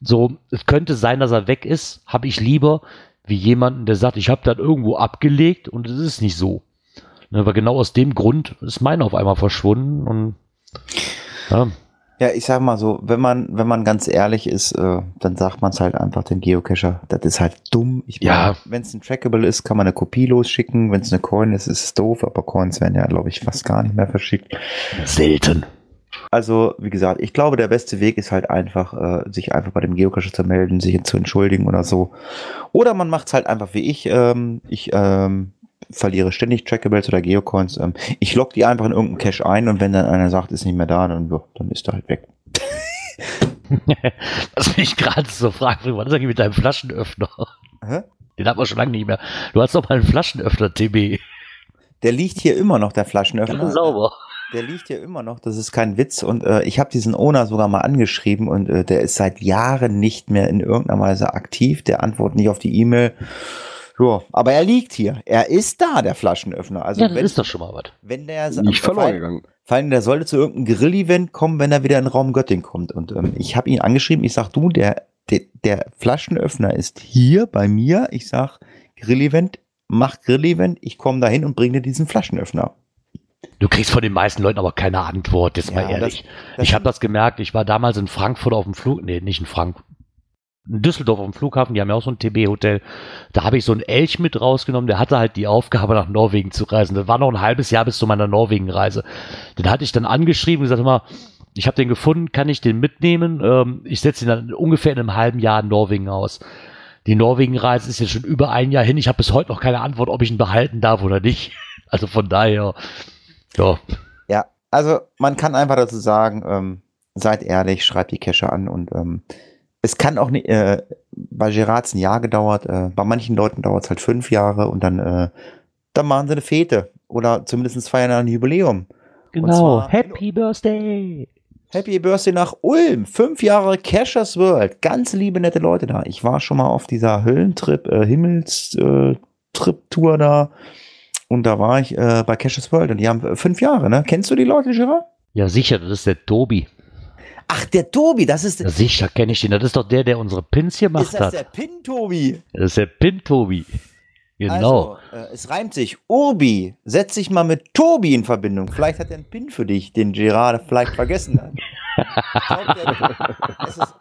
Speaker 4: so, es könnte sein, dass er weg ist, habe ich lieber wie jemanden, der sagt, ich habe das irgendwo abgelegt und es ist nicht so. Ne, aber genau aus dem Grund ist meine auf einmal verschwunden und ja,
Speaker 3: Ja, ich sag mal so, wenn man, wenn man ganz ehrlich ist, äh, dann sagt man es halt einfach dem Geocacher. Das ist halt dumm. Ich
Speaker 4: Ja.
Speaker 3: wenn es ein Trackable ist, kann man eine Kopie losschicken. Wenn es eine Coin ist, ist es doof, aber Coins werden ja, glaube ich, fast gar nicht mehr verschickt.
Speaker 4: selten.
Speaker 3: Also, wie gesagt, ich glaube, der beste Weg ist halt einfach, äh, sich einfach bei dem Geocacher zu melden, sich zu entschuldigen oder so. Oder man macht es halt einfach wie ich. Ähm, ich ähm, verliere ständig Trackables oder Geocoins. Ähm, ich log die einfach in irgendeinen Cache ein und wenn dann einer sagt, ist nicht mehr da, dann, dann ist er halt weg.
Speaker 4: Was mich gerade so fragt, was ist eigentlich mit deinem Flaschenöffner?
Speaker 3: Hä?
Speaker 4: Den hat man schon lange nicht mehr. Du hast doch mal einen Flaschenöffner, TB.
Speaker 3: Der liegt hier immer noch, der Flaschenöffner.
Speaker 4: Ganz sauber.
Speaker 3: Der liegt hier immer noch, das ist kein Witz. Und äh, ich habe diesen Owner sogar mal angeschrieben und äh, der ist seit Jahren nicht mehr in irgendeiner Weise aktiv. Der antwortet nicht auf die E-Mail. Ja, aber er liegt hier. Er ist da, der Flaschenöffner. Also
Speaker 4: Ja, das
Speaker 3: wenn,
Speaker 4: ist doch schon mal was.
Speaker 3: wenn der
Speaker 1: nicht
Speaker 3: vor
Speaker 1: verloren
Speaker 3: allem-
Speaker 1: gegangen.
Speaker 3: Vor allem, der sollte zu irgendeinem Grill-Event kommen, wenn er wieder in Raum Göttingen kommt. Und ähm, ich habe ihn angeschrieben, ich sag, du, der, der, der Flaschenöffner ist hier bei mir. Ich sag, Grill-Event, mach Grill-Event, ich komme dahin und bringe dir diesen Flaschenöffner.
Speaker 4: Du kriegst von den meisten Leuten aber keine Antwort, jetzt mal
Speaker 3: Ja,
Speaker 4: ehrlich.
Speaker 3: das
Speaker 4: ich habe das gemerkt, ich war damals in Frankfurt auf dem Flug, nee, nicht in Frankfurt, Düsseldorf dem Flughafen, die haben ja auch so ein TB-Hotel. Da habe ich so einen Elch mit rausgenommen, der hatte halt die Aufgabe, nach Norwegen zu reisen. Das war noch ein halbes Jahr bis zu meiner Norwegen-Reise. Den hatte ich dann angeschrieben und gesagt, immer, ich habe den gefunden, kann ich den mitnehmen? Ähm, ich setze ihn dann ungefähr in einem halben Jahr in Norwegen aus. Die Norwegen-Reise ist jetzt schon über ein Jahr hin. Ich habe bis heute noch keine Antwort, ob ich ihn behalten darf oder nicht. Also von daher, ja,
Speaker 3: Ja, also man kann einfach dazu sagen, ähm, seid ehrlich, schreibt die Cache an und ähm, es kann auch nicht, äh, bei Gerards ein Jahr gedauert, äh, bei manchen Leuten dauert es halt fünf Jahre und dann, äh, dann machen sie eine Fete oder zumindest feiern ein Jubiläum.
Speaker 4: genau. Happy Birthday!
Speaker 3: Happy Birthday nach Ulm, fünf Jahre Cachers World, ganz liebe nette Leute da. Ich war schon mal auf dieser Höllentrip, äh, Himmelstrip-Tour äh, da und da war ich äh, bei Cachers World und die haben äh, fünf Jahre, ne? Kennst du die Leute, Gerard?
Speaker 4: Ja, sicher, das ist der Tobi.
Speaker 3: Ach, der Tobi, das ist,
Speaker 4: Ja, sicher kenne ich den. Das ist doch der, der unsere Pins hier
Speaker 3: ist
Speaker 4: gemacht
Speaker 3: das
Speaker 4: hat.
Speaker 3: der Pin-Tobi?
Speaker 4: das ist der Pin-Tobi. Genau.
Speaker 3: Also, äh, es reimt sich. Urbi, setz dich mal mit Tobi in Verbindung. Vielleicht hat er einen Pin für dich, den Gerard vielleicht vergessen hat. Glaub, ist,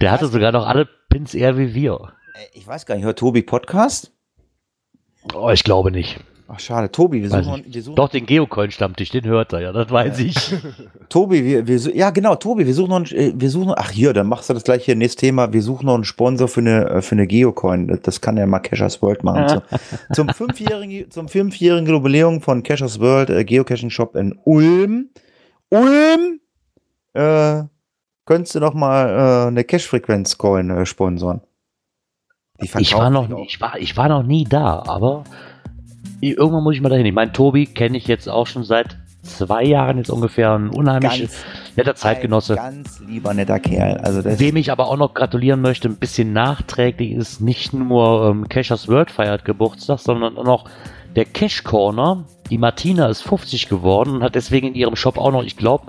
Speaker 4: der hatte sogar noch alle Pins eher wie wir.
Speaker 3: äh, ich weiß gar nicht, hört Tobi Podcast?
Speaker 4: Oh, ich glaube nicht.
Speaker 3: Ach, schade. Tobi, wir suchen,
Speaker 4: ich.
Speaker 3: wir suchen
Speaker 4: Doch, den Geocoin-Stammtisch, den hört er ja, das weiß ich.
Speaker 3: Tobi, wir, wir, ja genau, Tobi, wir suchen noch, einen- äh, wir suchen, ach hier, dann machst du das gleich hier, nächstes Thema, wir suchen noch einen Sponsor für eine, äh, für eine Geocoin, Das- kann ja mal Cashers World machen. Zum, zum fünfjährigen, zum fünfjährigen Jubiläum von Cashers World, äh, Geocaching Shop in Ulm, Ulm, äh, könntest du noch mal äh, eine Cash-Frequenz-Coin äh, sponsoren.
Speaker 4: Ich war, noch, ich, war, ich war noch nie da, aber irgendwann muss ich mal dahin. Ich meine, Tobi kenne ich jetzt auch schon seit zwei Jahren jetzt ungefähr. Ein unheimlich
Speaker 3: Ganz-
Speaker 4: netter Zeitgenosse.
Speaker 3: Ganz lieber netter Kerl. Also das,
Speaker 4: Wem ich aber auch noch gratulieren möchte, ein bisschen nachträglich ist nicht nur ähm, Cashers World feiert Geburtstag, sondern auch noch der Cash Corner. Die Martina ist 50 geworden und hat deswegen in ihrem Shop auch noch, ich glaube,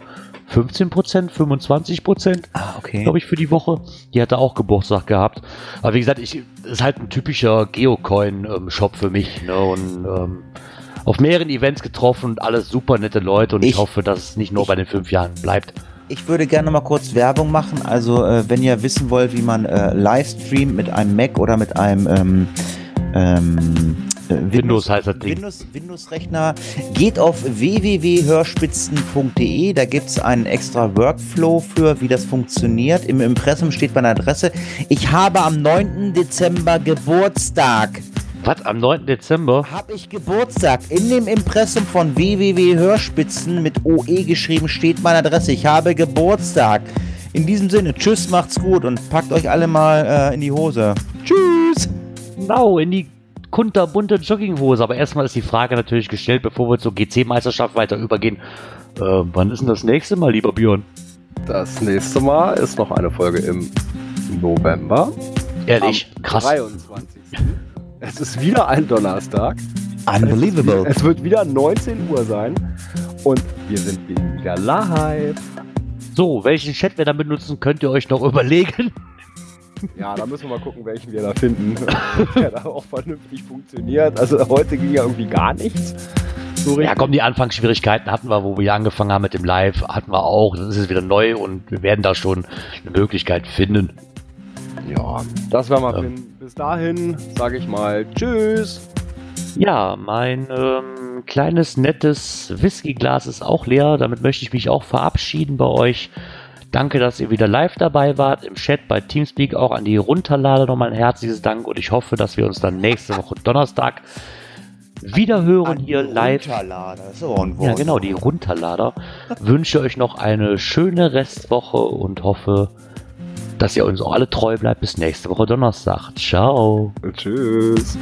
Speaker 4: 15%, 25%,
Speaker 3: ah, okay.
Speaker 4: glaube ich, für die Woche. Die hatte auch Geburtstag gehabt. Aber wie gesagt, ich ist halt ein typischer Geocoin-Shop für mich. Ne? Und ähm, auf mehreren Events getroffen und alles super nette Leute und ich,
Speaker 3: Ich-
Speaker 4: hoffe, dass es nicht nur bei den fünf Jahren bleibt.
Speaker 3: Ich würde gerne mal kurz Werbung machen. Also, äh, wenn ihr wissen wollt, wie man äh, Livestreamt mit einem Mac oder mit einem ähm, ähm, äh,
Speaker 4: Windows heißt das Ding.
Speaker 3: Windows, Windows-Rechner, geht auf www.hörspitzen.de. Da gibt es einen extra Workflow für, wie das funktioniert. Im Impressum steht meine Adresse. Ich habe am 9. Dezember Geburtstag.
Speaker 4: Was, am 9. Dezember?
Speaker 3: Habe ich Geburtstag. In dem Impressum von www.hörspitzen mit OE geschrieben steht meine Adresse. Ich habe Geburtstag. In diesem Sinne, tschüss, macht's gut und packt euch alle mal äh, in die Hose. Tschüss.
Speaker 4: Genau, in die kunterbunte Jogginghose. Aber erstmal ist die Frage natürlich gestellt, bevor wir zur GC-Meisterschaft weiter übergehen. Äh, wann ist denn das nächste Mal, lieber Björn?
Speaker 1: Das nächste Mal ist noch eine Folge im November.
Speaker 4: Ehrlich,
Speaker 1: am
Speaker 4: krass.
Speaker 1: 23. Es ist wieder ein Donnerstag.
Speaker 3: Unbelievable.
Speaker 1: Es wird wieder 19 Uhr sein. Und wir sind wieder live.
Speaker 4: So, welchen Chat wir da benutzen, könnt ihr euch noch überlegen.
Speaker 1: Ja, da müssen wir mal gucken, welchen wir da finden. Der da auch vernünftig funktioniert. Also heute ging ja irgendwie gar nichts. So
Speaker 4: Ja, komm, die Anfangsschwierigkeiten hatten wir, wo wir angefangen haben mit dem Live, hatten wir auch. Das ist jetzt wieder neu und wir werden da schon eine Möglichkeit finden.
Speaker 1: Ja, das werden wir
Speaker 4: Ja.
Speaker 1: finden. Bis dahin sage ich mal Tschüss.
Speaker 4: Ja, mein ähm, kleines, nettes Whiskyglas ist auch leer. Damit möchte ich mich auch verabschieden bei euch. Danke, dass ihr wieder live dabei wart im Chat bei Teamspeak. Auch an die Runterlader nochmal ein herzliches Dank und ich hoffe, dass wir uns dann nächste Woche Donnerstag wieder hören hier live.
Speaker 3: Runterlader, das ist aber ein Wort.
Speaker 4: Ja, genau, die Runterlader. Wünsche euch noch eine schöne Restwoche und hoffe, dass ihr uns auch alle treu bleibt bis nächste Woche Donnerstag. Ciao.
Speaker 1: Tschüss.